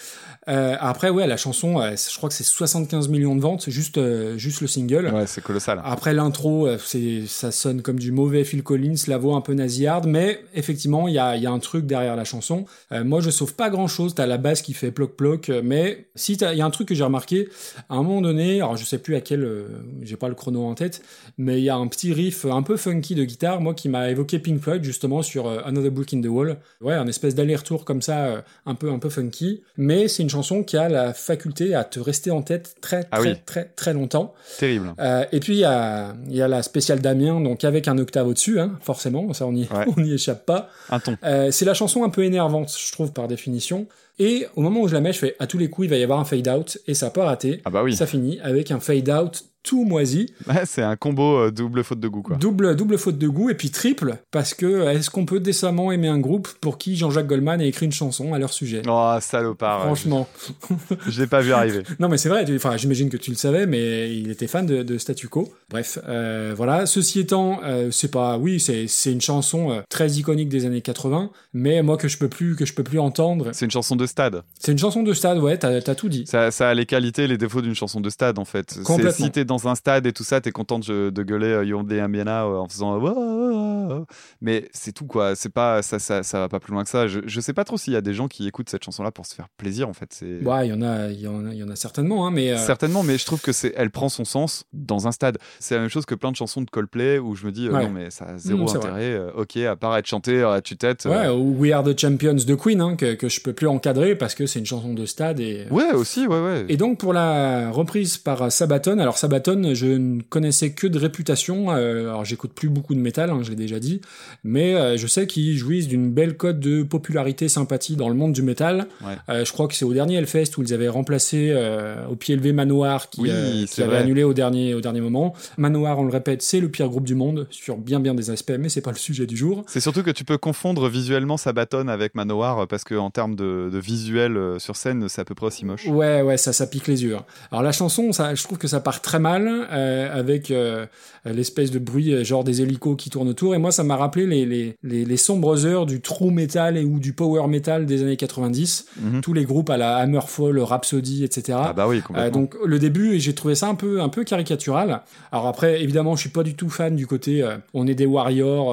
Euh, après, ouais, la chanson, euh, je crois que c'est 75 millions de ventes, juste, juste le single. Ouais, c'est colossal. Après l'intro, c'est, ça sonne comme du mauvais Phil Collins, la voix un peu nasillarde, mais effectivement, il y a, il y a un truc derrière la chanson. Euh, moi, je sauve pas grand chose. T'as la basse qui fait ploc ploc, euh, mais si il y a un truc que j'ai remarqué, à un moment donné, alors je sais plus à quel, euh, j'ai pas le chrono en tête, mais il y a un petit riff un peu funky de guitare, moi qui m'a évoqué Pink Floyd justement sur euh, Another Brick in the Wall. Ouais, un espèce d'aller-retour comme ça, un peu un peu funky, mais c'est une chanson qui a la faculté à te rester en tête très très Ah oui. très très longtemps. Terrible. Et puis il y a, il y a la spéciale Damien, donc avec un octave au-dessus, hein, forcément, ça on Ouais. n'y échappe pas. Euh, c'est la chanson un peu énervante, je trouve, par définition. Et au moment où je la mets, je fais à tous les coups, il va y avoir un fade out, et ça n'a pas raté. Ah bah oui. Ça finit avec un fade out tout moisi, Ouais, c'est un combo euh, double faute de goût, quoi. double double faute de goût, et puis triple parce que euh, est-ce qu'on peut décemment aimer un groupe pour qui Jean-Jacques Goldman a écrit une chanson à leur sujet? Oh, salopard. Franchement. Je l'ai pas vu arriver. Non, mais c'est vrai. Enfin, j'imagine que tu le savais, mais il était fan de, de Statu Quo. Bref, euh, voilà. Ceci étant, euh, c'est pas, oui, c'est c'est une chanson très iconique des années 80, mais moi que je peux plus que je peux plus entendre. C'est une chanson de stade. C'est une chanson de stade, ouais. T'as as tout dit. Ça, ça a les qualités et les défauts d'une chanson de stade, en fait. Complètement. Si t'es dans un stade et tout ça, t'es content de, de gueuler euh, Yondé Ambiana euh, en faisant. euh. Mais c'est tout, quoi. C'est pas, ça, ça, ça va pas plus loin que ça. Je, je sais pas trop s'il y a des gens qui écoutent cette chanson-là pour se faire plaisir, en fait. Ouais, il y en a, y en a, il y en a certainement, hein, mais euh, Certainement, mais je trouve que c'est, elle prend son sens dans un stade. C'est la même chose que plein de chansons de Coldplay où je me dis euh, Ouais. non mais ça a zéro Mm, intérêt. euh, ok, à part être chanté à tue-tête. ouais, ou We Are the Champions de Queen, hein, que que je peux plus encadrer parce que c'est une chanson de stade et. ouais, aussi, ouais, ouais. Et donc pour la reprise par Sabaton, alors Sabaton, je ne connaissais que de réputation, euh, alors j'écoute plus beaucoup de métal, hein, je l'ai déjà dit, mais euh, je sais qu'ils jouissent d'une belle cote de popularité, sympathie dans le monde du métal. Ouais. Euh, je crois que c'est au dernier Hellfest où ils avaient remplacé euh, au pied levé Manoir qui, Oui, euh, qui c'est avait vrai. annulé au dernier, au dernier moment. Manoir, on le répète, c'est le pire groupe du monde sur bien bien des aspects, mais c'est pas le sujet du jour. C'est surtout que tu peux confondre visuellement Sabaton avec Manowar euh, parce que en termes de, de visuel euh, sur scène, c'est à peu près aussi moche. Ouais, ouais, ça, ça pique les yeux. hein. Alors la chanson, ça, je trouve que ça part très mal euh, avec euh, l'espèce de bruit genre des hélicos qui tournent autour. Et moi, ça m'a rappelé les, les, les, les sombres heures du true metal et ou du power metal des années 90. Mhm. Tous les groupes à la Hammerfall, Rhapsody, etc. Ah bah oui, complètement. Euh, donc le début, j'ai trouvé ça un peu un peu caricatural. Alors après, évidemment, je suis pas du tout fan du côté on est des warriors,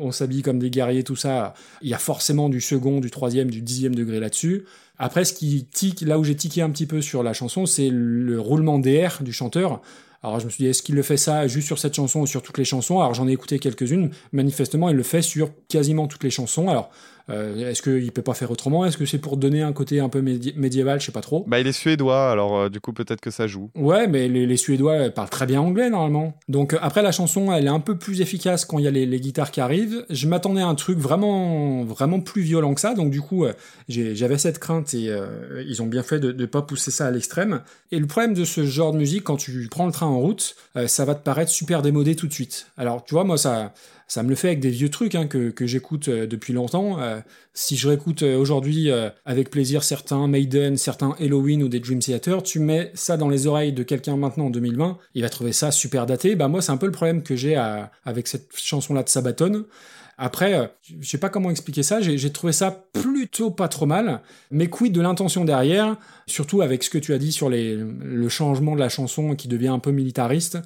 on s'habille comme des guerriers, tout ça. Il y a forcément du second, du troisième, du dixième degré là-dessus. Après, ce qui tique, là où j'ai tiqué un petit peu sur la chanson, c'est le roulement DR du chanteur. Alors je me suis dit, est-ce qu'il le fait ça juste sur cette chanson ou sur toutes les chansons? Alors j'en ai écouté quelques-unes. Manifestement, il le fait sur quasiment toutes les chansons. Alors euh, est-ce qu'il peut pas faire autrement? Est-ce que c'est pour donner un côté un peu médi- médiéval? Je sais pas trop. Bah il est suédois, alors euh, du coup peut-être que ça joue. Ouais, mais les, les Suédois euh, parlent très bien anglais normalement. Donc euh, après la chanson, elle est un peu plus efficace quand il y a les, les guitares qui arrivent. Je m'attendais à un truc vraiment, vraiment plus violent que ça. Donc du coup, j'avais cette crainte et ils ont bien fait de ne pas pousser ça à l'extrême. Et le problème de ce genre de musique, quand tu prends le train en route, ça va te paraître super démodé tout de suite. Alors tu vois, moi ça, ça me le fait avec des vieux trucs hein, que, j'écoute euh, depuis longtemps. Euh, si je réécoute euh, aujourd'hui avec plaisir certains Maiden, certains Halloween ou des Dream Theater, tu mets ça dans les oreilles de quelqu'un maintenant en 2020, il va trouver ça super daté. Bah moi c'est un peu le problème que j'ai avec cette chanson-là de Sabaton. Après, je sais pas comment expliquer ça, j'ai trouvé ça plutôt pas trop mal, mais quid de l'intention derrière, surtout avec ce que tu as dit sur le changement de la chanson qui devient un peu militariste.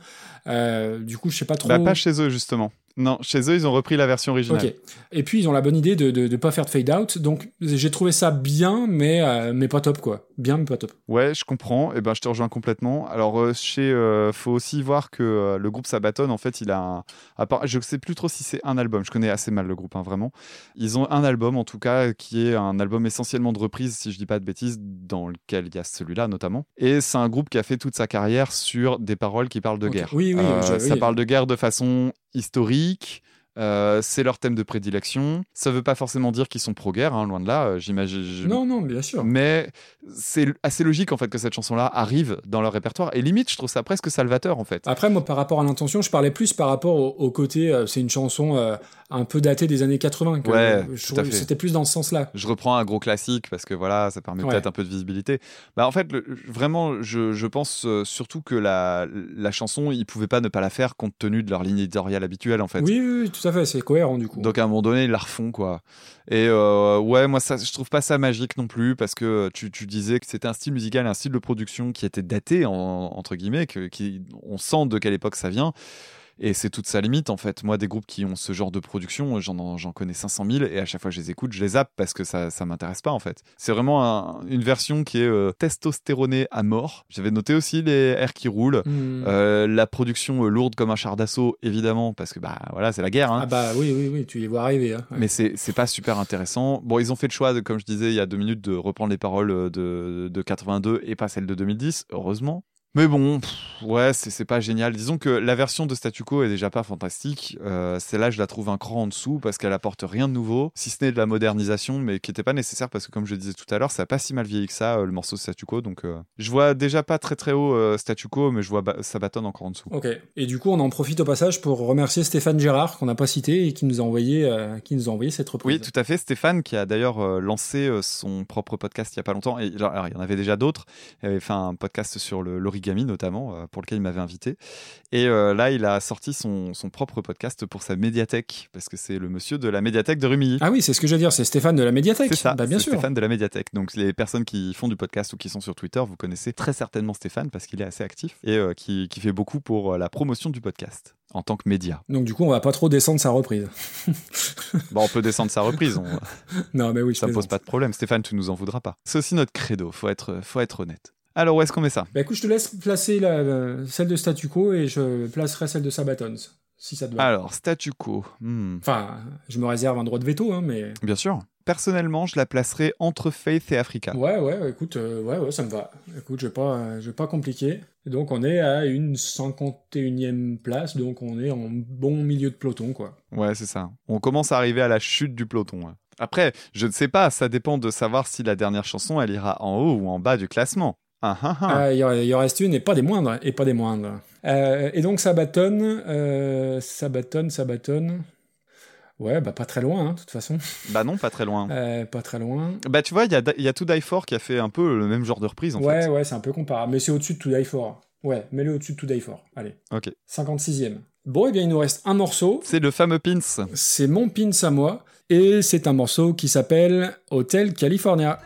Du coup, je sais pas trop. Bah, pas chez eux, justement. Non, chez eux, ils ont repris la version originale. Ok. Et puis ils ont la bonne idée de de, de pas faire de fade out, donc j'ai trouvé ça bien, mais euh, mais pas top quoi. Bien mais pas top. Ouais, je comprends. Et ben, je te rejoins complètement. Alors, euh, chez, euh, faut aussi voir que euh, le groupe Sabaton, en fait, il a, un, à part- je sais plus trop si c'est un album. Je connais assez mal le groupe, hein, vraiment. Ils ont un album, en tout cas, qui est un album essentiellement de reprises, si je dis pas de bêtises, dans lequel il y a celui-là notamment. Et c'est un groupe qui a fait toute sa carrière sur des paroles qui parlent de guerre. Oui, oui, Euh, je- ça oui. parle de guerre de façon historique. Euh, c'est leur thème de prédilection. Ça veut pas forcément dire qu'ils sont pro-guerre, hein, loin de là. euh, J'imagine. Non, non, bien sûr. mais c'est assez logique en fait que cette chanson-là arrive dans leur répertoire et limite je trouve ça presque salvateur en fait. Après, moi, par rapport à l'intention, je parlais plus par rapport au, au côté, euh, c'est une chanson un peu datée des années 80. Que, Ouais, fait. C'était plus dans ce sens-là. Je reprends un gros classique parce que voilà, ça permet Ouais. peut-être un peu de visibilité. Bah en fait, le- vraiment, je, je pense surtout que la, la chanson, ils pouvaient pas ne pas la faire compte tenu de leur ligne éditoriale habituelle en fait. Oui, oui, oui, tout à fait, c'est cohérent du coup. Donc à un moment donné, ils la refont quoi. Et euh, ouais, moi je trouve pas ça magique non plus parce que tu, disais que c'était un style musical, un style de production qui était daté en- entre guillemets, que, qui, on sent de quelle époque ça vient. Et c'est toute sa limite en fait. Moi, des groupes qui ont ce genre de production, j'en connais 500 000 et à chaque fois que je les écoute, je les zappe parce que ça, ça m'intéresse pas en fait. C'est vraiment un- une version qui est euh, testostéronée à mort. J'avais noté aussi les airs qui roulent, Hmm. euh, la production euh, lourde comme un char d'assaut évidemment parce que bah voilà, c'est la guerre. Hein. Ah bah oui, oui, oui, tu les vois arriver. hein. Ouais. Mais c'est c'est pas super intéressant. Bon, ils ont fait le choix, de, comme je disais il y a deux minutes, de reprendre les paroles euh, de, de 82 et pas celles de 2010, heureusement. Mais bon, pff, ouais, c'est pas génial. Disons que la version de Statu Quo est déjà pas fantastique. Euh, Celle-là, je la trouve un cran en dessous parce qu'elle apporte rien de nouveau, si ce n'est de la modernisation, mais qui était pas nécessaire parce que, comme je disais tout à l'heure, ça a pas si mal vieilli que ça, euh, le morceau de Statu Quo. Donc, euh, je vois déjà pas très très haut euh, Statu Quo, mais je vois ba- Sabaton encore en dessous. Ok. Et du coup, on en profite au passage pour remercier Stéphane Gérard qu'on n'a pas cité et qui nous a envoyé, qui nous a envoyé cette reprise. Oui, tout à fait. Stéphane, qui a d'ailleurs lancé son propre podcast il y a pas longtemps. Et alors, alors, il y en avait déjà d'autres. Il avait fait un podcast sur le- l'origami notamment, euh, pour lequel il m'avait invité. Et euh, là, il a sorti son, son propre podcast pour sa médiathèque, parce que c'est le monsieur de la médiathèque de Rumilly. Ah oui, c'est ce que je veux dire, c'est Stéphane de la médiathèque. C'est ça, Bah, bien sûr. Stéphane de la médiathèque. Donc les personnes qui font du podcast ou qui sont sur Twitter, vous connaissez très certainement Stéphane parce qu'il est assez actif et euh, qui, qui fait beaucoup pour la promotion du podcast en tant que média. Donc du coup, on va pas trop descendre sa reprise. Bon, on peut descendre sa reprise, on- non, mais oui, je ça pose plaisante. pas de problème. Stéphane, tu nous en voudras pas. C'est aussi notre credo, faut être, faut être honnête. Alors, où est-ce qu'on met ça? Bah écoute, je te laisse placer la, la- celle de Statu Quo et je placerai celle de Sabatons, si ça te va. Alors, statu quo. Hmm, Enfin, je me réserve un droit de veto, hein, mais... Bien sûr. Personnellement, je la placerai entre Faith et Africa. Ouais, ouais, écoute, euh, ouais, ouais, ça me va. Écoute, je vais pas, euh, je vais pas compliquer. Donc, on est à une 51e place, donc on est en bon milieu de peloton, quoi. Ouais, c'est ça. On commence à arriver à la chute du peloton. ouais. Après, je ne sais pas, ça dépend de savoir si la dernière chanson, elle ira en haut ou en bas du classement. Ah, ah, ah. Ah, Il y, en- il y en reste une, et pas des moindres, et pas des moindres. Euh, et donc, Sabaton, euh, Sabaton, Sabaton... Ouais, bah pas très loin, hein, de toute façon. Bah non, pas très loin. Euh, pas très loin. Bah tu vois, il y a, il y a To Die For qui a fait un peu le même genre de reprise en ouais, fait. ouais, c'est un peu comparable. Mais c'est au-dessus de To Die For. Ouais, mets-le au-dessus de To Die For. Allez. Ok. 56e. Bon, et bien, il nous reste un morceau. C'est le fameux Pins. C'est mon pins à moi. Et c'est un morceau qui s'appelle Hotel California.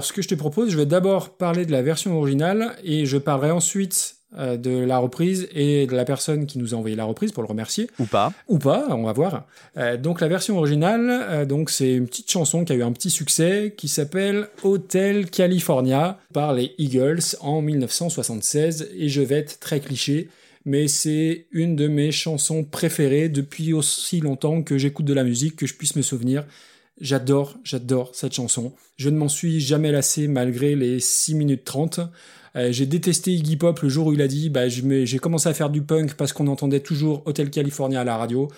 Alors, ce que je te propose, je vais d'abord parler de la version originale et je parlerai ensuite euh, de la reprise et de la personne qui nous a envoyé la reprise pour le remercier. Ou pas. Ou pas, on va voir. Euh, donc la version originale, euh, donc c'est une petite chanson qui a eu un petit succès qui s'appelle Hotel California par les Eagles en 1976 et je vais être très cliché, mais c'est une de mes chansons préférées depuis aussi longtemps que j'écoute de la musique que je puisse me souvenir. J'adore, j'adore cette chanson. Je ne m'en suis jamais lassé malgré les 6 minutes 30. Euh, j'ai détesté Iggy Pop le jour où il a dit bah, j'ai commencé à faire du punk parce qu'on entendait toujours Hotel California à la radio.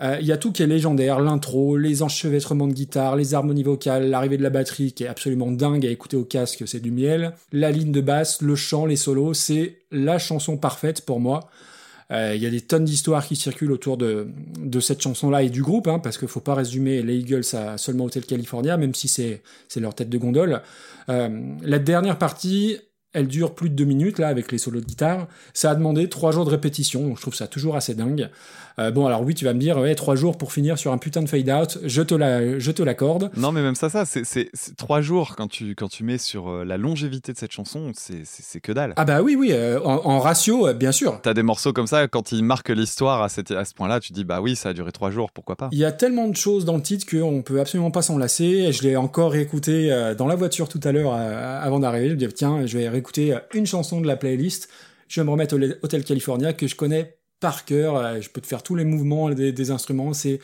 Euh, Il y a tout qui est légendaire, l'intro, les enchevêtrements de guitare, les harmonies vocales, l'arrivée de la batterie qui est absolument dingue à écouter au casque, c'est du miel, la ligne de basse, le chant, les solos, c'est la chanson parfaite pour moi. Euh, Il y a des tonnes d'histoires qui circulent autour de, de cette chanson-là et du groupe, hein, parce qu'il faut pas résumer les Eagles à seulement Hotel California, même si c'est leur tête de gondole. Euh, la dernière partie, elle dure plus de deux minutes là avec les solos de guitare. Ça a demandé trois jours de répétition, donc je trouve ça toujours assez dingue. Euh, bon alors oui, tu vas me dire ouais trois jours pour finir sur un putain de fade out. Je te la, je te l'accorde. Non, mais même ça, ça, c'est- trois jours quand tu, quand tu mets sur euh, la longévité de cette chanson, c'est que dalle. Ah bah oui oui, euh, en, en ratio euh, bien sûr. T'as des morceaux comme ça, quand ils marquent l'histoire à, cette- à ce point-là, tu dis bah oui, ça a duré trois jours, pourquoi pas? Il y a tellement de choses dans le titre qu'on peut absolument pas s'en lasser. Je l'ai encore réécouté dans la voiture tout à l'heure avant d'arriver. Je me dis tiens, je vais réécouter euh, une chanson de la playlist. Je vais me remettre au Hotel California que je connais par cœur. Euh, Je peux te faire tous les mouvements des, des instruments. C'est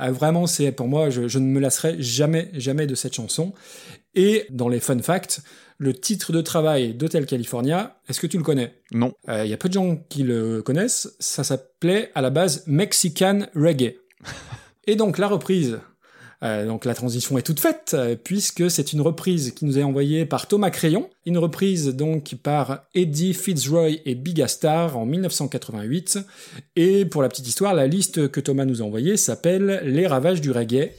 euh, vraiment c'est pour moi. Je, je ne me lasserai jamais jamais de cette chanson. Et dans les fun facts, le titre de travail d'Hotel California, est-ce que tu le connais? Non. Euh, Il y a peu de gens qui le connaissent. Ça s'appelait à la base Mexican Reggae. Et donc la reprise, euh, donc la transition est toute faite, euh, puisque c'est une reprise qui nous est envoyée par Thomas Crayon, une reprise donc par Eddie Fitzroy et Big Star en 1988. Et pour la petite histoire, la liste que Thomas nous a envoyée s'appelle Les ravages du reggae.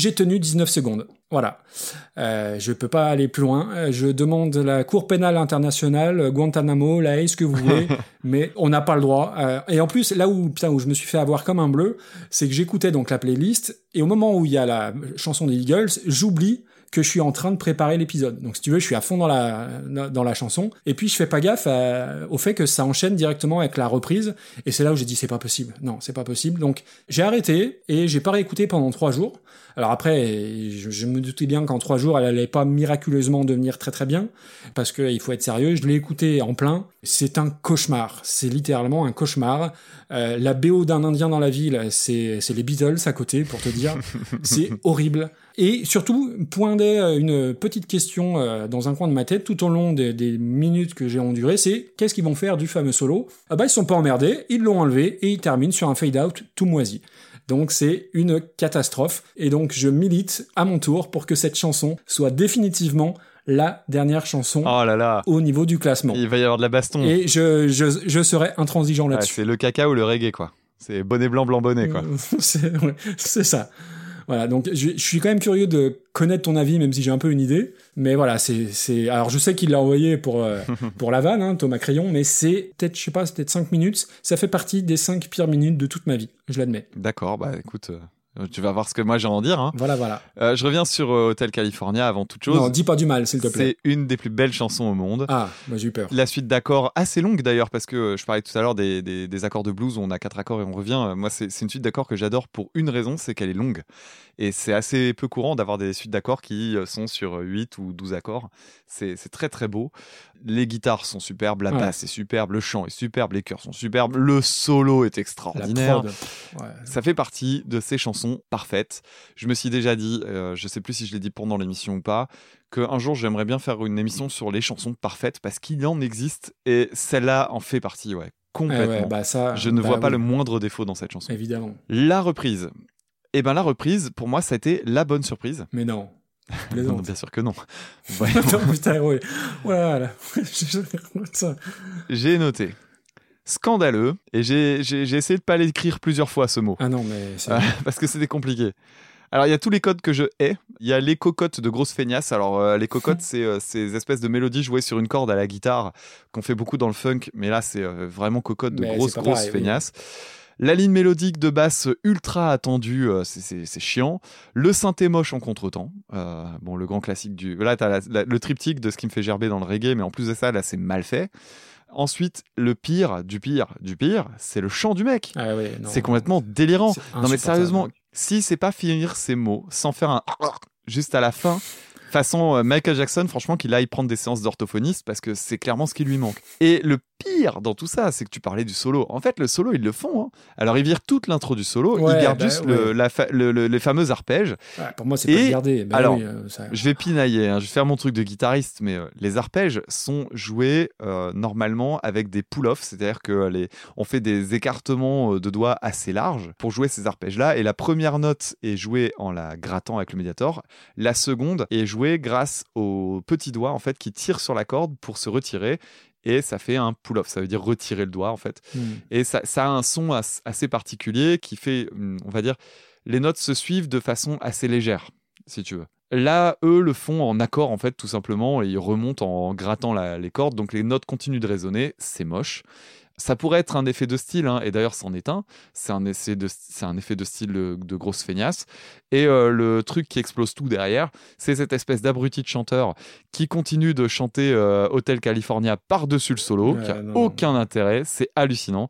J'ai tenu 19 secondes. Voilà. Euh, je peux pas aller plus loin. Euh, Je demande la Cour pénale internationale, euh, Guantanamo, la ce que vous voulez, mais on n'a pas le droit. Euh, et en plus, là où, putain, où je me suis fait avoir comme un bleu, c'est que j'écoutais donc la playlist, et au moment où il y a la chanson des Eagles, j'oublie que je suis en train de préparer l'épisode. Donc si tu veux, je suis à fond dans la dans la chanson et puis je fais pas gaffe à- au fait que ça enchaîne directement avec la reprise et c'est là où j'ai dit c'est pas possible. Non, c'est pas possible. Donc j'ai arrêté et j'ai pas réécouté pendant trois jours. Alors après, je, je me doutais bien qu'en trois jours, elle allait pas miraculeusement devenir très très bien parce qu'il faut être sérieux. Je l'ai écouté en plein. C'est un cauchemar. C'est littéralement un cauchemar. Euh, la BO d'un Indien dans la ville, c'est c'est les Beatles à côté pour te dire. c'est horrible. Et surtout, poindait euh, une petite question euh, dans un coin de ma tête tout au long des, des minutes que j'ai endurées, c'est qu'est-ce qu'ils vont faire du fameux solo? Ah bah ils sont pas emmerdés, ils l'ont enlevé et ils terminent sur un fade-out tout moisi. Donc c'est une catastrophe. Et donc je milite à mon tour pour que cette chanson soit définitivement la dernière chanson Oh là là, au niveau du classement. il va y avoir de la baston. Et je, je, je serai intransigeant Ouais, là-dessus. c'est le caca ou le reggae, quoi. C'est bonnet blanc, blanc bonnet, quoi. c'est ouais, c'est ça. Voilà, donc je, je suis quand même curieux de connaître ton avis, même si j'ai un peu une idée. Mais voilà, c'est, alors je sais qu'il l'a envoyé pour euh, pour la vanne, hein, Thomas Crayon, mais c'est peut-être, je sais pas, c'est peut-être 5 minutes. Ça fait partie des 5 pires minutes de toute ma vie, je l'admets. D'accord, bah écoute, euh, tu vas voir ce que moi j'ai à en dire. Hein. Voilà, voilà. Euh, je reviens sur euh, Hotel California avant toute chose. Non, dis pas du mal, s'il te plaît. C'est une des plus belles chansons au monde. Ah, moi j'ai eu peur. La suite d'accords, assez longue d'ailleurs, parce que euh, je parlais tout à l'heure des, des- des accords de blues où on a quatre accords et on revient. Euh, Moi, c'est c'est une suite d'accords que j'adore pour une raison, c'est qu'elle est longue. Et c'est assez peu courant d'avoir des suites d'accords qui euh, sont sur 8 ou 12 accords. C'est très très beau. Les guitares sont superbes, la Ouais. basse est superbe, le chant est superbe, les chœurs sont superbes, le solo est extraordinaire. Ouais. Ça fait partie de ces chansons parfaites. Je me suis déjà dit, euh, je sais plus si je l'ai dit pendant l'émission ou pas, qu'un jour j'aimerais bien faire une émission sur les chansons parfaites parce qu'il en existe et celle-là en fait partie, ouais, Eh complètement. ouais, bah ça, je ne bah vois pas oui, le moindre défaut dans cette chanson. Évidemment. La reprise. Eh ben la reprise, pour moi, ça a été la bonne surprise. Mais non. Bien sûr que non. non, putain. Voilà. J'ai noté scandaleux et j'ai essayé de pas l'écrire plusieurs fois ce mot Ah non, mais c'est... Euh, parce que c'était compliqué. Alors, il y a tous les codes que je hais. Il y a les cocottes de grosses feignasses. Alors, euh, les cocottes, c'est euh, ces espèces de mélodies jouées sur une corde à la guitare qu'on fait beaucoup dans le funk. Mais là, c'est euh, vraiment cocottes de Mais grosses, grosses pareil, oui. La ligne mélodique de basse ultra attendue, euh, c'est- c'est c'est chiant. Le synthé moche en contretemps. Euh, bon, le grand classique du. Là, t'as la- la- le triptyque de ce qui me fait gerber dans le reggae, mais en plus de ça, là, c'est mal fait. Ensuite, le pire, du pire, du pire, c'est le chant du mec. Ah ouais. C'est complètement délirant. Non mais sérieusement, si c'est pas finir ces mots sans faire un juste à la fin, façon euh, Michael Jackson, franchement qu'il aille prendre des séances d'orthophoniste parce que c'est clairement ce qui lui manque. Et le pire dans tout ça, c'est que tu parlais du solo. En fait, le solo, ils le font. hein. Alors ils virent toute l'intro du solo, Ouais, ils gardent bah, juste le- ouais. la fa- le- le- les fameux arpèges. Ouais, pour moi, c'est pas garder. Ben alors, oui, euh, ça- Je vais pinailler, hein, je vais faire mon truc de guitariste, mais euh, les arpèges sont joués euh, normalement avec des pull-offs, c'est-à-dire que les, on fait des écartements de doigts assez larges pour jouer ces arpèges-là, et la première note est jouée en la grattant avec le médiator, la seconde est jouée grâce au petit doigt en fait qui tire sur la corde pour se retirer. Et ça fait un pull-off, ça veut dire retirer le doigt en fait. Hmm. Et ça, ça a un son as- assez particulier qui fait, hum, on va dire, les notes se suivent de façon assez légère, si tu veux. Là, eux le font en accord, en fait, tout simplement, et ils remontent en grattant la- les cordes, donc les notes continuent de résonner, c'est moche. Ça pourrait être un effet de style, hein, et d'ailleurs c'en est un. C'est un, essai de, c'est un effet de style de, de grosse feignasse. Et euh, le truc qui explose tout derrière, c'est cette espèce d'abruti de chanteur qui continue de chanter euh, Hotel California par-dessus le solo, Ouais, qui a non. aucun intérêt, c'est hallucinant.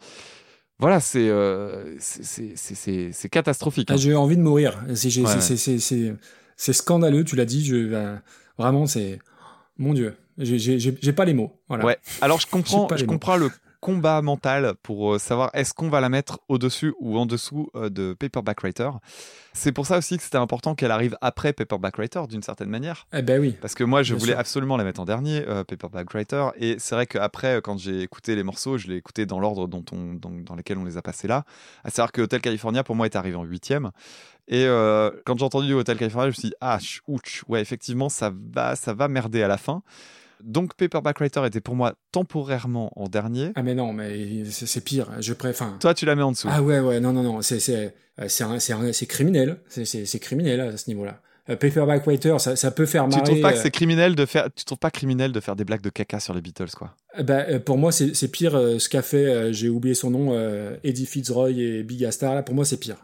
Voilà, c'est euh, c'est- c'est- c'est- c'est- c'est catastrophique. Ah, hein. J'ai envie de mourir. C'est j'ai- Ouais, scandaleux, tu l'as dit. Je, euh, vraiment, c'est. Mon Dieu. J'ai- J'ai pas les mots. Voilà. Ouais. Alors je comprends, je mots. comprends le combat mental pour euh, savoir est-ce qu'on va la mettre au-dessus ou en dessous euh, de Paperback Writer. C'est pour ça aussi que c'était important qu'elle arrive après Paperback Writer d'une certaine manière. Eh ben oui. Parce que moi, je Bien voulais sûr. absolument la mettre en dernier, euh, Paperback Writer. Et c'est vrai qu'après, quand j'ai écouté les morceaux, je l'ai écouté dans l'ordre dont on, dans, dans lesquels on les a passés là. À savoir que Hotel California, pour moi, est arrivé en huitième. Et euh, quand j'ai entendu Hotel California, je me suis dit, ah, ch- ouch, ouais, effectivement, ça va, ça va merder à la fin. Donc, Paperback Writer était pour moi temporairement en dernier. Ah mais non, mais c'est pire. Je préfère. Toi, tu la mets en dessous. Ah ouais, ouais, non, non, non, c'est c'est euh, c'est criminel, c'est criminel à ce niveau-là. Euh, Paperback Writer, ça, ça peut faire tu marrer. trouves pas que euh, c'est criminel de faire, tu trouves pas criminel de faire des blagues de caca sur les Beatles, quoi? Bah, pour moi, c'est pire ce qu'a fait, j'ai oublié son nom, Eddie Fitzroy et Big Astar. Là, pour moi, c'est pire,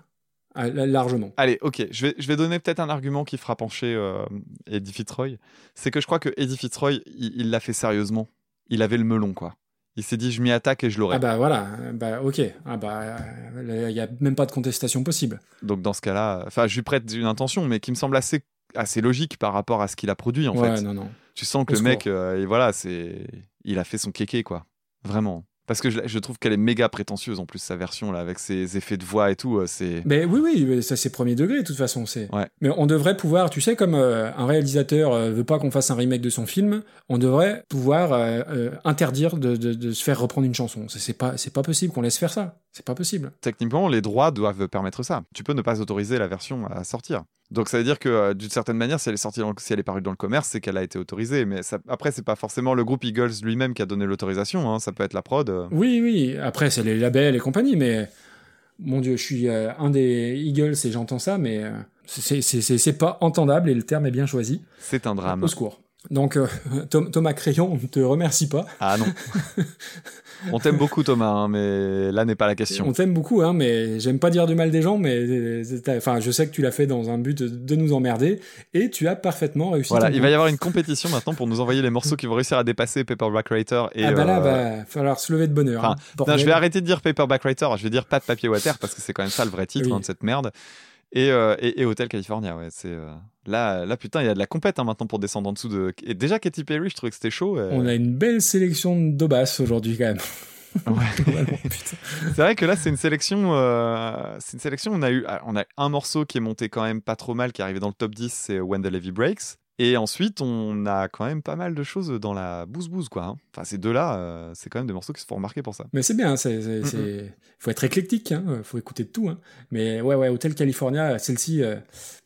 Ah, largement. Allez, ok, je vais, je vais donner peut-être un argument qui fera pencher euh, Eddie Fitzroy. C'est que je crois que Eddie Fitzroy, il l'a fait sérieusement. Il avait le melon, quoi. Il s'est dit, je m'y attaque et je l'aurai. Ah bah voilà, euh, bah ok, ah bah il y a même pas de contestation possible. Donc dans ce cas-là, enfin, je lui prête une intention, mais qui me semble assez, assez logique par rapport à ce qu'il a produit, en ouais, fait. non, non. Tu sens que Au le mec, euh, et voilà, c'est, il a fait son kéké, quoi. Vraiment. Parce que je, je trouve qu'elle est méga prétentieuse en plus sa version là avec ses effets de voix et tout. euh, C'est Mais oui, oui, ça c'est premier degré de toute façon. C'est. Ouais. Mais on devrait pouvoir, tu sais, comme euh, un réalisateur euh, veut pas qu'on fasse un remake de son film, on devrait pouvoir euh, interdire de, de, de se faire reprendre une chanson. C'est pas, c'est pas possible qu'on laisse faire ça. C'est pas possible. techniquement, les droits doivent permettre ça. Tu peux ne pas autoriser la version à sortir. Donc ça veut dire que euh, d'une certaine manière, si elle est sortie, dans le- si elle est parue dans le commerce, c'est qu'elle a été autorisée. Mais ça, après, c'est pas forcément le groupe Eagles lui-même qui a donné l'autorisation. hein. Ça peut être la prod. euh. Oui, oui. Après, c'est les labels et compagnie, mais mon Dieu, je suis euh, un des Eagles et j'entends ça, mais c'est pas entendable et le terme est bien choisi. C'est un drame. Au secours. Donc, Tom- Thomas Crayon, on ne te remercie pas. Ah non. On t'aime beaucoup Thomas, hein, mais là n'est pas la question. On t'aime beaucoup, hein, mais j'aime pas dire du mal des gens, mais euh, enfin, je sais que tu l'as fait dans un but de, nous emmerder, et tu as parfaitement réussi. Voilà, il va y avoir une compétition maintenant pour nous envoyer les morceaux qui vont réussir à dépasser Paperback Writer. Et, ah bah là, euh, va falloir se lever de bonheur. Enfin, hein, Non, je vais arrêter de dire Paperback Writer, je vais dire pas de papier water parce que c'est quand même ça le vrai titre Oui. hein, de cette merde. Et, euh, et, et Hotel California, ouais, c'est euh, là, là putain, il y a de la compète hein, maintenant pour descendre en dessous de. Et déjà Katy Perry, je trouvais que c'était chaud. euh. On a une belle sélection d'Aubas aujourd'hui, quand même. Ouais. C'est vrai que là, c'est une sélection. euh, c'est une sélection. On a eu, ah, on a un morceau qui est monté quand même pas trop mal, qui est arrivé dans le top 10, c'est When the Levy Breaks. Et ensuite, on a quand même pas mal de choses dans la bouse bouse quoi. hein. Enfin, ces deux-là, euh, c'est quand même des morceaux qui se font remarquer pour ça. Mais c'est bien, Mm-mm. c'est- faut être éclectique, hein, faut écouter de tout. Hein. Mais ouais, ouais, Hotel California, celle-ci, euh,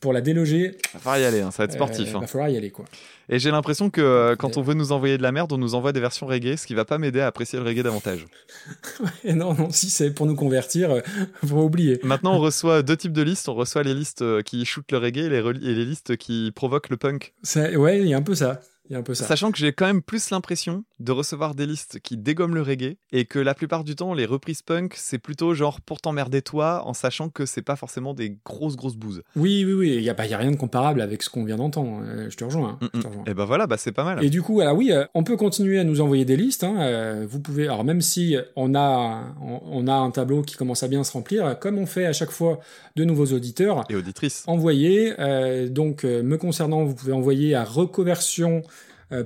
pour la déloger, Va falloir y aller, hein, ça va être sportif. euh, hein. va falloir y aller, quoi. Et j'ai l'impression que euh, quand on veut nous envoyer de la merde, on nous envoie des versions reggae, ce qui va pas m'aider à apprécier le reggae davantage. Et non, non, si c'est pour nous convertir, euh, faut oublier. Maintenant, on reçoit deux types de listes. On reçoit les listes euh, qui shootent le reggae et les, reli- et les listes qui provoquent le punk. Ça- ouais, il y a un peu ça. Il y a un peu ça. Sachant que j'ai quand même plus l'impression de recevoir des listes qui dégomment le reggae et que la plupart du temps, les reprises punk, c'est plutôt genre pour t'emmerder toi, en sachant que c'est pas forcément des grosses grosses bouses. Oui, oui, oui, il n'y a, bah, y a rien de comparable avec ce qu'on vient d'entendre. euh, je te rejoins. hein, je te rejoins. Et ben voilà, bah c'est pas mal. Et du coup, alors oui, euh, on peut continuer à nous envoyer des listes. hein, euh, vous pouvez, alors même si on a, on, on a un tableau qui commence à bien se remplir, comme on fait à chaque fois de nouveaux auditeurs, Et auditrices. envoyez. euh, donc, me concernant, vous pouvez envoyer à reconversion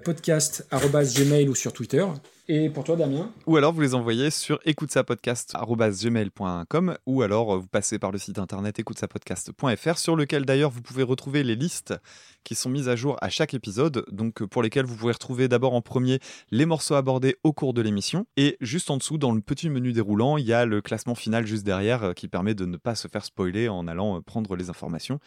podcast arobase gmail ou sur Twitter. Et pour toi, Damien? Ou alors vous les envoyez sur écoutesapodcast.gmail.com ou alors euh, vous passez par le site internet écoutesapodcast.fr sur lequel d'ailleurs vous pouvez retrouver les listes qui sont mises à jour à chaque épisode, donc euh, pour lesquelles vous pouvez retrouver d'abord en premier les morceaux abordés au cours de l'émission et juste en dessous dans le petit menu déroulant il y a le classement final juste derrière euh, qui permet de ne pas se faire spoiler en allant prendre les informations.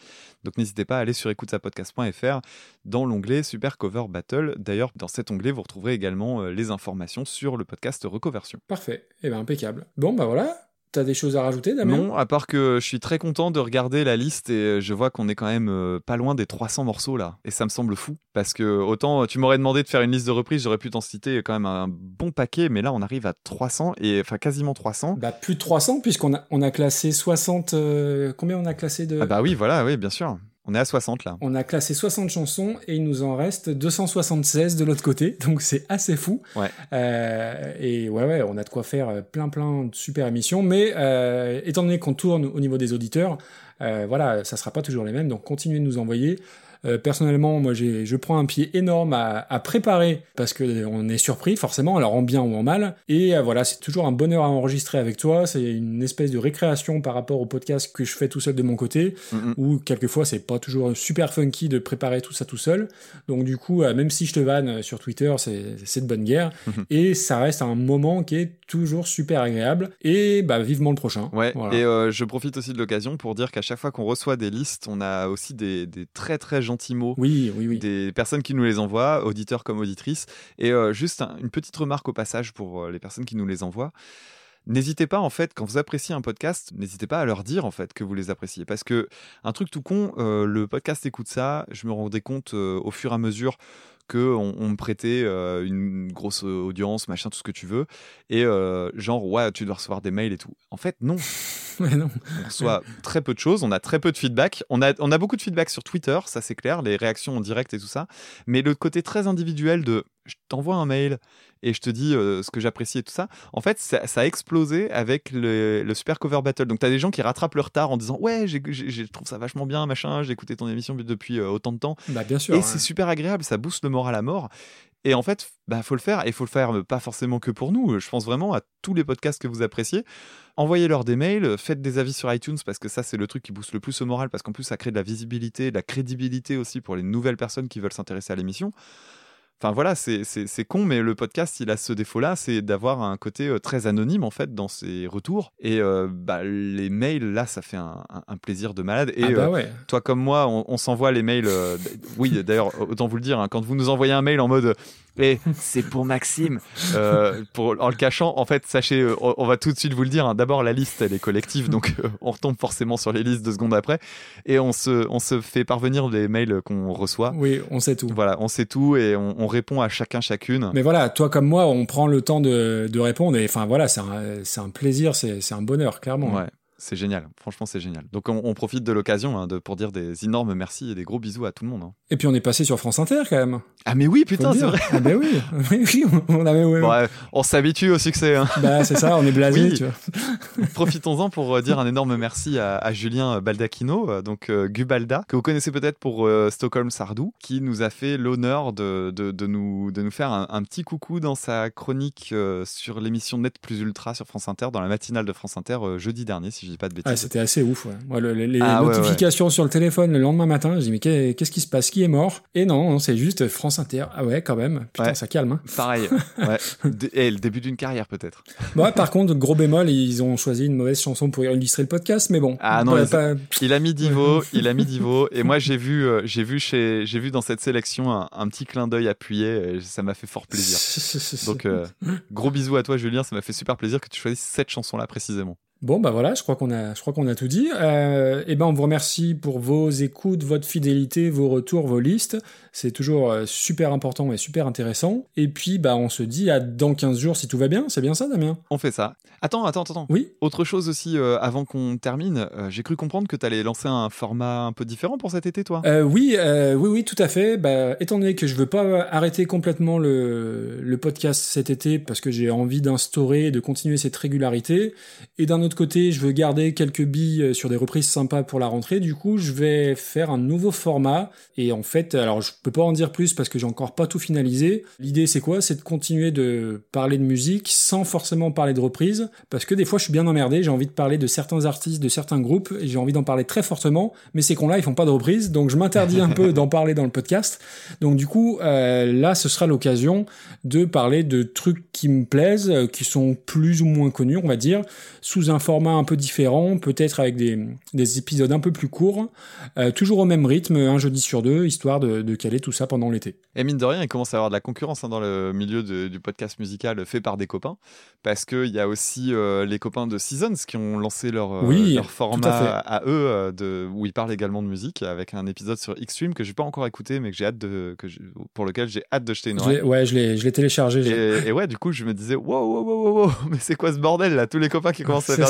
Donc n'hésitez pas à aller sur écoutesapodcast.fr dans l'onglet Super Cover Battle. D'ailleurs dans cet onglet vous retrouverez également les informations sur le podcast Recoversion. Parfait. Eh ben impeccable. Bon, bah voilà. T'as des choses à rajouter, Damien? Non, à part que je suis très content de regarder la liste et euh, je vois qu'on est quand même euh, pas loin des 300 morceaux là. Et ça me semble fou. Parce que autant tu m'aurais demandé de faire une liste de reprises, j'aurais pu t'en citer quand même un bon paquet, mais là on arrive à 300 et enfin quasiment 300. Bah, plus de 300, puisqu'on a, on a classé 60. euh, combien on a classé de. Ah bah oui, voilà, oui, bien sûr. On est à 60 là. On a classé 60 chansons et il nous en reste 276 de l'autre côté, donc c'est assez fou. Ouais. Euh, et ouais, ouais, on a de quoi faire euh, plein, plein de super émissions. Mais euh, étant donné qu'on tourne au niveau des auditeurs, euh, voilà, ça sera pas toujours les mêmes. Donc continuez de nous envoyer. Euh, personnellement, moi, j'ai, je prends un pied énorme à, à préparer parce que euh, on est surpris, forcément, alors en bien ou en mal. Et euh, voilà, c'est toujours un bonheur à enregistrer avec toi. C'est une espèce de récréation par rapport au podcast que je fais tout seul de mon côté, Mhm. où quelquefois c'est pas toujours super funky de préparer tout ça tout seul. Donc du coup, euh, même si je te vanne sur Twitter, c'est, c'est de bonne guerre. Mhm. et ça reste un moment qui est toujours super agréable. Et bah vivement le prochain. Ouais, Voilà. et je profite aussi de l'occasion pour dire qu'à chaque fois qu'on reçoit des listes, on a aussi des, des très très gentils mots Oui, oui, oui. des personnes qui nous les envoient, auditeurs comme auditrices. Et euh, juste un- une petite remarque au passage pour euh, les personnes qui nous les envoient. N'hésitez pas en fait quand vous appréciez un podcast, n'hésitez pas à leur dire en fait que vous les appréciez parce que un truc tout con, euh, le podcast écoute ça, je me rendais compte euh, au fur et à mesure que on, me prêtait euh, une grosse audience, machin, tout ce que tu veux, et euh, genre ouais tu dois recevoir des mails et tout. En fait non, Ouais, non. on reçoit très peu de choses, on a très peu de feedback. On a, on a beaucoup de feedback sur Twitter, ça c'est clair, les réactions en direct et tout ça. Mais le côté très individuel de je t'envoie un mail et je te dis euh, ce que j'apprécie et tout ça, en fait, ça, ça a explosé avec le, le Super Cover Battle. Donc, tu as des gens qui rattrapent leur retard en disant Ouais, j'ai- j'ai- je trouve ça vachement bien, machin, j'ai écouté ton émission depuis euh, autant de temps. Bah bien sûr. Et c'est super agréable, ça booste le moral à mort. Et en fait, bah, faut le faire, et faut le faire euh, pas forcément que pour nous. Je pense vraiment à tous les podcasts que vous appréciez. Envoyez-leur des mails, faites des avis sur iTunes parce que ça, c'est le truc qui booste le plus au moral parce qu'en plus, ça crée de la visibilité, de la crédibilité aussi pour les nouvelles personnes qui veulent s'intéresser à l'émission. Enfin voilà, c'est con, mais le podcast, il a ce défaut-là, c'est d'avoir un côté euh, très anonyme en fait dans ses retours. Et euh, bah, les mails, là, ça fait un, plaisir de malade. Et Ah bah euh, toi comme moi, on, on s'envoie les mails. euh, oui, d'ailleurs, autant vous le dire, hein, quand vous nous envoyez un mail en mode et c'est pour Maxime, euh, pour, en le cachant, en fait, sachez, on, on va tout de suite vous le dire. hein, D'abord, la liste, elle est collective, donc euh, on retombe forcément sur les listes deux secondes après, et on se, on se fait parvenir les mails qu'on reçoit. Oui, on sait tout. Voilà, on sait tout et on, on répond à chacun chacune. Mais voilà, toi comme moi, on prend le temps de, de répondre et enfin voilà, c'est un, un plaisir, c'est c'est un bonheur, clairement. Ouais, c'est génial. Franchement, c'est génial. Donc, on, on profite de l'occasion hein, de, pour dire des énormes merci et des gros bisous à tout le monde. hein. Et puis on est passé sur France Inter quand même. Ah, mais oui, putain, c'est vrai. Ah ben oui, oui, oui, on avait. ouais, Bon, ouais, on s'habitue au succès. hein. Bah c'est ça, on est blasé, Oui. tu vois. Profitons-en pour euh, dire un énorme merci à, à Julien Baldacchino, euh, donc euh, Gubalda, que vous connaissez peut-être pour euh, Stockholm Sardou, qui nous a fait l'honneur de, de, de nous, de nous faire un, un petit coucou dans sa chronique euh, sur l'émission Net Plus Ultra sur France Inter, dans la matinale de France Inter jeudi dernier, si dis pas de Ah, bêtises. c'était assez ouf. Ouais. Le- les Ah, ouais, notifications sur le téléphone le lendemain matin, je dis mais qu'est- qu'est-ce qui se passe? Qui est mort? Et non, non, c'est juste France Inter. Ah ouais, quand même. Putain, ça calme. Hein. Pareil. Et le début d'une carrière peut-être. Bon, par contre, gros bémol, ils ont choisi une mauvaise chanson pour illustrer le podcast, mais bon. Ah non, Pas- Il a mis Divo, il a mis Divo, et moi j'ai vu, euh, j'ai vu chez, j'ai vu dans cette sélection un, un petit clin d'œil appuyé, et ça m'a fait fort plaisir. Donc euh, gros bisous à toi Julien, ça m'a fait super plaisir que tu choisisses cette chanson-là précisément. Bon, bah voilà, je crois qu'on a, je crois qu'on a tout dit. Euh, et ben, on vous remercie pour vos écoutes, votre fidélité, vos retours, vos listes. C'est toujours euh, super important et super intéressant. Et puis, bah, on se dit à dans 15 jours si tout va bien. C'est bien ça, Damien? On fait ça. Attends, attends, attends. Oui. Autre chose aussi, euh, avant qu'on termine, euh, j'ai cru comprendre que tu allais lancer un format un peu différent pour cet été, toi. Oui, oui, oui, tout à fait. Bah, étant donné que je veux pas arrêter complètement le, le podcast cet été parce que j'ai envie d'instaurer et de continuer cette régularité, et d'un autre côté, je veux garder quelques billes sur des reprises sympas pour la rentrée. Du coup, je vais faire un nouveau format. Et en fait, alors je peux pas en dire plus parce que j'ai encore pas tout finalisé. L'idée, c'est quoi? C'est de continuer de parler de musique sans forcément parler de reprises, parce que des fois, je suis bien emmerdé. J'ai envie de parler de certains artistes, de certains groupes, et j'ai envie d'en parler très fortement. Mais ces cons-là, ils font pas de reprises, donc je m'interdis un peu d'en parler dans le podcast. Donc du coup, euh, là, ce sera l'occasion de parler de trucs qui me plaisent, euh, qui sont plus ou moins connus, on va dire, sous un format un peu différent, peut-être avec des, des épisodes un peu plus courts, euh, toujours au même rythme, un jeudi sur deux, histoire de, de caler tout ça pendant l'été. Et mine de rien, il commence à y avoir de la concurrence hein, dans le milieu de- du podcast musical fait par des copains, parce qu'il y a aussi euh, les copains de Seasons qui ont lancé leur, euh, Oui, leur tout format à à, eux, de, où ils parlent également de musique, avec un épisode sur Xtreme que j'ai pas encore écouté, mais que j'ai hâte de, que je- pour lequel j'ai hâte de jeter une oreille. ouais, je l'ai téléchargé. Et, et ouais, du coup, je me disais, wow, wow, wow, wow, wow, mais c'est quoi ce bordel là Tous les copains qui commencent à faire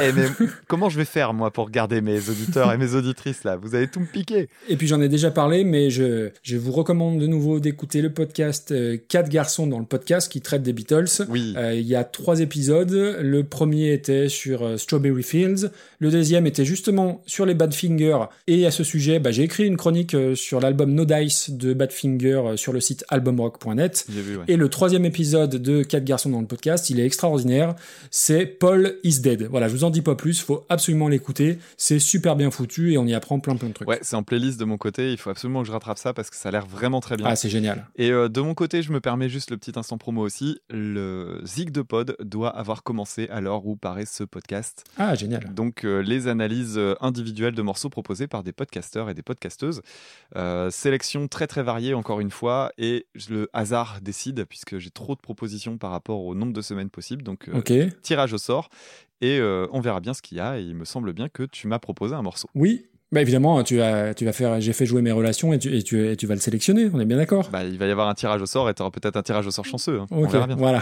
Eh, mais comment je vais faire moi pour garder mes auditeurs et mes auditrices là? Vous allez tout me piquer. Et puis j'en ai déjà parlé, mais je, je vous recommande de nouveau d'écouter le podcast euh, Quatre garçons dans le podcast qui traite des Beatles. Oui. Euh, il y a trois épisodes. Le premier était sur euh, Strawberry Fields. Le deuxième était justement sur les Badfinger. Et à ce sujet, bah, j'ai écrit une chronique euh, sur l'album No Dice de Badfinger euh, sur le site albumrock.net. J'ai vu, ouais. Et le troisième épisode de Quatre garçons dans le podcast, il est extraordinaire. C'est Paul is Dead. Voilà, je vous en dis pas plus. Faut absolument l'écouter. C'est super bien foutu et on y apprend plein plein de trucs. Ouais, c'est en playlist de mon côté. Il faut absolument que je rattrape ça parce que ça a l'air vraiment très bien. Ah, c'est génial. Et euh, de mon côté, je me permets juste le petit instant promo aussi. Le Zig de Pod doit avoir commencé à l'heure où paraît ce podcast. Ah, génial. Donc, euh, les analyses euh, individuelles de morceaux proposées par des podcasteurs et des podcasteuses. Euh, sélection très très variée, encore une fois. Et le hasard décide, puisque j'ai trop de propositions par rapport au nombre de semaines possibles. Donc, tirage au sort. Et euh, on verra bien ce qu'il y a. Et il me semble bien que tu m'as proposé un morceau. Oui. Bah évidemment, tu vas, tu vas faire. J'ai fait jouer mes relations et tu, et tu, et tu vas le sélectionner. On est bien d'accord. Bah, il va y avoir un tirage au sort et tu auras peut-être un tirage au sort chanceux. hein. On verra bien. voilà.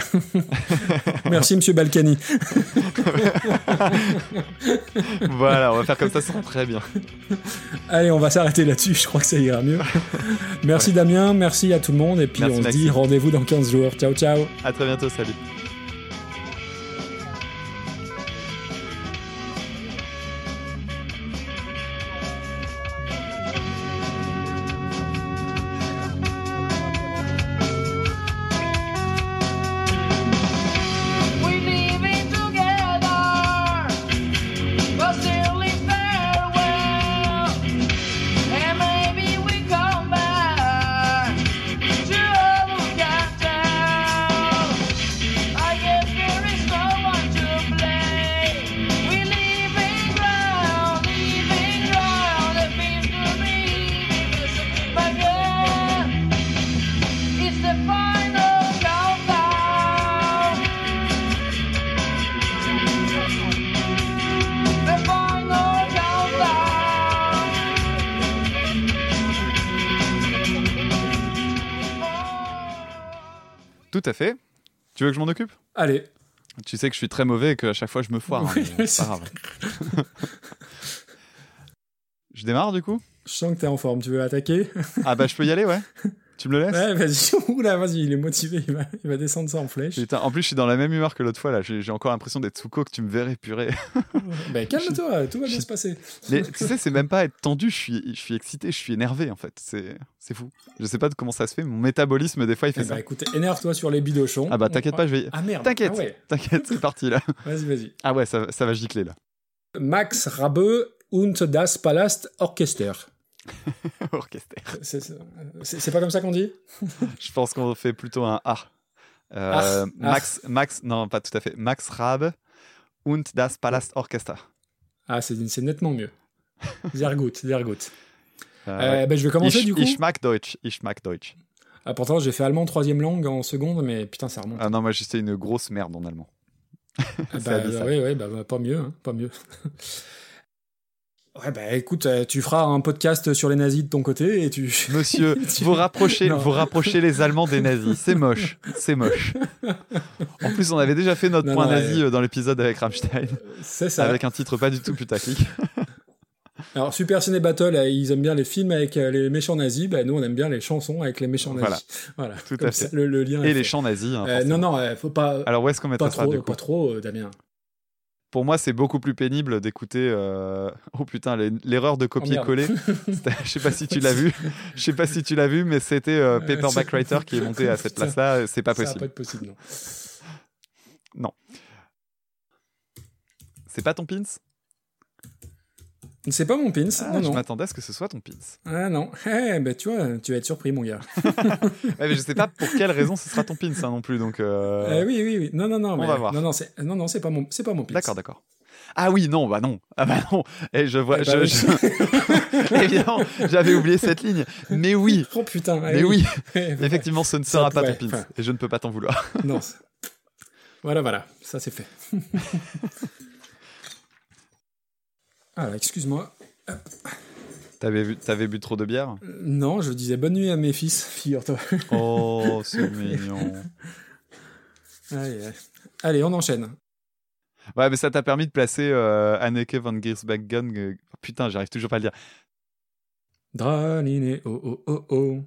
Merci, Monsieur Balkany. voilà, on va faire comme ça, ça sera très bien. Allez, on va s'arrêter là-dessus. Je crois que ça ira mieux. Merci Damien, merci à tout le monde. Et puis Merci, on se dit rendez-vous dans 15 jours. Ciao, ciao. À très bientôt, salut. À fait. Tu veux que je m'en occupe? Allez. Tu sais que je suis très mauvais et qu'à chaque fois je me foire. hein, Oui, mais c'est pas grave. je démarre du coup? Je sens que t'es en forme. Tu veux attaquer? Ah bah je peux y aller, ouais. Tu me le laisses Ouais, vas-y. Oula, vas-y. Il est motivé. Il va, il va descendre ça en flèche. Putain, en plus je suis dans la même humeur que l'autre fois là. J'ai encore l'impression d'être sous coke. Tu me verrais purée. Ben calme-toi. Tout va bien se passer. Mais tu sais, c'est même pas être tendu. Je suis, je suis excité, je suis énervé en fait. C'est, fou. Je sais pas de comment ça se fait. Mon métabolisme des fois il fait Eh ça. ben, écoute, énerve-toi sur les bidochons. Ah bah t'inquiète pas, je vais. Ah merde. T'inquiète, Ah ouais. t'inquiète, c'est parti là. Vas-y, vas-y. Ah ouais, ça, ça va gicler là. Max Rabe und das Palast Orchester. Orchester. C'est pas comme ça qu'on dit? Je pense qu'on fait plutôt un A. Euh, Ah, Max, Max, non, pas tout à fait. Max Rabe und das Palast Orchester. Ah, c'est nettement mieux. Sehr gut, sehr gut. Euh, Euh, ben, je vais commencer ich, du coup. Ich mag Deutsch. Ich mag Deutsch. Ah, pourtant, j'ai fait allemand troisième langue en seconde, mais putain, ça remonte. Ah non, moi j'étais une grosse merde en allemand. Ah, bah, oui, oui, bah, bah, pas mieux, hein, pas mieux. Ouais, bah écoute, euh, tu feras un podcast sur les nazis de ton côté et tu. Monsieur, Tu- vous rapprochez, Non. vous rapprochez les Allemands des nazis. C'est moche, c'est moche. En plus, on avait déjà fait notre Non, point non, nazi ouais. euh, dans l'épisode avec Rammstein, C'est ça. avec un titre pas du tout putaclic. Alors, Super Ciné Battle, euh, ils aiment bien les films avec les méchants nazis. Bah, nous, on aime bien les chansons avec les méchants nazis. Voilà. Tout Comme à fait. ça, le, le lien Et les fait. chants nazis. hein, Euh, non, non, euh, faut pas. Alors où est-ce qu'on mettra pas ça trop, du coup? pas trop, Damien. Pour moi, c'est beaucoup plus pénible d'écouter. euh, Oh putain, l'erreur de copier-coller. C'était- Je sais pas si tu l'as vu. Je sais pas si tu l'as vu, mais c'était euh, Euh, Paperback Writer qui est monté à cette place-là. C'est pas Ça va possible. pas être possible, non. Non. C'est pas ton pins? C'est pas mon pins. Ah, non, Je m'attendais à ce que ce soit ton pins. Ah non. Eh, bah, tu vois, tu vas être surpris, mon gars. Ouais, mais je sais pas pour quelle raison ce sera ton pins hein, non plus. Donc. euh, Euh, oui, oui, oui. Non, non, non. On mais- va voir. Non, non, c'est, non, non, c'est pas mon, c'est pas mon pins. D'accord, d'accord. Ah oui, non, bah non. Ah bah non. Et je vois. Eh bah je- oui. je- Évidemment, j'avais oublié cette ligne. Mais oui. Oh putain. eh Mais oui. Eh, voilà. Effectivement, ce ne sera pas pourrait, ton pins. Et je ne peux pas t'en vouloir. Non. Voilà, voilà. Ça, c'est fait. Alors, excuse-moi. T'avais vu, t'avais bu trop de bière? Euh, Non, je disais bonne nuit à mes fils, figure-toi. Oh, c'est mignon. Allez, allez. On enchaîne. Ouais, mais ça t'a permis de placer euh, Anneke van Giersbergen. euh, Putain, j'arrive toujours pas à le dire. Draline, oh oh oh oh.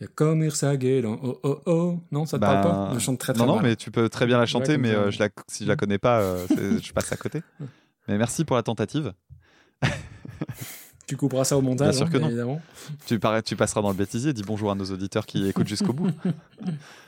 De Commir Sagelan, oh oh oh. Non, ça te Bah, parle pas? Je chante très très non, non, mais tu peux très bien la chanter, mais euh, je la, si je la connais pas, je passe à côté. Mais merci pour la tentative. Tu couperas ça au montage, Bien sûr hein, que non. évidemment. Tu, parais- tu passeras dans le bêtisier, dis bonjour à nos auditeurs qui écoutent jusqu'au bout.